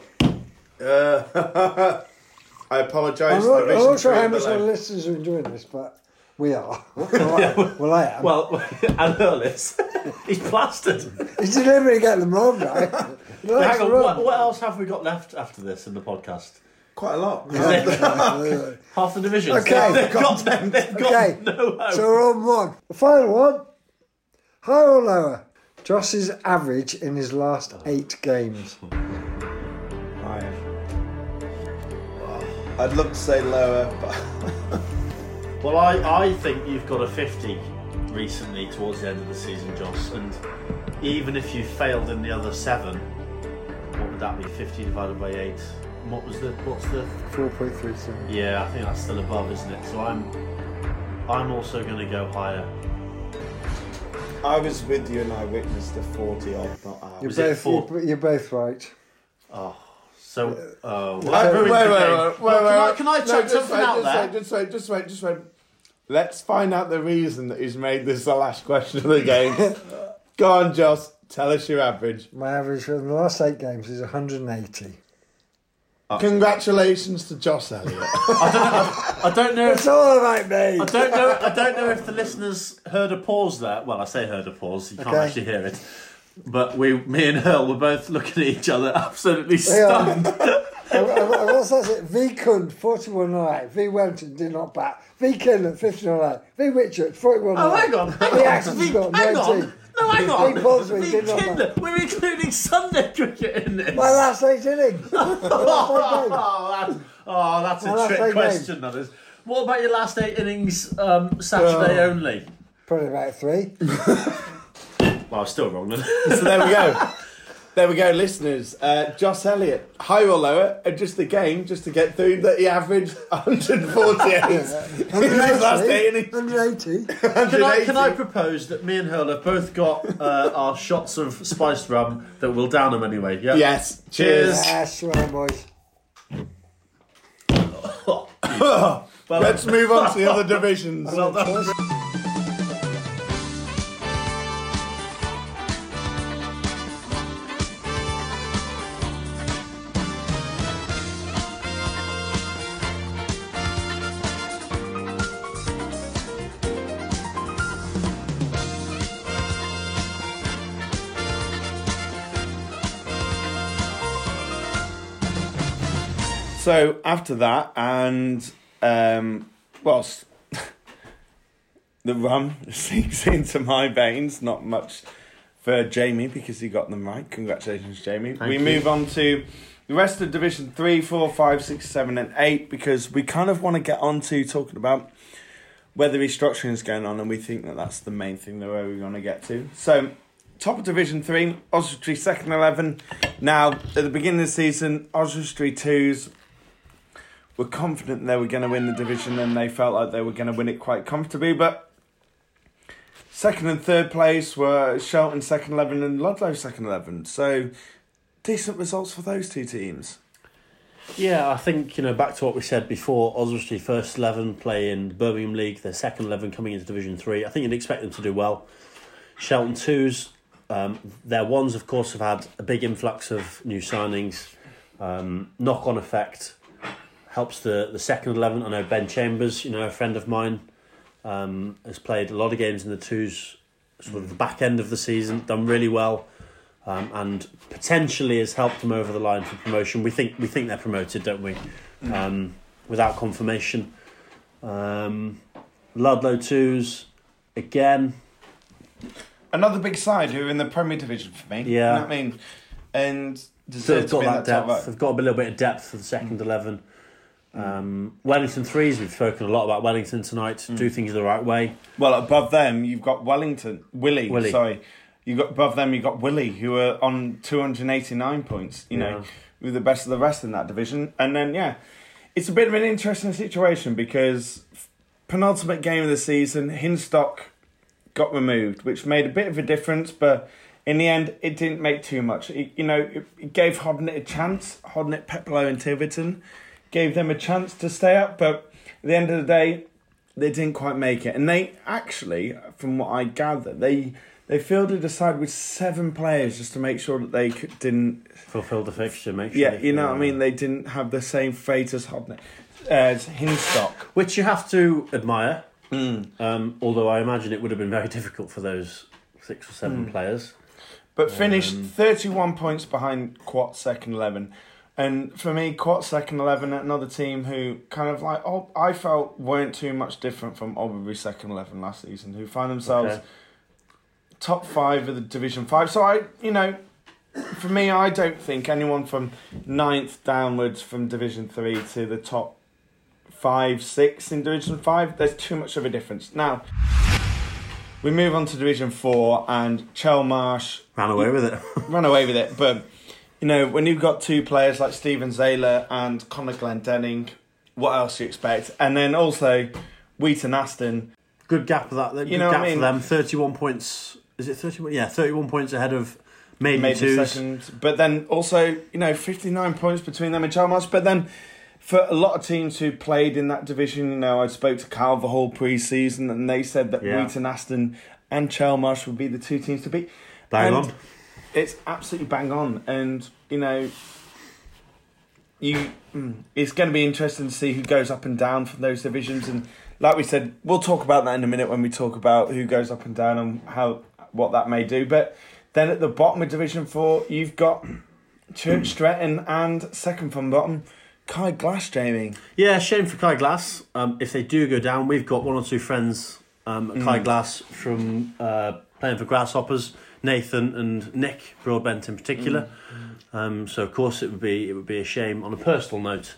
Uh, I apologise. I'm to not, I'm vision not sure how much our below. listeners are enjoying this, but we are. well, I, well, I am. Well, and Hurlis, he's plastered. He's deliberately getting them wrong, right? Hang on, what, what else have we got left after this in the podcast? Quite a lot. Half the division. Okay. they've got, them. they've got Okay, no hope. so we're on one. The final one. Higher or lower? Joss's average in his last eight games. Higher. I'd love to say lower, but Well, I, I think you've got a 50 recently towards the end of the season, Joss, and even if you failed in the other seven, what would that be? 50 divided by 8. What was the, what's the, 4.37. yeah, I think that's still above, isn't it? So I'm, I'm also going to go higher. I was with you and I witnessed the 40 odd not out. You're Was it both, four? you're, you're both right. Oh, so, uh, well, Wait, that wait, ruins wait, the wait, game. wait, Well, wait, can I, wait. can I No, chuck just something wait, out just there? Wait, just wait, just wait, just wait. Let's find out the reason that he's made this the last question of the game. Go on, Joss. Tell us your average. My average for the last eight games is 180. Congratulations to Joss Elliott. I don't know. It's If, all about me. I don't know. I don't know if the listeners heard a pause there. Well, I say heard a pause. You can't Okay. actually hear it. But we, me and Earl, were both looking at each other, absolutely stunned. I, I, I, what's that? it? V Kund, 41 alright. V Wellington did not bat. V Kinlan, 50 alright. V Richard, 41 Oh, alright. hang on, hang V on. Axon V- Scott, hang 19. No, hang on. V Ponsonby V did not bat. Kindler. We're including Sunday cricket in this. My last eight innings. My last eight games. oh, that's, oh, that's My a last trick eight question, that is. What about your last eight innings um, Saturday only? Probably about three. Well, I was still wrong then. so there we go. There we go, listeners. Uh, Joss Elliott, higher or lower, and just the game, just to get through that he averaged 148 in his last eight 180. Can I, 180. can I propose that me and Hurl have both got uh, our shots of spiced rum that will down them anyway? Yeah. Yes. Cheers. Yes, well, boys. Well, Let's move on to the other divisions. well done. So after that, and um, whilst the rum sinks into my veins, not much for Jamie because he got them right. Congratulations, Jamie. we you. move on to the rest of Division 3, 4, 5, 6, 7, and 8 because we kind of want to get on to talking about where the restructuring is going on, and we think that that's the main thing that where we want to get to. So, top of Division 3, Oswestry second 11. Now, at the beginning of the season, Oswestry 2s were confident they were going to win the division and they felt like they were going to win it quite comfortably. But second and third place were Shelton second 11 and Ludlow second 11. So decent results for those two teams. Yeah, I think, you know, back to what we said before, Oswestry first 11 play in Birmingham League, their second 11 coming into Division 3. I think you'd expect them to do well. Shelton 2s, um, their ones, of course, have had a big influx of new signings. Um, knock on effect helps the, the second 11. I know Ben Chambers, you know, a friend of mine, um, has played a lot of games in the twos, sort of the back end of the season, done really well. Um, and potentially has helped them over the line for promotion. We think we think they're promoted, don't we? Um, without confirmation. Um, Ludlow twos again. Another big side who are in the Premier Division for me. Yeah. You know I mean? And So they've to got that that top depth. They've got a little bit of depth for the second eleven. Um, Wellington threes. We've spoken a lot about Wellington tonight. Do things the right way. Well, above them, you've got Wellington, Willie, Willie. sorry. You got above them, you got Willie, who are on 289 points, you know, with the best of the rest in that division. And then, yeah, it's a bit of an interesting situation because penultimate game of the season, Hinstock got removed, which made a bit of a difference, but in the end, it didn't make too much. It, you know, it, it gave Hodnet a chance, Hodnet, Peplow, and Tibberton gave them a chance to stay up, but at the end of the day, they didn't quite make it. And they actually, from what I gather, they they fielded a side with seven players just to make sure that they could, didn't. fulfill the fixture, make sure. Yeah, you know what I mean. They didn't have the same fate as Hodnet, as Hinstock. which you have to admire. Mm. Um, although I imagine it would have been very difficult for those six or seven mm. players. but finished um, 31 points behind Quatt second 11. And for me, Quatt second 11, another team who kind of like, oh, I felt weren't too much different from Albury second 11 last season, who find themselves Okay. top five of the Division 5. So I, you know, for me, I don't think anyone from ninth downwards from Division 3 to the top five, six in Division 5, there's too much of a difference. Now, we move on to Division Four, and Chelmarsh Ran away with it. ran away with it. But you know, when you've got two players like Steven Zayler and Conor Glendenning, what else do you expect? And then also Wheaton Aston. Good gap for that. Good You know what gap I mean? for them. Thirty-one points. Is it thirty-one? Yeah, thirty-one points ahead of maybe, maybe twos. second. But then also, you know, 59 points between them and Chelmarsh. But then for a lot of teams who played in that division, you know, I spoke to Calverhall pre season and they said that Yeah. Wheaton Aston and Chelmarsh would be the two teams to beat. Bang And on. It's absolutely bang on. And, you know, you mm, it's going to be interesting to see who goes up and down from those divisions and like we said we'll talk about that in a minute when we talk about who goes up and down and how what that may do but then at the bottom of division 4 you've got Church Stretton and second from bottom Kai Glass Jamie Yeah, shame for Kai Glass. Um, if they do go down, we've got one or two friends, um, at Kai Mm. Glass from uh, playing for Grasshoppers, Nathan and Nick Broadbent in particular. Um, so of course it would be it would be a shame on a personal note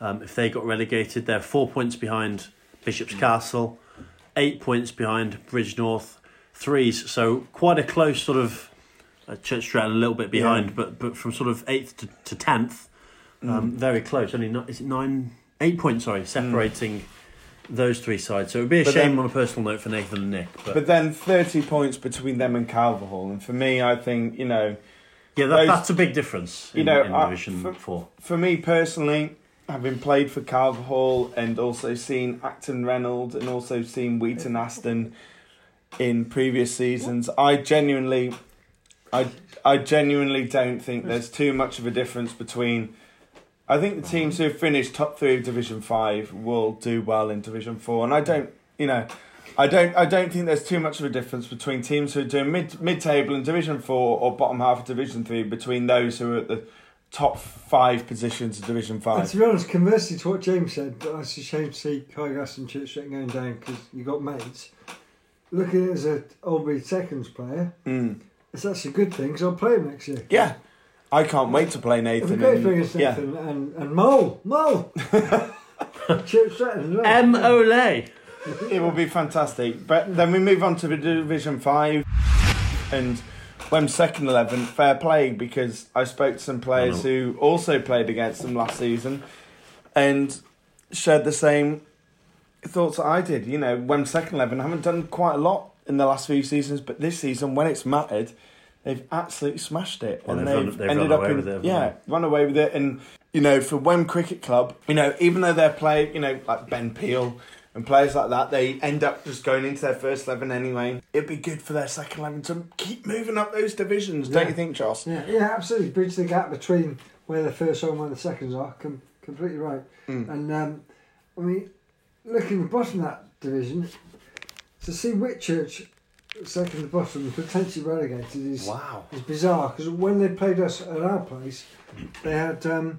um, if they got relegated. They're four points behind Bishop's Castle, eight points behind Bridgnorth, threes. So quite a close sort of uh, Church Stretton a little bit behind, Yeah. but but from sort of eighth to, to tenth, um, Mm. very close. Only ni- is it nine, eight points? Sorry, separating those three sides. So it would be a But shame then- on a personal note for Nathan and Nick. But, but then 30 points between them and Calverhall and for me I think you know yeah, that, those- that's a big difference. In, You know, in I- Division for- Four. For me personally, having played for Calverhall and also seen Acton Reynolds and also seen Wheaton Aston in previous seasons, I genuinely, I, I genuinely don't think there's too much of a difference between. I think the teams who have finished top three of Division Five will do well in Division Four, and I don't, you know. I don't. I don't think there's too much of a difference between teams who are doing mid mid table in Division Four or bottom half of Division Three between those who are at the top five positions of Division And Five. to be honest, conversely to what James said, it's a shame to see Kai Glass and Church Stretton going down because you got mates. Looking at it as an Albury seconds player, Mm. it's actually a good thing because I'll play him next year. Yeah, I can't wait to play It'd be Nathan. great and- for against yeah. And, and Mole. Mole! Church Stretton as well. M. Olay. it will be fantastic. But then we move on to the Division Five, and Wem second eleven, fair play because I spoke to some players who also played against them last season, and shared the same thoughts that I did. You know, Wem second eleven I haven't done quite a lot in the last few seasons, but this season when it's mattered, they've absolutely smashed it, Well, and they've they've, run- they've ended run up away in with it, haven't yeah, run away with it, and you know, for Wem Cricket Club, you know, even though they're playing, you know, like Ben Peel and players like that, they end up just going into their first eleven anyway. It'd be good for their second eleven to keep moving up those divisions, don't Yeah. you think, Joss? Yeah, yeah, absolutely. Bridge the gap between where the first are and where the seconds are. Com- completely right. Mm. And um, I mean, looking at the bottom of that division, to see Whitchurch second to bottom potentially relegated is Wow. is bizarre because when they played us at our place, they had um,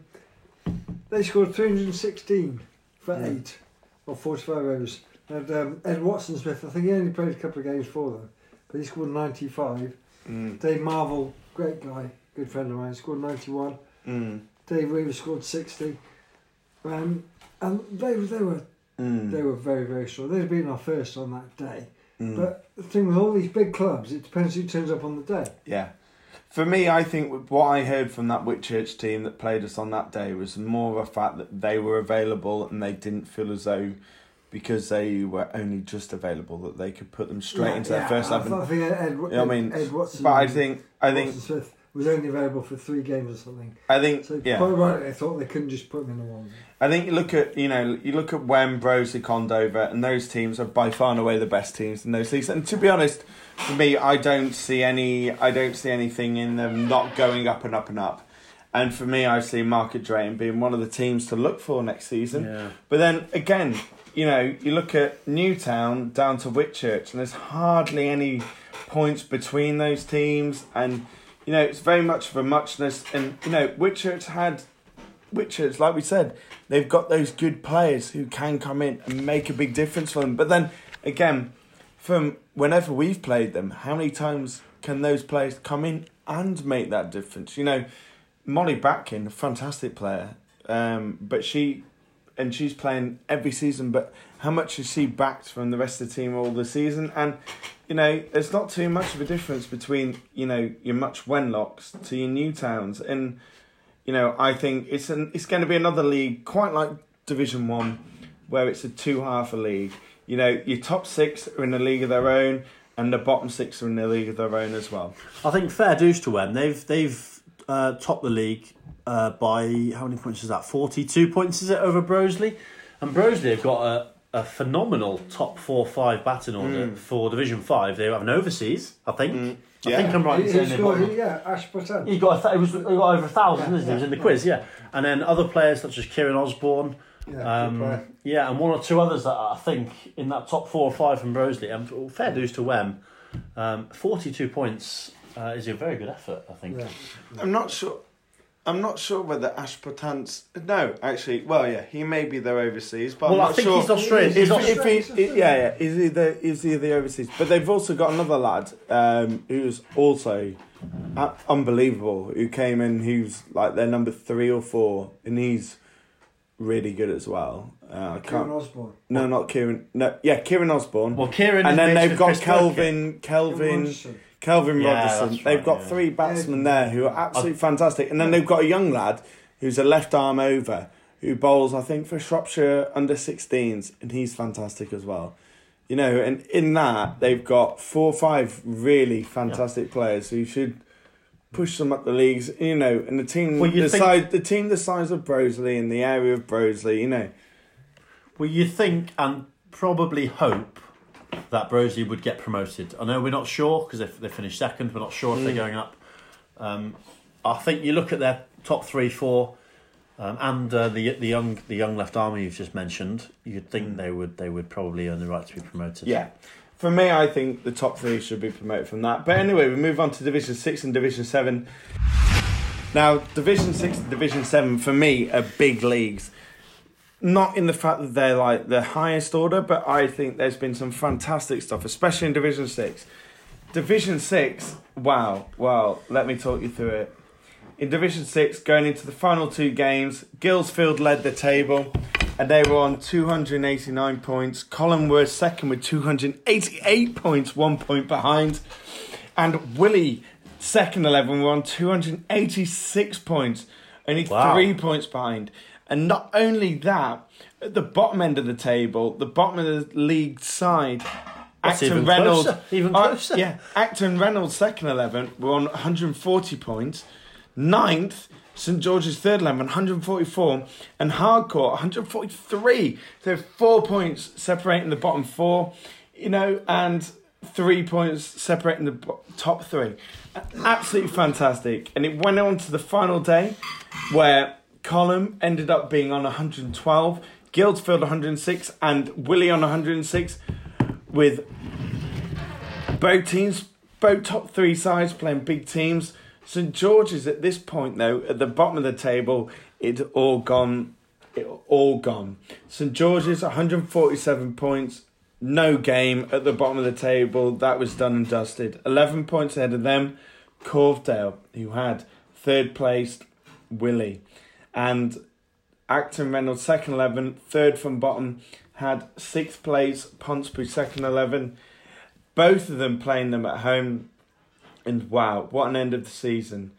they scored 316 for Yeah. eight or 45 overs. Had um, Ed Watson Smith. I think he only played a couple of games for them, but he scored 95. Mm. Dave Marvel, great guy, good friend of mine, scored 91. Mm. Dave Weaver scored 60. Um, and they, were- they were Mm. they were very, very strong. They'd been our first on that day. Mm. But the thing with all these big clubs, it depends who turns up on the day. Yeah. For me, I think what I heard from that Whitchurch team that played us on that day was more of a fact that they were available and they didn't feel as though because they were only just available that they could put them straight Yeah, into their yeah, first eleven. I think Ed, Ed, You know I mean? Ed Watson, but I think I think Watson Smith was only available for three games or something. I think So yeah. quite right, they thought they couldn't just put him in the one. I think you look at you know you look at Wem, Broseley, Condover, and those teams are by far and away the best teams in those leagues. And to be honest, for me, I don't see any I don't see anything in them not going up and up and up. And for me, I see Market Drayton being one of the teams to look for next season. Yeah. But then again, you know, you look at Newtown down to Whitchurch, and there's hardly any points between those teams, and you know it's very much of a muchness. And you know, Whitchurch had Whitchurch, like we said, they've got those good players who can come in and make a big difference for them. But then again, from whenever we've played them, how many times can those players come in and make that difference? You know, Molly Batkin, a fantastic player, um, but she and she's playing every season. But how much is she backed from the rest of the team all the season? And you know, there's not too much of a difference between you know your much Wenlocks to your Newtowns, and you know I think it's an it's going to be another league quite like Division One, where it's a two half a league. You know, your top six are in a league of their own, and the bottom six are in a league of their own as well. I think fair dues to Wem. They've they've uh, topped the league uh, by how many points is that? Forty two points is it over Broseley, And Broseley have got a, a phenomenal top four five batting order Mm. for Division Five. They have an overseas, I think. I Yeah. think I'm right in He- saying he's they've got- got- he- yeah, Ashburton. He got a th- he was he got over a thousand, Yeah, isn't he? He was in the quiz, yeah. And then other players such as Kieran Osborne, Yeah, um, yeah, and one or two others that I think in that top four or five from Broseley. And fair dues to Wem, um, forty-two points uh, is a very good effort. I think. I'm not sure. I'm not sure whether Ashputant's no, actually, well, yeah, he may be there overseas, but Well, I'm I not think sure. he's Australian. If, He's if Australian. he, yeah, yeah, is he the is he the overseas? But they've also got another lad um, who's also uh, unbelievable. Who came in, who's like their number three or four, and he's really good as well. Uh, I Kieran. Osborne. No, not Kieran. No, yeah, Kieran Osborne. Well, Kieran and then they've got Chris Kelvin, Kelvin, Rogerson. Kelvin Yeah, Rogerson. that's they've got yeah. three batsmen there who are absolutely fantastic, and then they've got a young lad who's a left arm over who bowls, I think, for Shropshire under 16s, and he's fantastic as well. You know, and in that they've got four or five really fantastic players who should push them up the leagues. You know, and the team, Well, you the think- size, the team, the size of Broseley in the area of Broseley. You know, Well, you think and probably hope that Broseley would get promoted. I know we're not sure because they, they finished second. We're not sure if they're going up. Um, I think you look at their top three, four, um, and uh, the the young the young left army you've just mentioned. You'd think they would they would probably earn the right to be promoted. Yeah. For me, I think the top three should be promoted from that. But anyway, we move on to Division 6 and Division 7. Now, Division 6 and Division 7, for me, are big leagues. Not in the fact that they're like the highest order, but I think there's been some fantastic stuff, especially in Division 6. Division 6, wow, wow, let me talk you through it. In Division 6, going into the final two games, Guilsfield led the table and they were on 289 points. Colin second with 288 points, one point behind. And Willie, second 11, were on 286 points, only Wow. three points behind. And not only that, at the bottom end of the table, the bottom of the league side, That's Acton even Reynolds, closer, even uh, closer. yeah, Acton Reynolds second eleven were on 140 points. Ninth, St George's third eleven 144, and Hardcore 143. So four points separating the bottom four, you know, and three points separating the top three. Absolutely fantastic. And it went on to the final day, where Column ended up being on 112, Guilsfield 106, and Willie on 106 with both teams, both top three sides playing big teams. St George's at this point, though, at the bottom of the table, it's all gone. It all gone. St George's 147 points, no game at the bottom of the table. That was done and dusted. 11 points ahead of them, Corvedale, who had third placed Willie, and Acton Reynolds second 11, third from bottom, had sixth place Ponsby second 11. Both of them playing them at home, and wow, what an end of the season!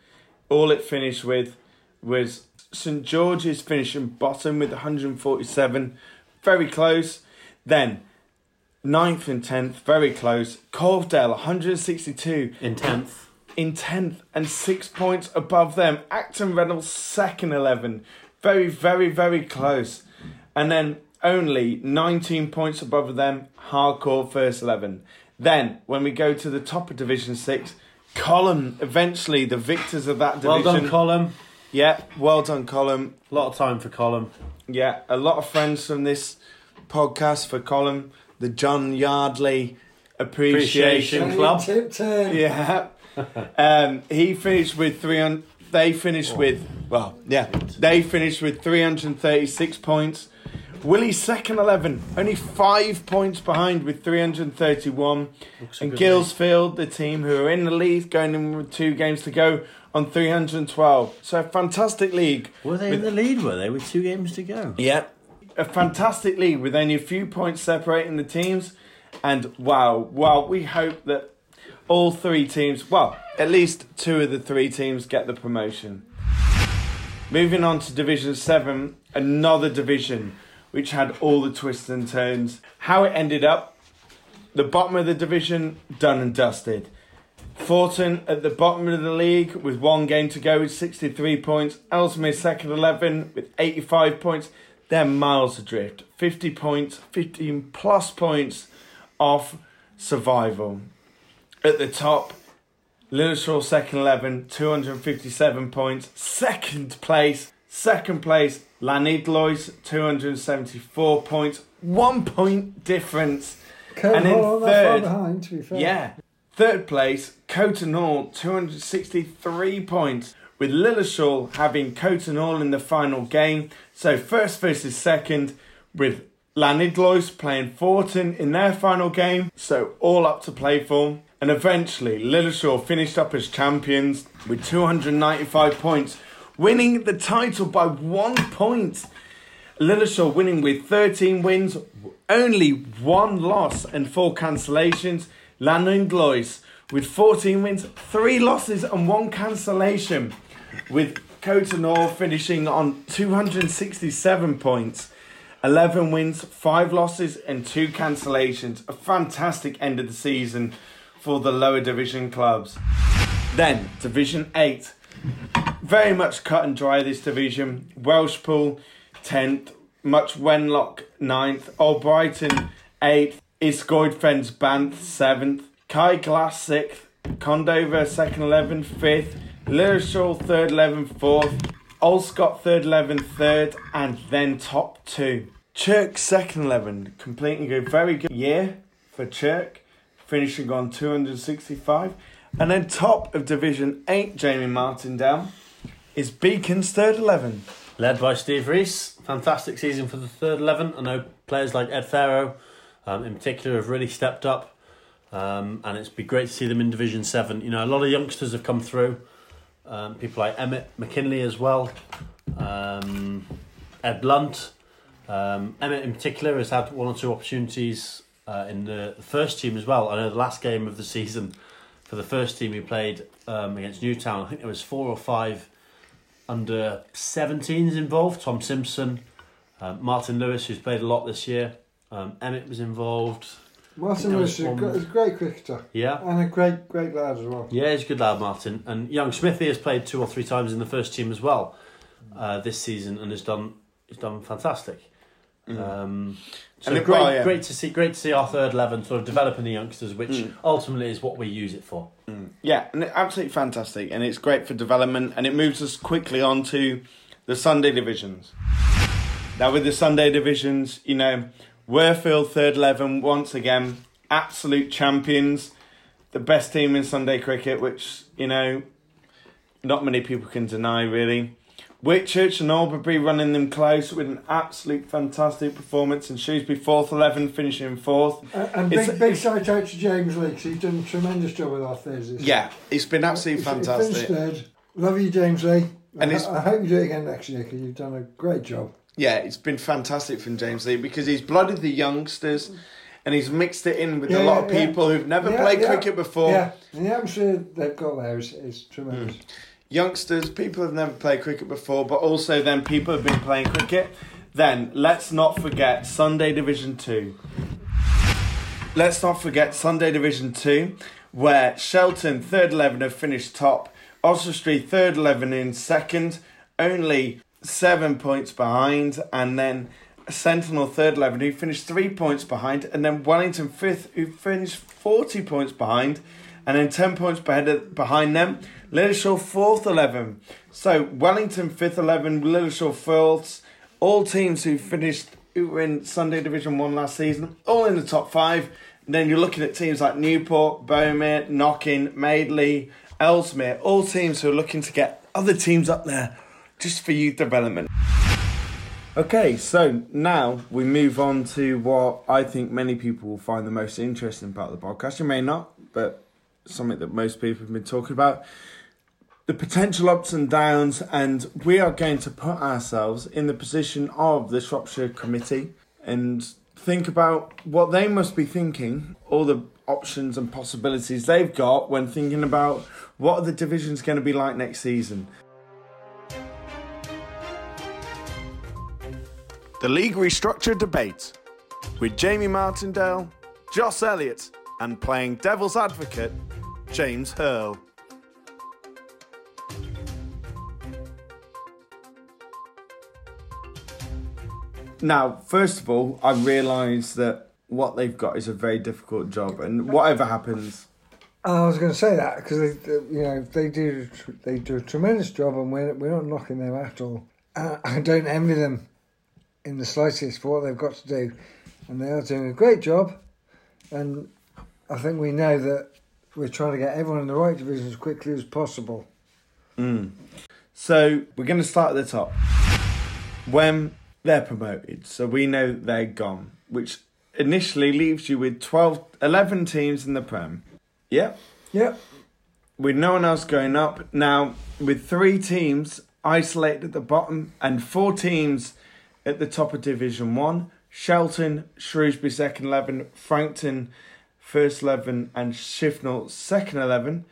All it finished with was St George's finishing bottom with 147, very close. Then ninth and tenth, very close. Corvedale 162 in tenth. In tenth and six points above them. Acton Reynolds second 11, very very very close. And then only 19 points above them. Hardcore first 11. Then when we go to the top of Division Six, Column eventually the victors of that division. Well done, Column. Yeah, well done, Column. A lot of time for Column. Yeah, a lot of friends from this podcast for Column. The John Yardley Appreciation, Appreciation Club. Tipton. Yeah. um, he finished with 300. They finished with, well, yeah, they finished with 336 points. Willie second 11, only five points behind with 331. Looks and Guilsfield, the team who are in the lead, going in with two games to go, on 312. So a fantastic league. Were they in the lead? Were they with two games to go? Yeah. A fantastic league with only a few points separating the teams. And wow, wow, we hope that all three teams, well, at least two of the three teams get the promotion. Moving on to Division 7, another division which had all the twists and turns. How it ended up, the bottom of the division, done and dusted. Forton at the bottom of the league with one game to go with 63 points. Ellesmere second 11 with 85 points. They're miles adrift. 50 points, 15 plus points off survival. At the top, Lilleshall second 11, 257 points. Second place, second place, Llanidloes, 274 points. One point difference. Not that far behind, to be fair. Yeah. Third place, Coton 263 points, with Lilleshall having Coton in the final game. So first versus second, with Llanidloes playing Forton in their final game. So all up to play for. And eventually, Lilleshall finished up as champions with 295 points, winning the title by one point. Lilleshall winning with 13 wins, only one loss and four cancellations. Llanidloes with 14 wins, three losses and one cancellation, with Coton Hall finishing on 267 points. 11 wins, 5 losses, and 2 cancellations. A fantastic end of the season for the lower division clubs. Then, Division 8. Very much cut and dry this division. Welshpool 10th, Much Wenlock 9th, Albrighton 8th, Iscoid Friends Banth 7th, Kai Glass 6th, Condover 2nd 11th 5th, Lilleshall 3rd 11th 4th, Allscott 3rd 11th 3rd, and then top 2. Chirk 2nd 11, completing a very good year for Chirk, finishing on 265. And then top of Division 8, Jamie Martindale, is Beacon's 3rd 11. Led by Steve Reese. Fantastic season for the 3rd 11. I know players like Ed Farrow um, in particular have really stepped up. Um, and it's been great to see them in Division 7. You know, a lot of youngsters have come through. Um, people like Emmett McKinley as well. Um, Ed Blunt. Um, Emmett in particular has had one or two opportunities uh, in the first team as well. I know the last game of the season for the first team he played um, against Newtown, I think there was four or five under 17s involved. Tom Simpson, uh, Martin Lewis, who's played a lot this year. Um, Emmett was involved. Martin Lewis is a, a great cricketer. Yeah. And a great, great lad as well. Yeah, he's a good lad, Martin. And young Smithy has played two or three times in the first team as well uh, this season and has done has done fantastic. Um, so And great, yeah. great to see, great to see our third eleven sort of developing the youngsters, which Mm. ultimately is what we use it for. Yeah, and absolutely fantastic, and it's great for development, and it moves us quickly on to the Sunday divisions. Now, with the Sunday divisions, you know, Worfield third eleven once again, absolute champions, the best team in Sunday cricket, which you know, not many people can deny really. Whitchurch and Albury running them close with an absolute fantastic performance, and Shrewsbury fourth eleven finishing fourth. And, and It's- big, big shout out to James Lee 'cause he's done a tremendous job with our thirds this Yeah, it's been absolutely fantastic. third. Love you, James Lee. And I, I hope you do it again next year because you've done a great job. Yeah, it's been fantastic from James Lee because he's blooded the youngsters and he's mixed it in with a Yeah, lot of yeah, people who've never Yeah, played yeah. cricket before. Yeah, and the atmosphere they've got there is, is tremendous. Mm. Youngsters, people who've never played cricket before, but also then people who've been playing cricket. Then let's not forget Sunday Division 2. Let's not forget Sunday Division 2, where Shelton, third 11, have finished top. Oswestry, third 11, in second, only seven points behind. And then Sentinel, third 11, who finished three points behind. And then Wellington, fifth, who finished 40 points behind. And then 10 points behind them, Lilleshall, fourth 11. So Wellington, fifth 11, Lilleshall, fourth. All teams who finished who were in Sunday Division 1 last season, all in the top five. And then you're looking at teams like Newport, Bomere, Knockin, Madeley, Ellesmere, all teams who are looking to get other teams up there just for youth development. Okay, so now we move on to what I think many people will find the most interesting part of the podcast. You may not, but something that most people have been talking about the potential ups and downs, and we are going to put ourselves in the position of the Shropshire Committee and think about what they must be thinking, all the options and possibilities they've got when thinking about what are the divisions going to be like next season. The League Restructure Debate with Jamie Martindale, Joss Elliott, and playing devil's advocate, James Hurl. Now, first of all, I realise that what they've got is a very difficult job, and whatever happens, I was going to say that because they, you know, they do they do a tremendous job, and we're we're not knocking them at all. Uh, I don't envy them in the slightest for what they've got to do, and they are doing a great job. And I think we know that we're trying to get everyone in the right division as quickly as possible. So we're going to start at the top. When they're promoted, so we know they're gone, which initially leaves you with 12, 11 teams in the Prem. Yep. Yep. With no one else going up. Now, with three teams isolated at the bottom and four teams at the top of Division 1 Shelton, Shrewsbury second 11, Frankton first 11, and Shifnal second 11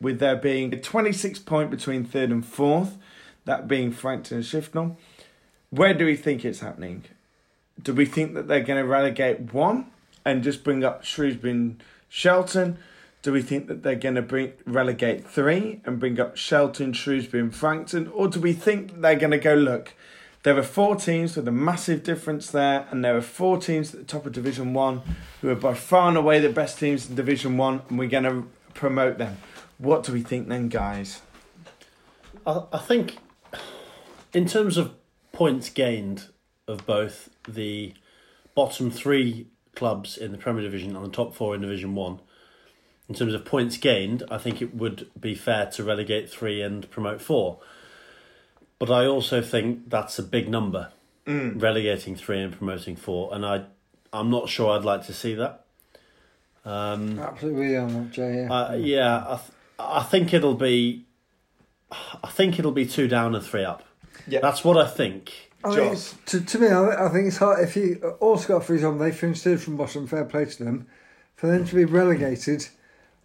with there being a 26 point between third and fourth, that being Frankton and Shifnal. Where do we think it's happening? Do we think that they're going to relegate one and just bring up Shrewsbury and Shelton? Do we think that they're going to bring relegate three and bring up Shelton, Shrewsbury, and Frankton? Or do we think they're going to go, look, there are four teams with a massive difference there, and there are four teams at the top of Division One who are by far and away the best teams in Division One, and we're going to promote them. What do we think then, guys? I, I think, in terms of points gained of both the bottom three clubs in the Premier Division and the top four in Division One, in terms of points gained, I think it would be fair to relegate three and promote four. But I also think that's a big number, relegating three and promoting four, and I, I'm not sure I'd like to see that. Um, Absolutely on that, Jay. Yeah. uh, yeah, I, th- I think it'll be, I think it'll be two down and three up. Yeah. That's what I think. I mean, it's, to, to me, I, I think it's hard. If you Allscott, for example, they finished third from bottom, fair play to them. For them to be relegated,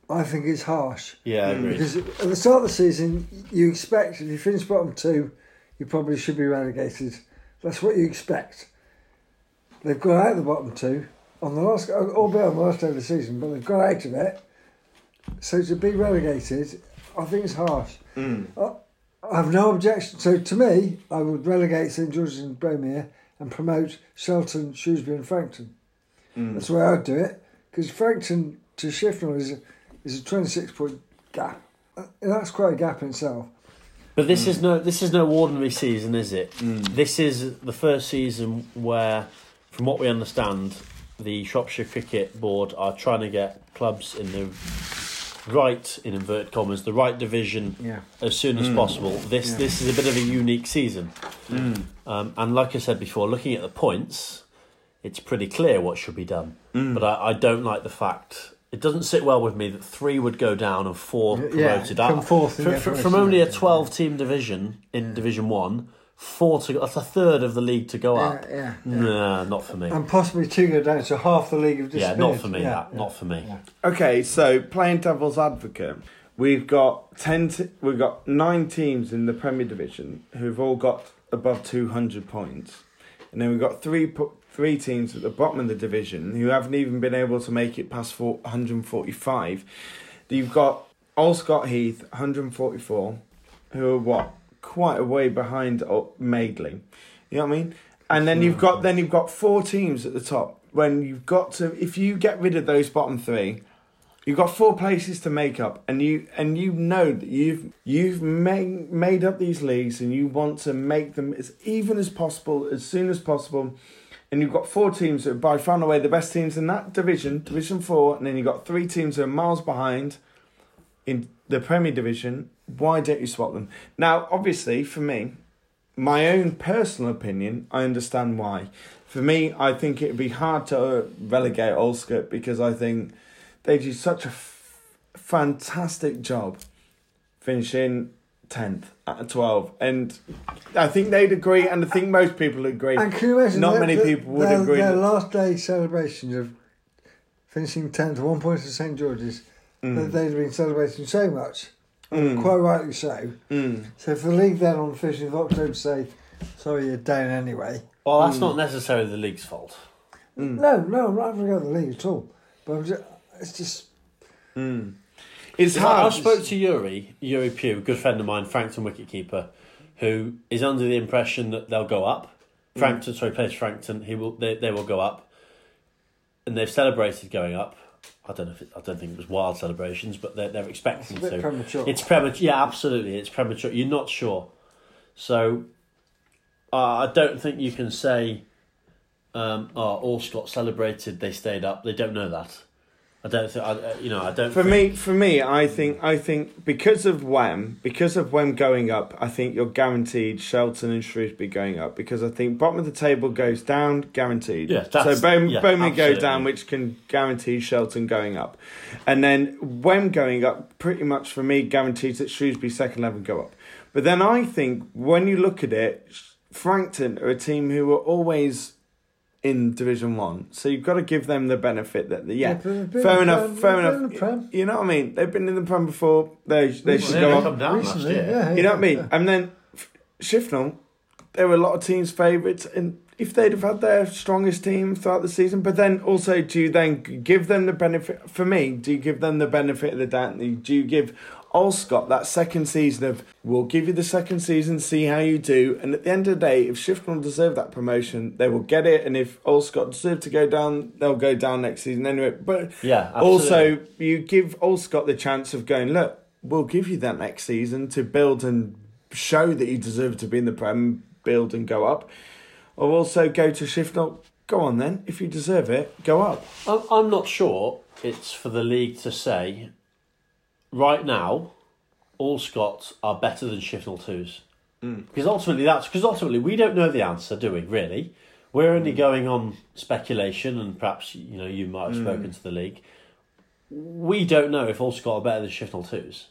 I think it's harsh. Yeah, I agree. Because at the start of the season, you expect if you finish bottom two, you probably should be relegated. That's what you expect. They've got out of the bottom two on the last, albeit on the last day of the season, but they've got out of it. So to be relegated, I think it's harsh. Hmm. I, I have no objection. So to me, I would relegate St George's and Bomere and promote Shelton, Shrewsbury, and Frankton. Hmm. That's the way I'd do it because Frankton to Shifnal is a, is a twenty six point gap. Uh, That's quite a gap in itself. But this is hmm. no this is no ordinary season, is it? Hmm. This is the first season where, from what we understand, the Shropshire Cricket Board are trying to get clubs in the right, in inverted commas, the right division Yeah. as soon as possible. This this is a bit of a unique season, um, and like I said before, looking at the points, it's pretty clear what should be done. But I, I don't like the fact. It doesn't sit well with me that three would go down and four promoted come up. fourth and Fr- get fr- from only a twelve-team division in Division One, four to that's a third of the league to go up. yeah, Nah, not for me. And possibly two go down, so half the league have yeah, not for me. Yeah, that yeah. not for me. Okay, so playing devil's advocate, we've got ten. T- we've got nine teams in the Premier Division who've all got above two hundred points, and then we've got three po- three teams at the bottom of the division who haven't even been able to make it past four hundred and forty five. You've got Allscott Heath, one hundred and forty four, who are what quite a way behind Madeley. You know what I mean? And then you've got then you've got four teams at the top. When you've got to, if you get rid of those bottom three, you've got four places to make up, and you and you know that you've you've made made up these leagues, and you want to make them as even as possible, as soon as possible. And you've got four teams that are by far and away the best teams in that division, Division Four, and then you've got three teams that are miles behind in the Premier Division. Why don't you swap them? Now, obviously, for me, my own personal opinion, I understand why. For me, I think it'd be hard to uh, relegate Allscott because I think they do such a f- fantastic job finishing tenth at twelve, and I think they'd agree, and I think most people agree. And can you imagine? Not many people would their, agree. Their that- last day celebrations of finishing tenth, one point to St George's, Mm. that they'd been celebrating so much, and quite rightly so. Mm. So if the league then on the 15th of October say, sorry, you're down anyway. Well, that's Mm. not necessarily the league's fault. No, no, I'm not having a go at the league at all. But I'm just, it's just It's hard. I spoke to Yuri, Yuri Pugh, a good friend of mine, Frankton wicketkeeper, who is under the impression that they'll go up. Frankton, sorry, plays Frankton. He will. They, they will go up, and they've celebrated going up. I don't know if it, I don't think it was wild celebrations, but they're they're expecting It's to. premature. It's premature. Yeah, absolutely. It's premature. You're not sure, so uh, I don't think you can say, um, "Oh, Allscott's celebrated. They stayed up." They don't know that. I don't think. I, uh, you know, I don't. For think- me, for me, I think I think because of Wem, because of Wem going up, I think you're guaranteed Shelton and Shrewsbury going up because I think bottom of the table goes down, guaranteed. Yeah, so Bomere, yeah, Bomere goes down, which can guarantee Shelton going up, and then Wem going up, pretty much for me guarantees that Shrewsbury second eleven go up. But then I think when you look at it, Frankton are a team who are always in Division One, so you've got to give them the benefit that the, yeah, Yeah, but they've been fair enough, Prem, fair they've been in enough. You know what I mean? They've been in the Prem before. They they should yeah, go they up. come down last year. Yeah, You know what I mean? yeah. And then F- Shifnal, there were a lot of teams' favourites, and if they'd have had their strongest team throughout the season, but then also do you then give them the benefit? For me, do you give them the benefit of the doubt? Do you give Allscott that second season of we'll give you the second season, see how you do, and at the end of the day, if Shifnal deserve that promotion, they will get it, and if Allscott deserve to go down, they'll go down next season anyway. But Yeah, also you give Allscott the chance of going, look, we'll give you that next season to build and show that you deserve to be in the Prem, build and go up. Or also go to Shifnal, oh, go on then, if you deserve it, go up. I'm not sure it's for the league to say, right now, Allscott's are better than Shifnal twos. Mm. Because ultimately, that's because ultimately we don't know the answer, do we? Really, we're only mm. going on speculation, and perhaps you know you might have mm. spoken to the league. We don't know if Allscott are better than Shifnal twos.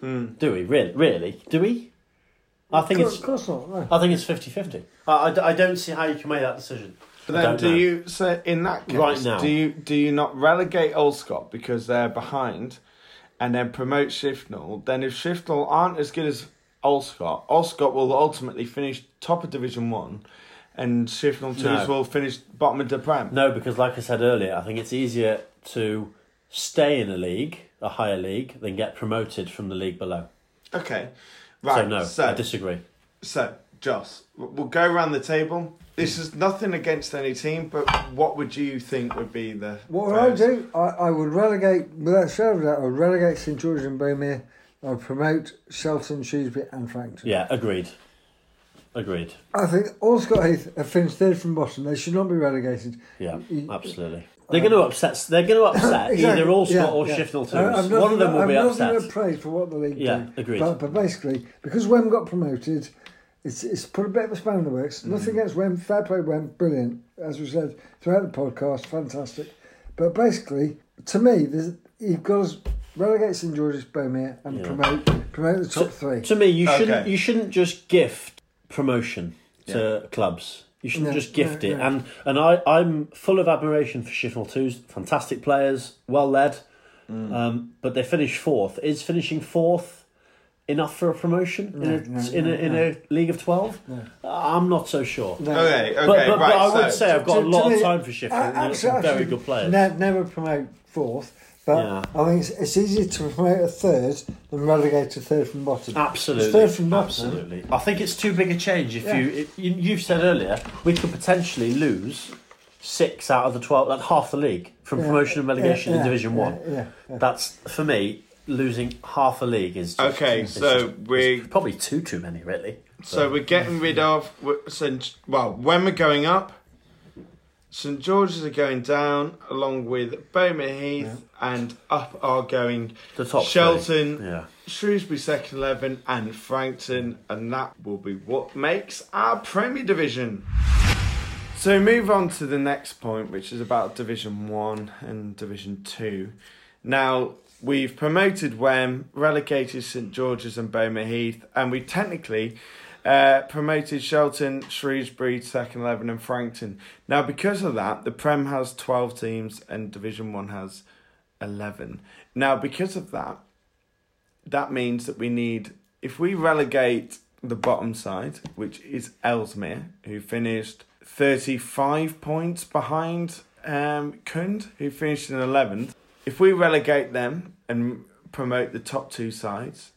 Do we really? Really? Do we? I think Of it's. course not. No. I think it's 50-50. I, I, I don't see how you can make that decision. But then don't know. you say in that case Right now. do you do you not relegate Allscott because they're behind and then promote Shifnal? Then if Shifnal aren't as good as Allscott, Allscott will ultimately finish top of Division One and Shifnal twos No. will finish bottom of the Prem. No, because like I said earlier, I think it's easier to stay in a league, a higher league, than get promoted from the league below. Okay. Right. so no, so, I disagree. So, Joss, we'll go around the table. This is nothing against any team, but what would you think would be the. What would I do? I, I would relegate, without a shadow of a doubt, I would relegate St George and Bomere. I would promote Shelton, Shrewsbury and Frankton. Yeah, agreed. Agreed. I think Allscott Heath have finished third from bottom. They should not be relegated. Yeah, Y- absolutely. Um, they're going to upset. They're going to upset Exactly, either Allscott yeah, or yeah. Shifnal twos. I- I'm One of them will I'm be not upset. going to praise for what the league Yeah, do. agreed. But, but basically, because Wem got promoted, it's it's put a bit of a span in the works. Mm. Nothing against Wem. Fair play, Wem. Brilliant. As we said throughout the podcast, fantastic. But basically, to me, there's, you've got to relegate St George's, Bomere, and Yeah. promote promote the top three. To me, you shouldn't. You shouldn't just gift promotion to clubs. You shouldn't No, just gift no, it. no. And and I I'm full of admiration for Shifnal twos. Fantastic players, well led. Mm. Um, but they finished fourth. Is finishing fourth enough for a promotion in, a, No, no, in, a, in no. a league of twelve? I'm not so sure. No. Okay, okay, But, but, right. but I would so- say I've got To- a lot to of me, time for Sheffield. a- and they've some very good players. Ne- never promote fourth, but Yeah. I think it's, it's easier to promote a third than relegate to third from bottom. Absolutely, It's third from bottom. absolutely. I think it's too big a change. If Yeah. you, if you you've said earlier, we could potentially lose six out of the twelve, like half the league from Yeah, promotion and relegation yeah, in Division yeah, One. yeah, yeah. That's for me losing half a league is just, Okay, is so just- we- probably too too many really. So we're getting rid of we're- St. Well, when we're going up, St George's are going down, along with Bomere Heath, and up are going The top. Shelton, Yeah. Shrewsbury second eleven, and Frankton, and that will be what makes our Premier Division. So move on to the next point, which is about Division One and Division Two. Now, we've promoted Wem, relegated St George's and Bomere Heath, and we technically uh, promoted Shelton, Shrewsbury, Second Eleven, and Frankton. Now, because of that, the Prem has 12 teams and Division 1 has 11. Now, because of that, that means that we need, if we relegate the bottom side, which is Ellesmere, who finished 35 points behind um, Cound, who finished in 11th, if we relegate them and promote the top two sides,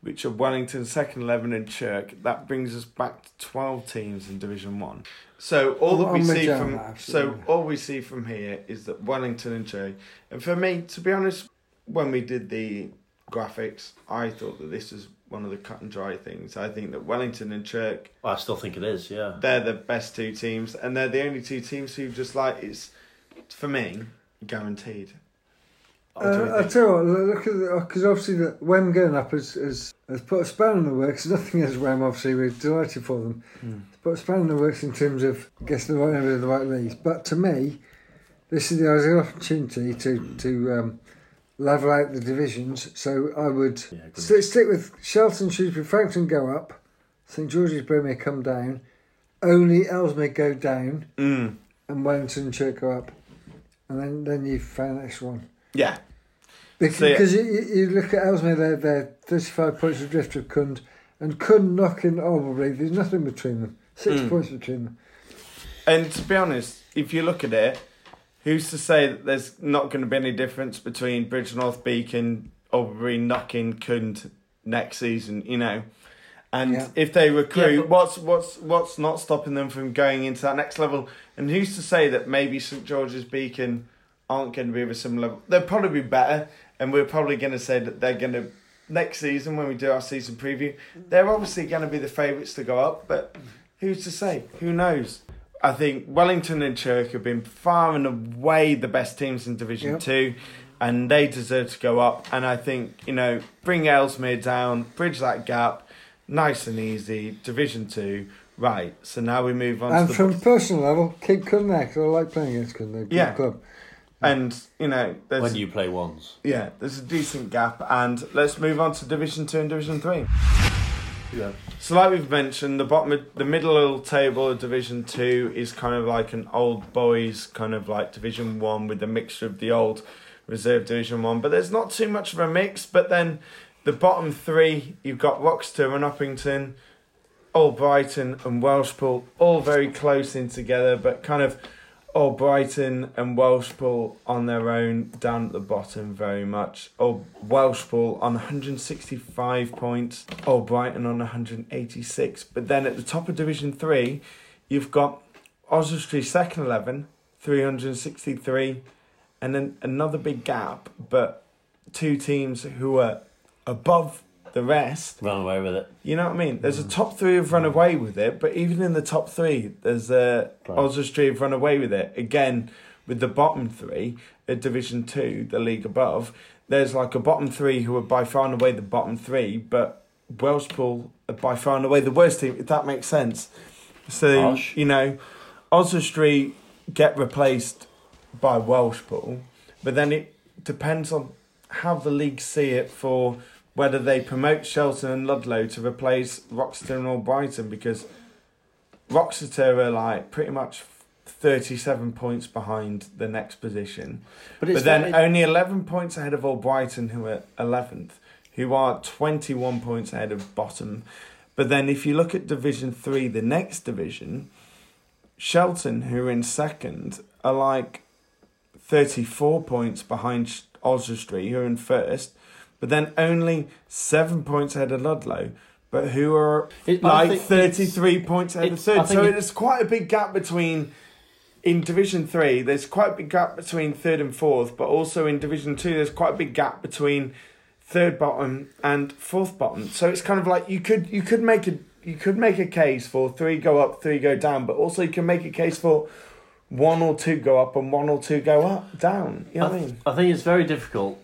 which are Wellington, Second Eleven, and Chirk, that brings us back to 12 teams in Division 1. So all that we I'm see from that, so all we see from here is that Wellington and Chirk, and for me, to be honest, when we did the graphics, I thought that this was one of the cut and dry things. I think that Wellington and Chirk, I still think it is. Yeah. they're the best two teams, and they're the only two teams who just like it's for me guaranteed. What do you Uh, I'll tell you what, look at because obviously the Wem going up has, has, has put a span in the works. Nothing as Wem, obviously, we're delighted for them. It's put a span in the works in terms of getting the right number of the right leagues. But to me, this is the ideal opportunity to to um, level out the divisions. So I would stick, stick with Shelton, Shrewsbury, Frankton go up, St George's Birmingham come down, only Ellesmere go down, Mm. and Wellington and Church go up, and then then you found the next one. Yeah, Because, So, yeah. you, you you look at Ellesmere, they're, they're 35 points adrift of Cound, and Cound Knockin Albury, there's nothing between them. Six Mm. points between them. And to be honest, if you look at it, who's to say that there's not going to be any difference between Bridgnorth Beacon, Aubrey, Knockin Cound next season? You know, and Yeah. if they recruit, Yeah, but- what's what's what's not stopping them from going into that next level? And who's to say that maybe St George's Beacon aren't going to be of a similar level? They'll probably be better, and we're probably going to say that they're going to next season when we do our season preview. They're obviously going to be the favourites to go up, but who's to say? Who knows? I think Wellington and Chirk have been far and away the best teams in Division Yep. Two, and they deserve to go up. And I think you know, bring Ellesmere down, bridge that gap, nice and easy. Division Two, right? So now we move on And to the from personal level, keep 'cause I like playing against Cound. They're a good Yeah. club. And you know, there's When you play ones. yeah, there's a decent gap, and let's move on to Division Two and Division Three. Yeah. So, like we've mentioned, the bottom, of, the middle table of Division Two is kind of like an old boys kind of like Division One with a mixture of the old reserve Division One. But there's not too much of a mix. But then the bottom three, you've got Wroxeter and Uppington, Albrighton and Welshpool, all very close in together, but kind of Albrighton and Welshpool on their own down at the bottom very much. Oh, Old Welshpool on 165 points, Albrighton on 186. But then at the top of Division 3, you've got Oswestry second 11, 363, and then another big gap, but two teams who are above the rest. Run away with it. You know what I mean? There's a mm. top three have run away with it, but even in the top three, there's a Right. Oswestry have run away with it. Again, with the bottom three at Division Two, the league above, there's like a bottom three who are by far and away the bottom three, but Welshpool are by far and away the worst team. If that makes sense. So you know, Oswestry get replaced by Welshpool, but then it depends on how the league see it for whether they promote Shelton and Ludlow to replace Wroxeter or Brighton because Wroxeter are like pretty much 37 points behind the next position. But But, then very- only 11 points ahead of Albrighton, who are 11th, who are 21 points ahead of bottom. But then if you look at Division 3, the next division, Shelton, who are in second, are like 34 points behind Oswestry, who are in first, but then only seven points ahead of Ludlow, but who are It- like 33 points ahead of third. So it- there's quite a big gap between. In Division 3, there's quite a big gap between third and fourth, but also in Division 2, there's quite a big gap between third bottom and fourth bottom. So it's kind of like you could you could make a you could make a case for three go up, three go down, but also you can make a case for one or two go up and one or two go up down. You know I, what I mean? I think it's very difficult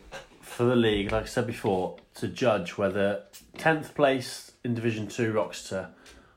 for the league, like I said before, to judge whether 10th place in Division 2 Wroxeter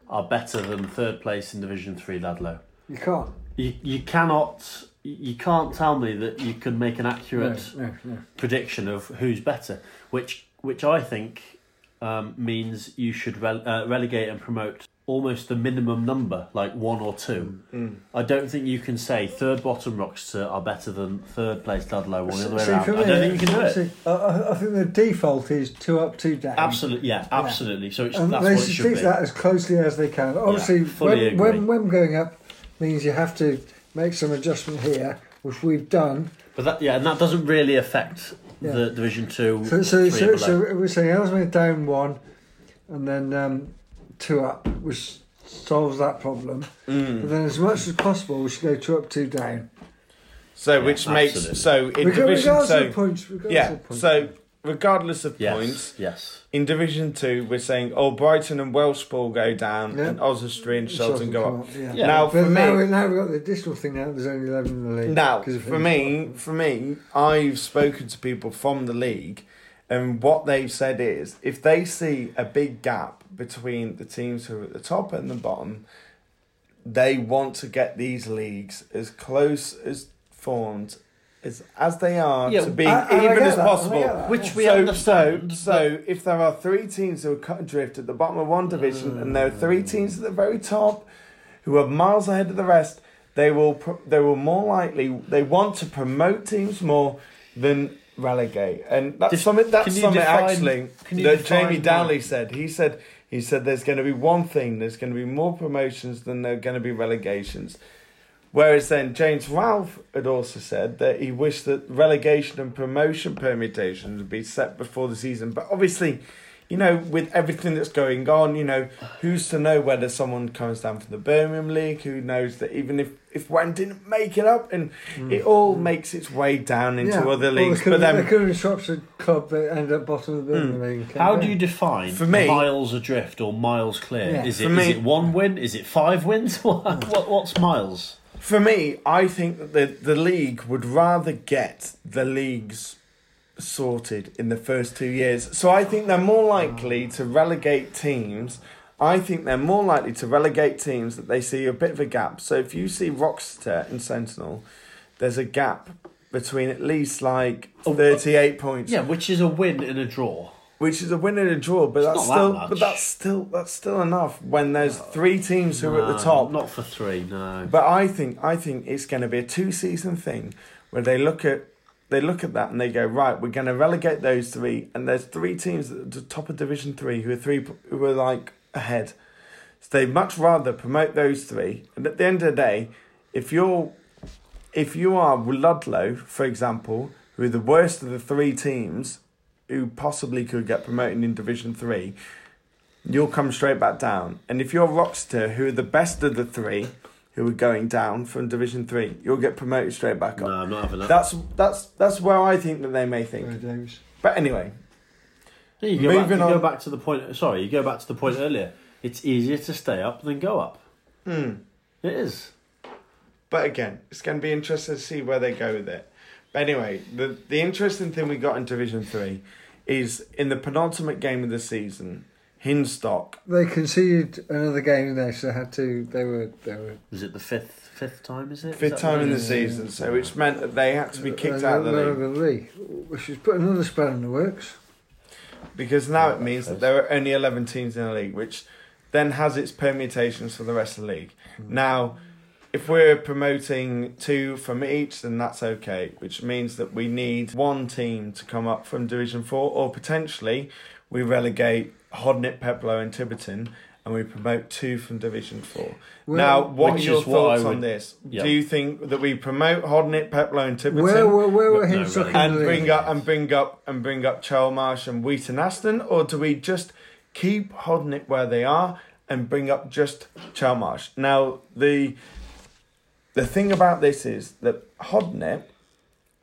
are better than 3rd place in Division 3 Ludlow. You can't. You, you cannot you can't tell me that you can make an accurate No, no, no. prediction of who's better, which which I think um, means you should uh, relegate and promote almost the minimum number, like one or two. Mm. I don't think you can say third bottom Wroxeter are better than third place Ludlow or the other way See, around. I don't think you can do it. see, I- I, I think the default is two up, two down. Absolutely, yeah, absolutely. So it's, And that's they what it should stick be. that as closely as they can. Obviously, fully when, when when going up means you have to make some adjustment here, which we've done. But that, yeah, and that doesn't really affect Yeah. the Division Two. So so so, so we're saying Ellesmere down one, and then um, two up, which solves that problem. Mm. But then, as much as possible, we should go two up, two down. So which makes so in Reg- division regardless so of points, regardless yeah of points. so regardless of Yes, points yes. in division two we're saying oh Brighton and Welshpool go down Yeah. and Oswestry and Shelton go come up. Yeah. Yeah. Now But for now, me we, now we've got the additional thing now. There's only eleven in the league. Now, 'cause of for who's me, for me, I've spoken to people from the league, and what they've said is if they see a big gap between the teams who are at the top and the bottom, they want to get these leagues as close as formed as as they are Yeah, to being I- I even get as that, possible. Which we so, understand, So, so if there are three teams who are cut adrift at the bottom of one division, and there are three teams at the very top who are miles ahead of the rest, they will pro- they will more likely they want to promote teams more than relegate, and that's Def- something that's something define- actually that Jamie why? Dowley said. He said he said there's going to be one thing. There's going to be more promotions than there are going to be relegations. Whereas then James Ralph had also said that he wished that relegation and promotion permutations would be set before the season. But obviously, you know, with everything that's going on, you know, who's to know whether someone comes down from the Birmingham League? Who knows that even if if one didn't make it up, and it all makes its way down into Yeah. other leagues. There could, but then, there could have been Shropshire club that ended up bottom of the Birmingham League. Hmm. How do you define For me- miles adrift or miles clear? Yeah. Is For it me- is it one win? Is it five wins? what, what what's miles? For me, I think that the, the league would rather get the leagues sorted in the first two years. So I think they're more likely to relegate teams. I think they're more likely to relegate teams that they see a bit of a gap. So if you see Wroxeter and Sentinel, there's a gap between at least like 38 points. Yeah, which is a win and a draw. Which is a win and a draw, but that's not that still much. but that's still that's still enough when there's uh, three teams who are at the top. Not for three, no. But I think I think it's going to be a two season thing where they look at they look at that and they go right. We're going to relegate those three, and there's three teams at the top of Division Three who are three who are like ahead. So they'd much rather promote those three. And at the end of the day, if you're if you are Ludlow, for example, who are the worst of the three teams who possibly could get promoted in Division Three, you'll come straight back down. And if you're Wroxeter, who are the best of the three, who are going down from Division Three, you'll get promoted straight back up. No, I'm not having that. That's that's that's where I think that they may think. Sorry, But anyway, Yeah, you go, back, Moving you go back to the point. Sorry, you go back to the point earlier. It's easier to stay up than go up. Hmm. It is. but again, it's going to be interesting to see where they go with it. But anyway, the the interesting thing we got in Division Three is in the penultimate game of the season, Hinstock. They conceded another game there, so they had to. They were. They were. Is it the fifth fifth time? Is it Is Fifth that time in the right? season, so which meant that they had to be kicked they out of the league. the league, which is putting another spread in the works. because now it means that there are only 11 teams in the league, which then has its permutations for the rest of the league. Hmm. Now, if we're promoting two from each, then that's okay, which means that we need one team to come up from Division 4, or potentially we relegate Hodnet, Peplow, and Tibberton. And we promote two from Division Four. Well, now, what are your is what I thoughts on this? yeah. Do you think that we promote Hodnet, Peplow, and Tibberton? Where were where were But no, Hinstock in and bring up and bring up and bring up Chelmarsh and Wheaton Aston, or do we just keep Hodnet where they are and bring up just Chelmarsh? Now the the thing about this is that Hodnet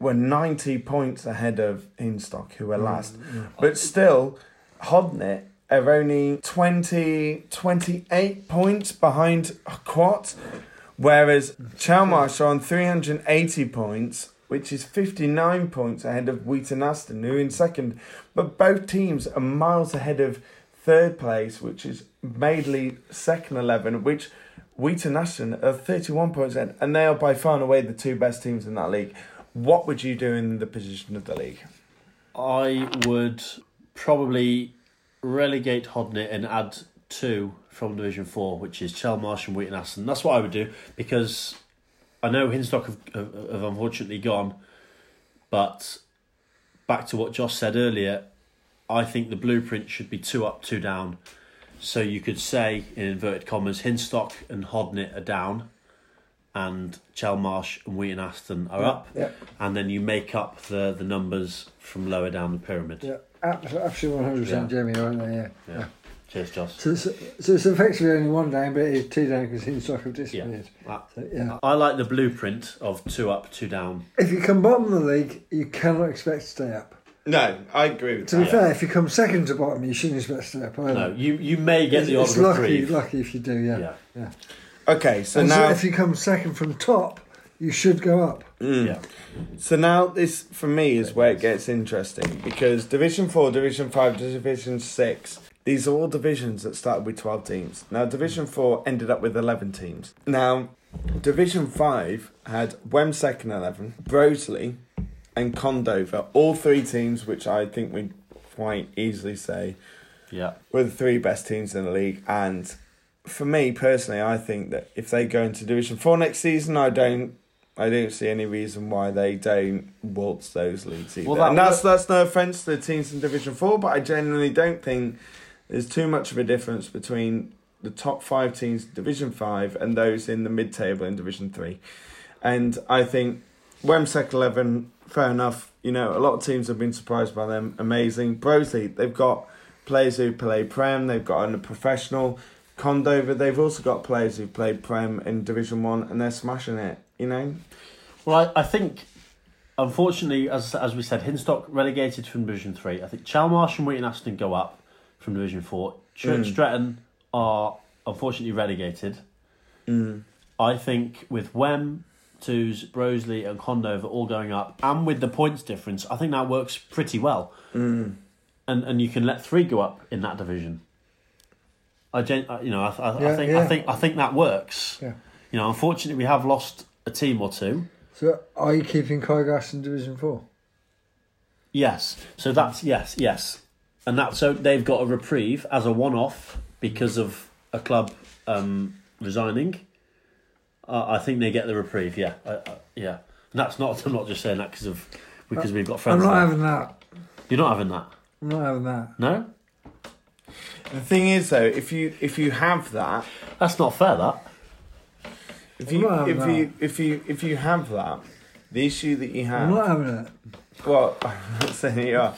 were ninety points ahead of Hinstock, who were mm, last, but still Hodnet are only 20, 28 points behind Quatt, whereas Chelmarsh are on 380 points, which is 59 points ahead of Wheaton Aston, who are in second. But both teams are miles ahead of third place, which is Madeley second 11, which Wheaton Aston are 31 points in, and they are by far and away the two best teams in that league. What would you do in the position of the league? I would probably relegate Hodnet and add two from Division 4, which is Chelmarsh and Wheaton Aston. That's what I would do because I know Hinstock have, have, have unfortunately gone, but back to what Josh said earlier, I think the blueprint should be two up, two down. So you could say, in inverted commas, Hinstock and Hodnet are down, and Chelmarsh and Wheaton Aston are Yeah, up, yeah. and then you make up the, the numbers from lower down the pyramid. Yeah, absolutely 100% Yeah. Jamie, aren't they? Yeah. Yeah. Cheers, Josh. So, so, so it's effectively only one down, but it is two down because Hinstock have disappeared. I, So, yeah. I like the blueprint of two up, two down. If you come bottom of the league, you cannot expect to stay up. No, I agree with that. To be fair, if you come second to bottom, you shouldn't expect to stay up either. No, you, you may get the odd it's lucky, reprieve. lucky if you do, yeah. Yeah. yeah. Okay, so And now if you come second from top, you should go up. Mm. Yeah. So now this for me is where it gets interesting because Division Four, Division Five, Division Six. These are all divisions that started with twelve teams. Now Division Four ended up with eleven teams. Now Division Five had Wem second eleven, Broseley, and Condover. All three teams, which I think we quite easily say Yeah. were the three best teams in the league. And for me personally, I think that if they go into Division Four next season, I don't. I don't see any reason why they don't waltz those leagues either. Well, that and that's that's no offense to the teams in Division Four, but I genuinely don't think there's too much of a difference between the top five teams in Division Five and those in the mid-table in Division Three. And I think Wemsec eleven, fair enough. You know, a lot of teams have been surprised by them. Amazing. Broseley, they've got players who play Prem. They've got a professional. Condover, they've also got players who played Prem in Division One, and they're smashing it. You know. Well, I, I think, unfortunately, as as we said, Hinstock relegated from Division 3. I think Chelmarsh and Wheaton Aston go up from Division 4. Church Mm. Stretton are unfortunately relegated. Mm. I think with Wem, Twos, Broseley, and Condover all going up, and with the points difference, I think that works pretty well. Mm. And and you can let three go up in that division. I, gen- you know, I, I, I think yeah. I think I think that works. Yeah. You know, unfortunately, we have lost a team or two. So are you keeping Kaigas in Division 4? Yes. So that's yes, yes, and that so they've got a reprieve as a one-off because of a club um, resigning. Uh, I think they get the reprieve. Yeah, I, I, yeah. And that's not. I'm not just saying that because of because we've got friends. I'm not there. having that. You're not having that. I'm not having that. No, The thing is, though, if you if you have that, that's not fair. That if you not having if you if you if you have that, the issue that you have. I'm not having it. Well, I'm not saying you are,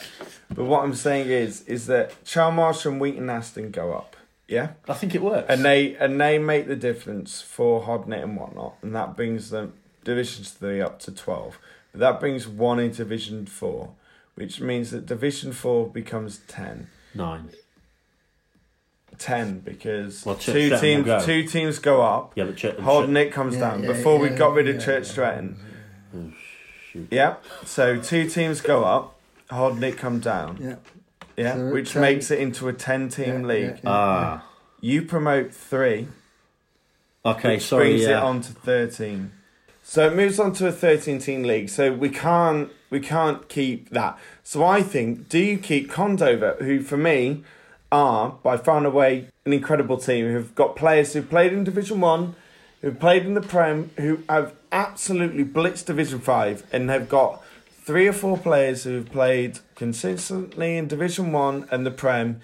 but what I'm saying is, is that Chelmarsh and Wheaton Aston go up, yeah, I think it works. and they and they make the difference for Hodnet and whatnot, and that brings them divisions three up to twelve. But that brings one in Division four, which means that Division four becomes ten. nine. Ten because Well, two Stretton teams go. two teams go up. Yeah, but Church, Hodnet comes Yeah, down. yeah, Before we got rid of yeah, Church yeah. Stretton. Oh, shoot. Yeah. So two teams go up, Hodnet come down. Yeah. Yeah, So which 10 makes it into a ten-team Yeah, league. yeah, yeah. Ah. You promote three, Okay. which Sorry. brings it on to thirteen. So it moves on to a thirteen-team league. So we can't we can't keep that. So I think, do you keep Condover, who for me are by far and away an incredible team, who've got players who've played in Division One, who've played in the Prem, who have absolutely blitzed Division Five, and have got three or four players who've played consistently in Division One and the Prem,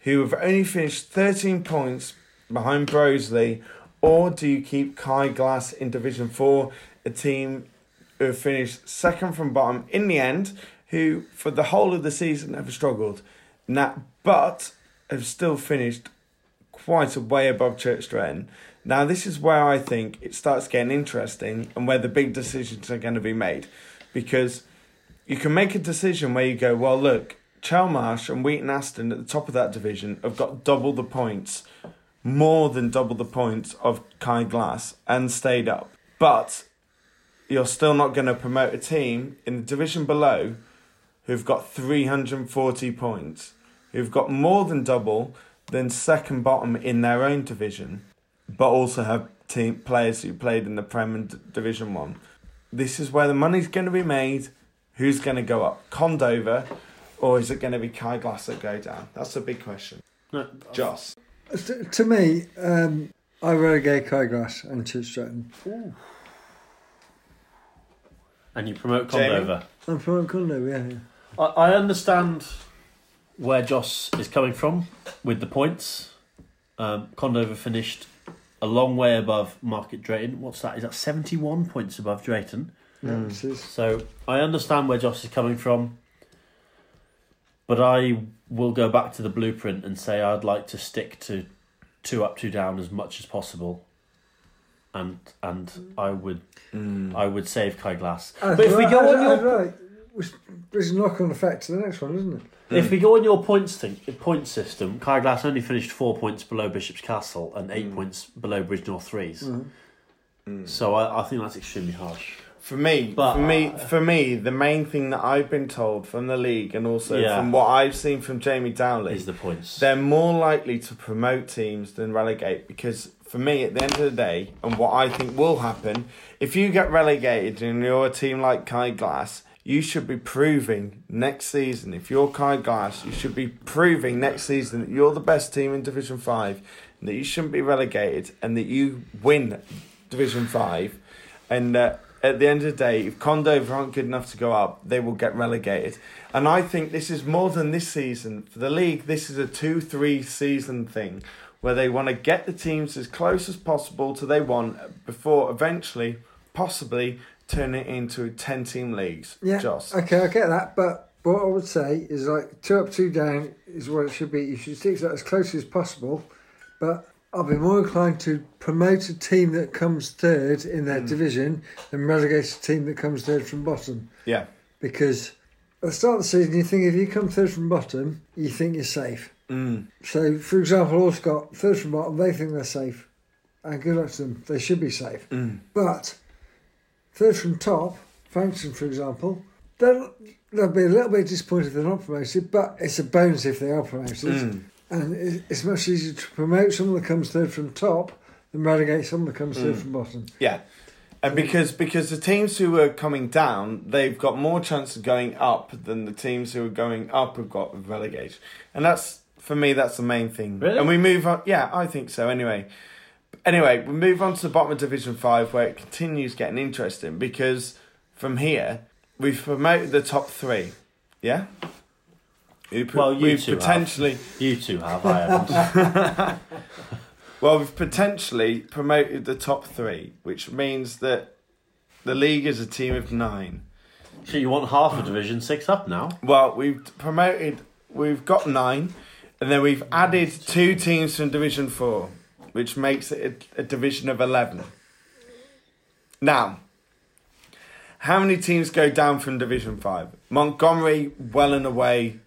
who have only finished 13 points behind Broseley, or do you keep Kai Glass in Division 4, a team who finished second from bottom in the end, who for the whole of the season have struggled, now, but have still finished quite a way above Church Stretton. Now, this is where I think it starts getting interesting and where the big decisions are going to be made. Because you can make a decision where you go, well, look, Chelmarsh and Wheaton Aston at the top of that division have got double the points, more than double the points of Kai Glass, and stayed up. But you're still not going to promote a team in the division below who've got 340 points, who've got more than double than second bottom in their own division. but also have team players who played in the Prem and D- Division One. This is where the money's going to be made. Who's going to go up? Condover, or is it going to be Kai Glass that go down? That's a big question. No, Joss. To, to me, um, I relegate Kai Glass and Church Stretton. and you promote Jamie? Condover. I'm from Condo, yeah. yeah. I, I understand where Joss is coming from with the points. Um, Condover finished a long way above Market Drayton. What's that? Is that 71 points above Drayton? Yeah, this So I understand where Joss is coming from. But I will go back to the blueprint and say I'd like to stick to two up, two down as much as possible. And and I would I would save Kai Glass. I'd But if we go on I'd your right. Which there's a knock-on effect to the next one, isn't it? If we go on your points thing, point system, Kai Glass only finished four points below Bishop's Castle and eight mm. points below Bridgnorth Threes. Mm-hmm. Mm. So I, I think that's extremely harsh. For me, But- for me, uh, for me, the main thing that I've been told from the league and also Yeah. from what I've seen from Jamie Dowley Is the points? they're more likely to promote teams than relegate because for me at the end of the day and what I think will happen if you get relegated and you're a team like Kai Glass you should be proving next season if you're Kai Glass you should be proving next season that you're the best team in Division 5 and that you shouldn't be relegated and that you win Division 5 and uh, at the end of the day, if Condover aren't good enough to go up, they will get relegated. And I think this is more than this season. For the league, this is a two, three season thing where they want to get the teams as close as possible to they want before eventually, possibly, turn it into 10 team leagues. Yeah. Joss. Okay, I get that, but what I would say is like two up, two down is what it should be. You should stick to that as close as possible, but I'll be more inclined to promote a team that comes third in their division than relegate a team that comes third from bottom. Yeah. Because at the start of the season, you think if you come third from bottom, you think you're safe. Mm. So, for example, Allscott, third from bottom, they think they're safe. And good luck to them, they should be safe. Mm. But third from top, Frankton, for example, they'll, they'll be a little bit disappointed if they're not promoted, but it's a bonus if they are promoted. Mm. And it's much easier to promote someone that comes third from top than relegate someone that comes third Mm. from bottom. Yeah. And because because the teams who are coming down, they've got more chance of going up than the teams who are going up have got with relegation. And that's for me that's the main thing. Really? And we move on yeah, I think so anyway. Anyway, we move on to the bottom of Division Five where it continues getting interesting because from here we've promoted the top three. Yeah? We pro- Well, you we've two potentially have. You two have. I haven't. Well, we've potentially promoted the top three, which means that the league is a team of nine. so you want half a division six up now? Well, we've promoted, we've got nine, and then we've added two teams from Division Four, which makes it a, a division of 11. Now, how many teams go down from Division 5? Montgomery, well and away,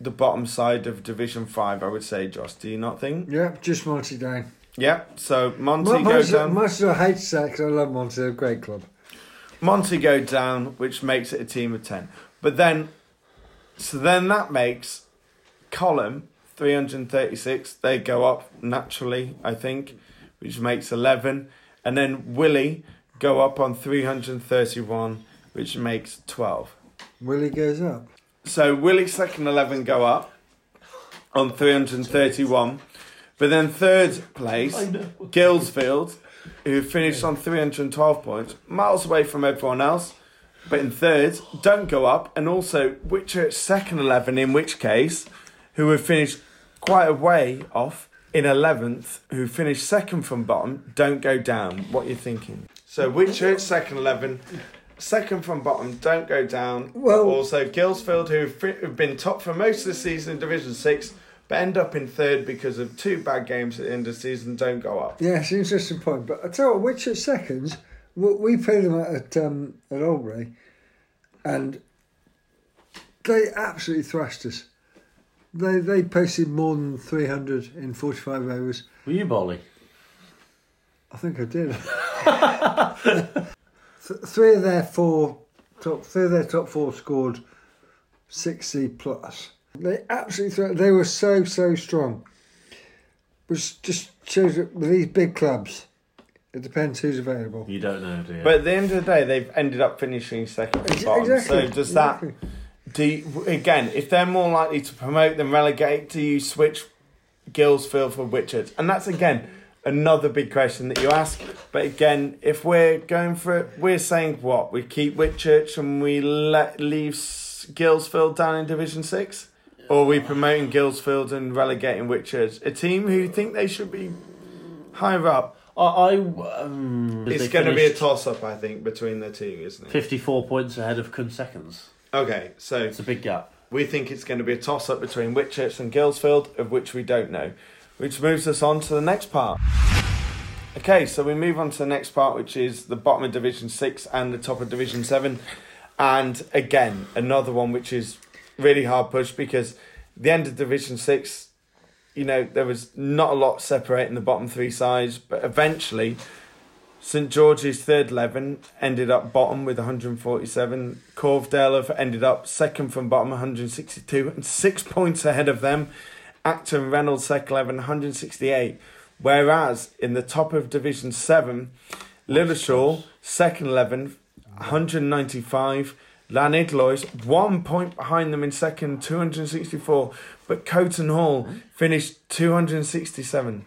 the bottom side of Division 5, I would say, Josh. Do you not think? Yep, just Monty down. Yep, so Monty Mon- goes Monty, down. Monty, I hate because I love Monty, they're a great club. Monty go down, which makes it a team of 10. But then, so then that makes Column 336. They go up naturally, I think, which makes 11. And then Willie go up on 331, which makes 12. Willie goes up. So Willie second 11 go up on 331. But then third place, Guilsfield, who finished on 312 points, miles away from everyone else. But in third, don't go up. And also Whitchurch second 11, in which case, who have finished quite a way off in 11th, who finished second from bottom, don't go down. What are you thinking? So Whitchurch second 11, second from bottom, don't go down. Well- also Guilsfield, who've, who've been top for most of the season in Division 6, but end up in third because of two bad games at the end of the season, don't go up. Yeah, it's an interesting point. But I tell you what, which at seconds, we we played them at um, at Albury, and they absolutely thrashed us. They they posted more than three hundred in forty five hours. Were you Bolly? I think I did. Th- three of their four top three of their top four scored sixty plus. They absolutely thra- they were so so strong. which just shows that with these big clubs, it depends who's available. You don't know, do you? But at the end of the day, they've ended up finishing second from Ex- bottom. exactly, So does exactly. That? Do you, again, if they're more likely to promote than relegate, do you switch Guilsfield for Whitchurch? And that's again another big question that you ask. But again, if we're going for it, we're saying what we keep Whitchurch and we let leave Guilsfield down in Division Six, or are we promoting Guilsfield and relegating Whitchurch, a team who think they should be higher up. I, I um, It's going to be a toss up, I think, between the two, isn't it? 54 points ahead of Cound seconds. Okay, so It's a big gap. we think it's going to be a toss up between Whitchurch and Guilsfield, of which we don't know. Which moves us on to the next part. Okay, so we move on to the next part, which is the bottom of Division 6 and the top of Division 7. And again, another one which is really hard pushed because the end of Division 6, you know, there was not a lot separating the bottom three sides, but eventually St George's third 11 ended up bottom with 147. Corvedale have ended up second from bottom, 162, and six points ahead of them. Acton Reynald second 11, 168. Whereas in the top of Division 7, Lilleshall oh, second 11, 195. Llanidloes one point behind them in second, 264. But Coton Hall finished 267.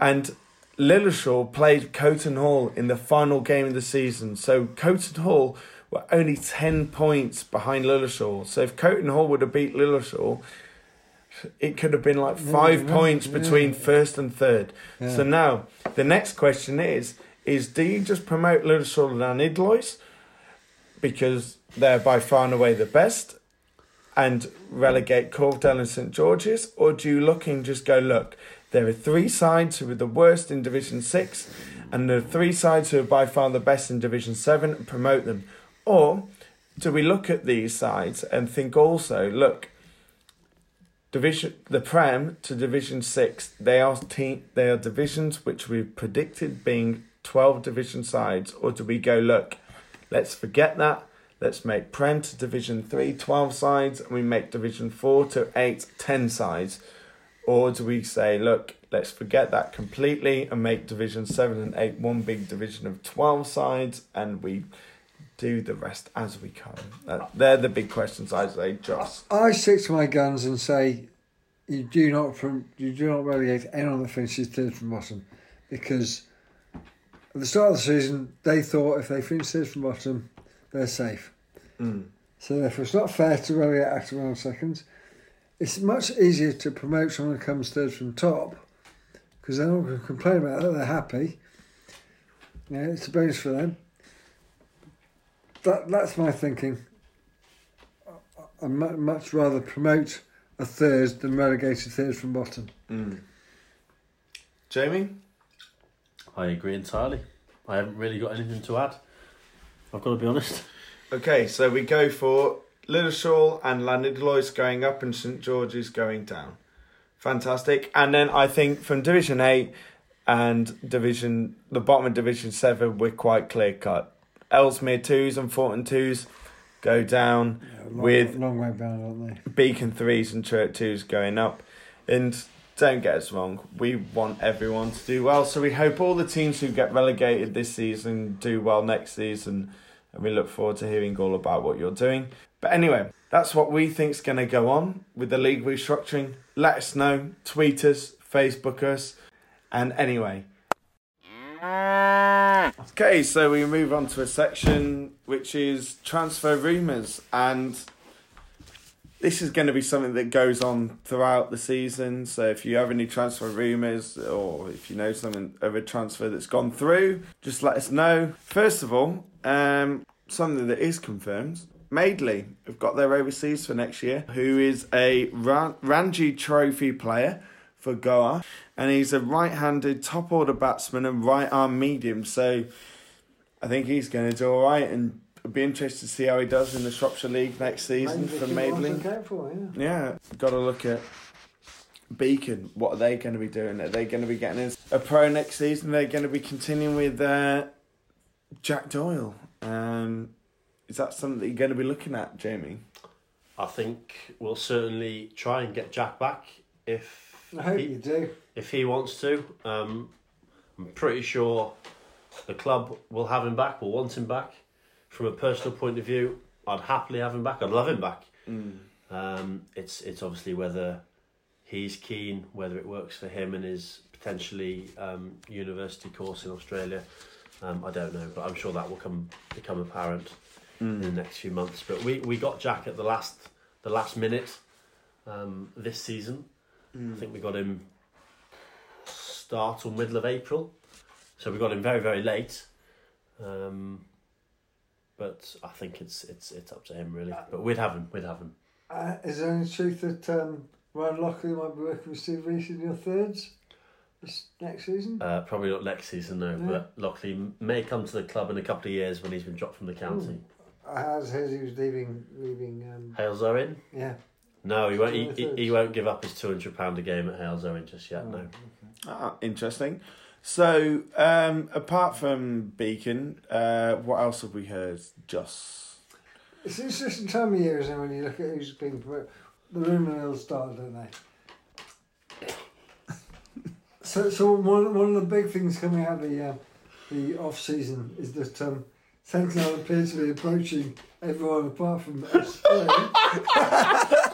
And Lilleshall played Coton Hall in the final game of the season. So Coton Hall were only 10 points behind Lilleshall. So if Coton Hall would have beat Lilleshall, it could have been like five yeah, points yeah. between first and third. So now the next question is: is do you just promote Lilleshall and Idlois because they're by far and away the best, and relegate Corvedale and St George's, or do you look and just go look? There are three sides who are the worst in Division Six, and there are three sides who are by far the best in Division Seven and promote them, or do we look at these sides and think also, look, division the Prem to Division Six, they are te- they are divisions which we've predicted being twelve division sides, or do we go look? Let's forget that. Let's make Prem to Division 3 12 sides, and we make Division 4 to 8 10 sides. Or do we say, look, let's forget that completely and make Division 7 and 8 one big division of 12 sides, and we do the rest as we come? That, they're the big questions I say, Joss. I stick to my guns and say you do not from you do not relegate anyone that finishes third from bottom because at the start of the season they thought if they finish third from bottom they're safe. Mm. So therefore it's not fair to relegate after round seconds. It's much easier to promote someone who comes third from top because they're not going to complain about that. They're happy. Yeah, it's a bonus for them. That that's my thinking. I'd much rather promote a third than relegate a third from bottom. Hmm. Jamie? I agree entirely. I haven't really got anything to add. I've got to be honest. Okay, so we go for Lilleshall and Llanidloes going up and St George's going down. Fantastic. And then I think from Division 8 and Division the bottom of Division 7 we're quite clear cut. Ellesmere 2s and Forton 2s go down Long, with long way down, aren't they? Beacon 3s and Church 2s going up. And don't get us wrong, we want everyone to do well. So we hope all the teams who get relegated this season do well next season. And we look forward to hearing all about what you're doing. But anyway, that's what we think's going to go on with the league restructuring. Let us know, tweet us, Facebook us. And anyway. Okay, so we move on to a section which is transfer rumours. And this is going to be something that goes on throughout the season. So if you have any transfer rumours or if you know something of a transfer that's gone through, just let us know. First of all, um, something that is confirmed. Madeley have got their overseas for next year, who is a Ran- Ranji Trophy player for Goa, and he's a right-handed top order batsman and right arm medium. So I think he's going to do all right, and it'll be interested to see how he does in the Shropshire League next season for Madeley. Yeah. Yeah, got to look at Beacon. What are they going to be doing? Are they going to be getting as a pro next season? They're going to be continuing with uh, Jack Doyle. Um, is that something that you're going to be looking at, Jamie? I think we'll certainly try and get Jack back if I hope he, you do. if he wants to. Um, I'm pretty sure the club will have him back, will want him back. From a personal point of view, I'd happily have him back. I'd love him back. Um, it's it's obviously whether he's keen, whether it works for him and his potentially um, university course in Australia. Um, I don't know, but I'm sure that will come become apparent in the next few months. But we, we got Jack at the last the last minute um, this season. I think we got him start or middle of April, so we got him very very late. Um, but I think it's it's it's up to him really. But we'd have him. We'd have him. Uh, is there any truth that um, Ryan Lockley might be working with Steve Reese in your thirds this next season? Uh, probably not next season, no. Yeah. But Lockley may come to the club in a couple of years when he's been dropped from the county. I had heard he was leaving. Leaving. Um, Halesowen? yeah. No, he won't. He, he, he won't give up his two hundred pound a game at Halesowen just yet. No. Ah, interesting. So, um, apart from Beacon, uh, what else have we heard? Joss. It's an interesting time of year, isn't it, when you look at who's being promoted. The rumour mill started, don't they? so, so one, one of the big things coming out of the uh, the off season is that um, Sentinel appears to be approaching everyone apart from us.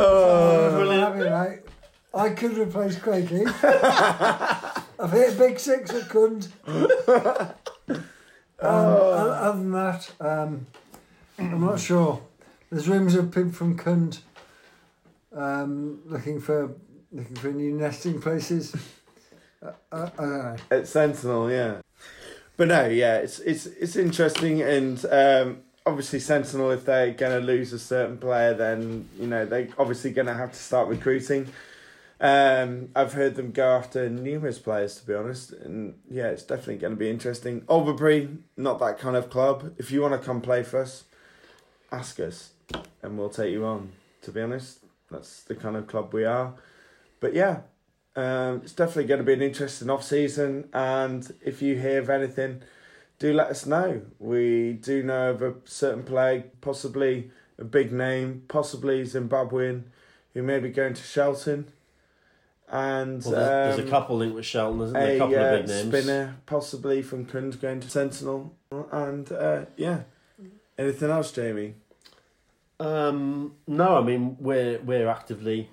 Oh, happy, mate. I could replace Craig Heath. I've hit a big six at Cound. Um, o- Other than that, um, I'm not sure. There's rumours of people from Cound um, looking for looking for new nesting places. Uh, I, I don't know. At Sentinel, yeah. But no, yeah, it's it's it's interesting, and um, obviously Sentinel, if they're gonna lose a certain player, then you know they're obviously gonna have to start recruiting. Um, I've heard them go after numerous players, to be honest, and yeah, it's definitely going to be interesting. Overbury, not that kind of club. If you want to come play for us, ask us, and we'll take you on. To be honest, that's the kind of club we are. But yeah, um, it's definitely going to be an interesting off season, and if you hear of anything, do let us know. We do know of a certain player, possibly a big name, possibly Zimbabwean, who may be going to Shelton. And Well, there's, there's um, a couple linked with Shelton, isn't there? A a couple uh, of big names. spinner, possibly from Cound going to Sentinel, and uh, yeah. Anything else, Jamie? Um, no, I mean we're we're actively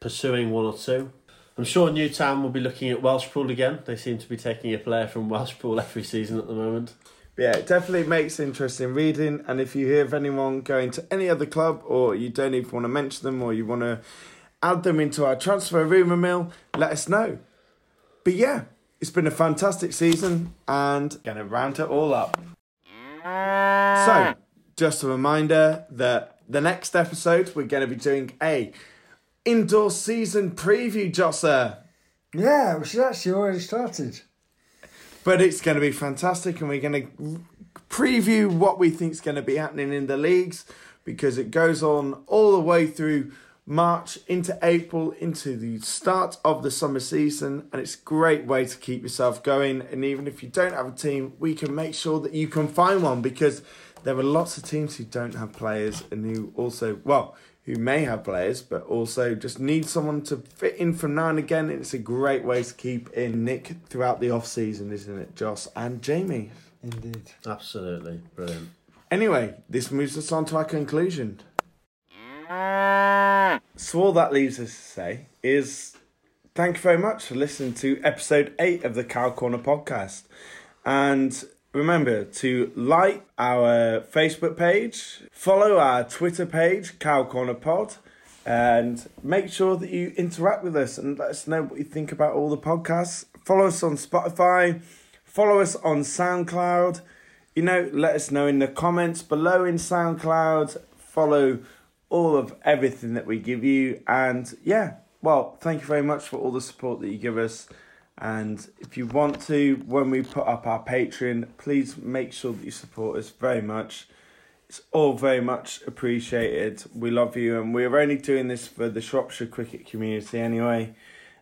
pursuing one or two. I'm sure Newtown will be looking at Welshpool again. They seem to be taking a player from Welshpool every season at the moment. But yeah, it definitely makes interesting reading. And if you hear of anyone going to any other club, or you don't even want to mention them, or you want to add them into our transfer rumour mill, let us know. But yeah, it's been a fantastic season, and gonna round it all up. So, just a reminder that the next episode we're going to be doing a indoor season preview, Josser. Yeah, which is actually already started. But it's going to be fantastic, and we're going to preview what we think is going to be happening in the leagues because it goes on all the way through March into April into the start of the summer season, and it's a great way to keep yourself going. And even if you don't have a team, we can make sure that you can find one because there are lots of teams who don't have players and who also, well, who may have players, but also just need someone to fit in from now and again. It's a great way to keep in Nick throughout the off season, isn't it, Joss and Jamie? Indeed. Absolutely brilliant. Anyway, this moves us on to our conclusion. So all that leaves us to say is thank you very much for listening to episode eight of the Cow Corner podcast. And remember to like our Facebook page, follow our Twitter page, Cow Corner Pod, and make sure that you interact with us and let us know what you think about all the podcasts. Follow us on Spotify, follow us on SoundCloud. You know, let us know in the comments below in SoundCloud. Follow all of everything that we give you. And yeah, well, thank you very much for all the support that you give us. And if you want to, when we put up our Patreon, please make sure that you support us very much. It's all very much appreciated. We love you, and we're only doing this for the Shropshire cricket community anyway.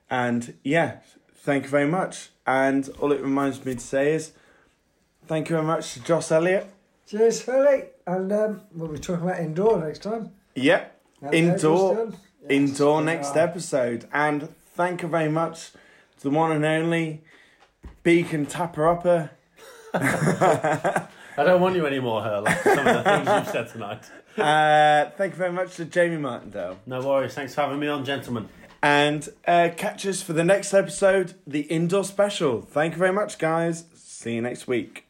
And yeah, thank you very much. And all it reminds me to say is thank you very much to Joss Elliott. Cheers, Philly. And um, we'll be talking about indoor next time. Yep, Okay, indoor, Christian? indoor next are. episode. And thank you very much to the one and only Beacon Tapper Upper. I don't want you anymore, Hurl, after some of the things you've said tonight. Uh, thank you very much to Jamie Martindale. No worries. Thanks for having me on, gentlemen. And uh, catch us for the next episode, the indoor special. Thank you very much, guys. See you next week.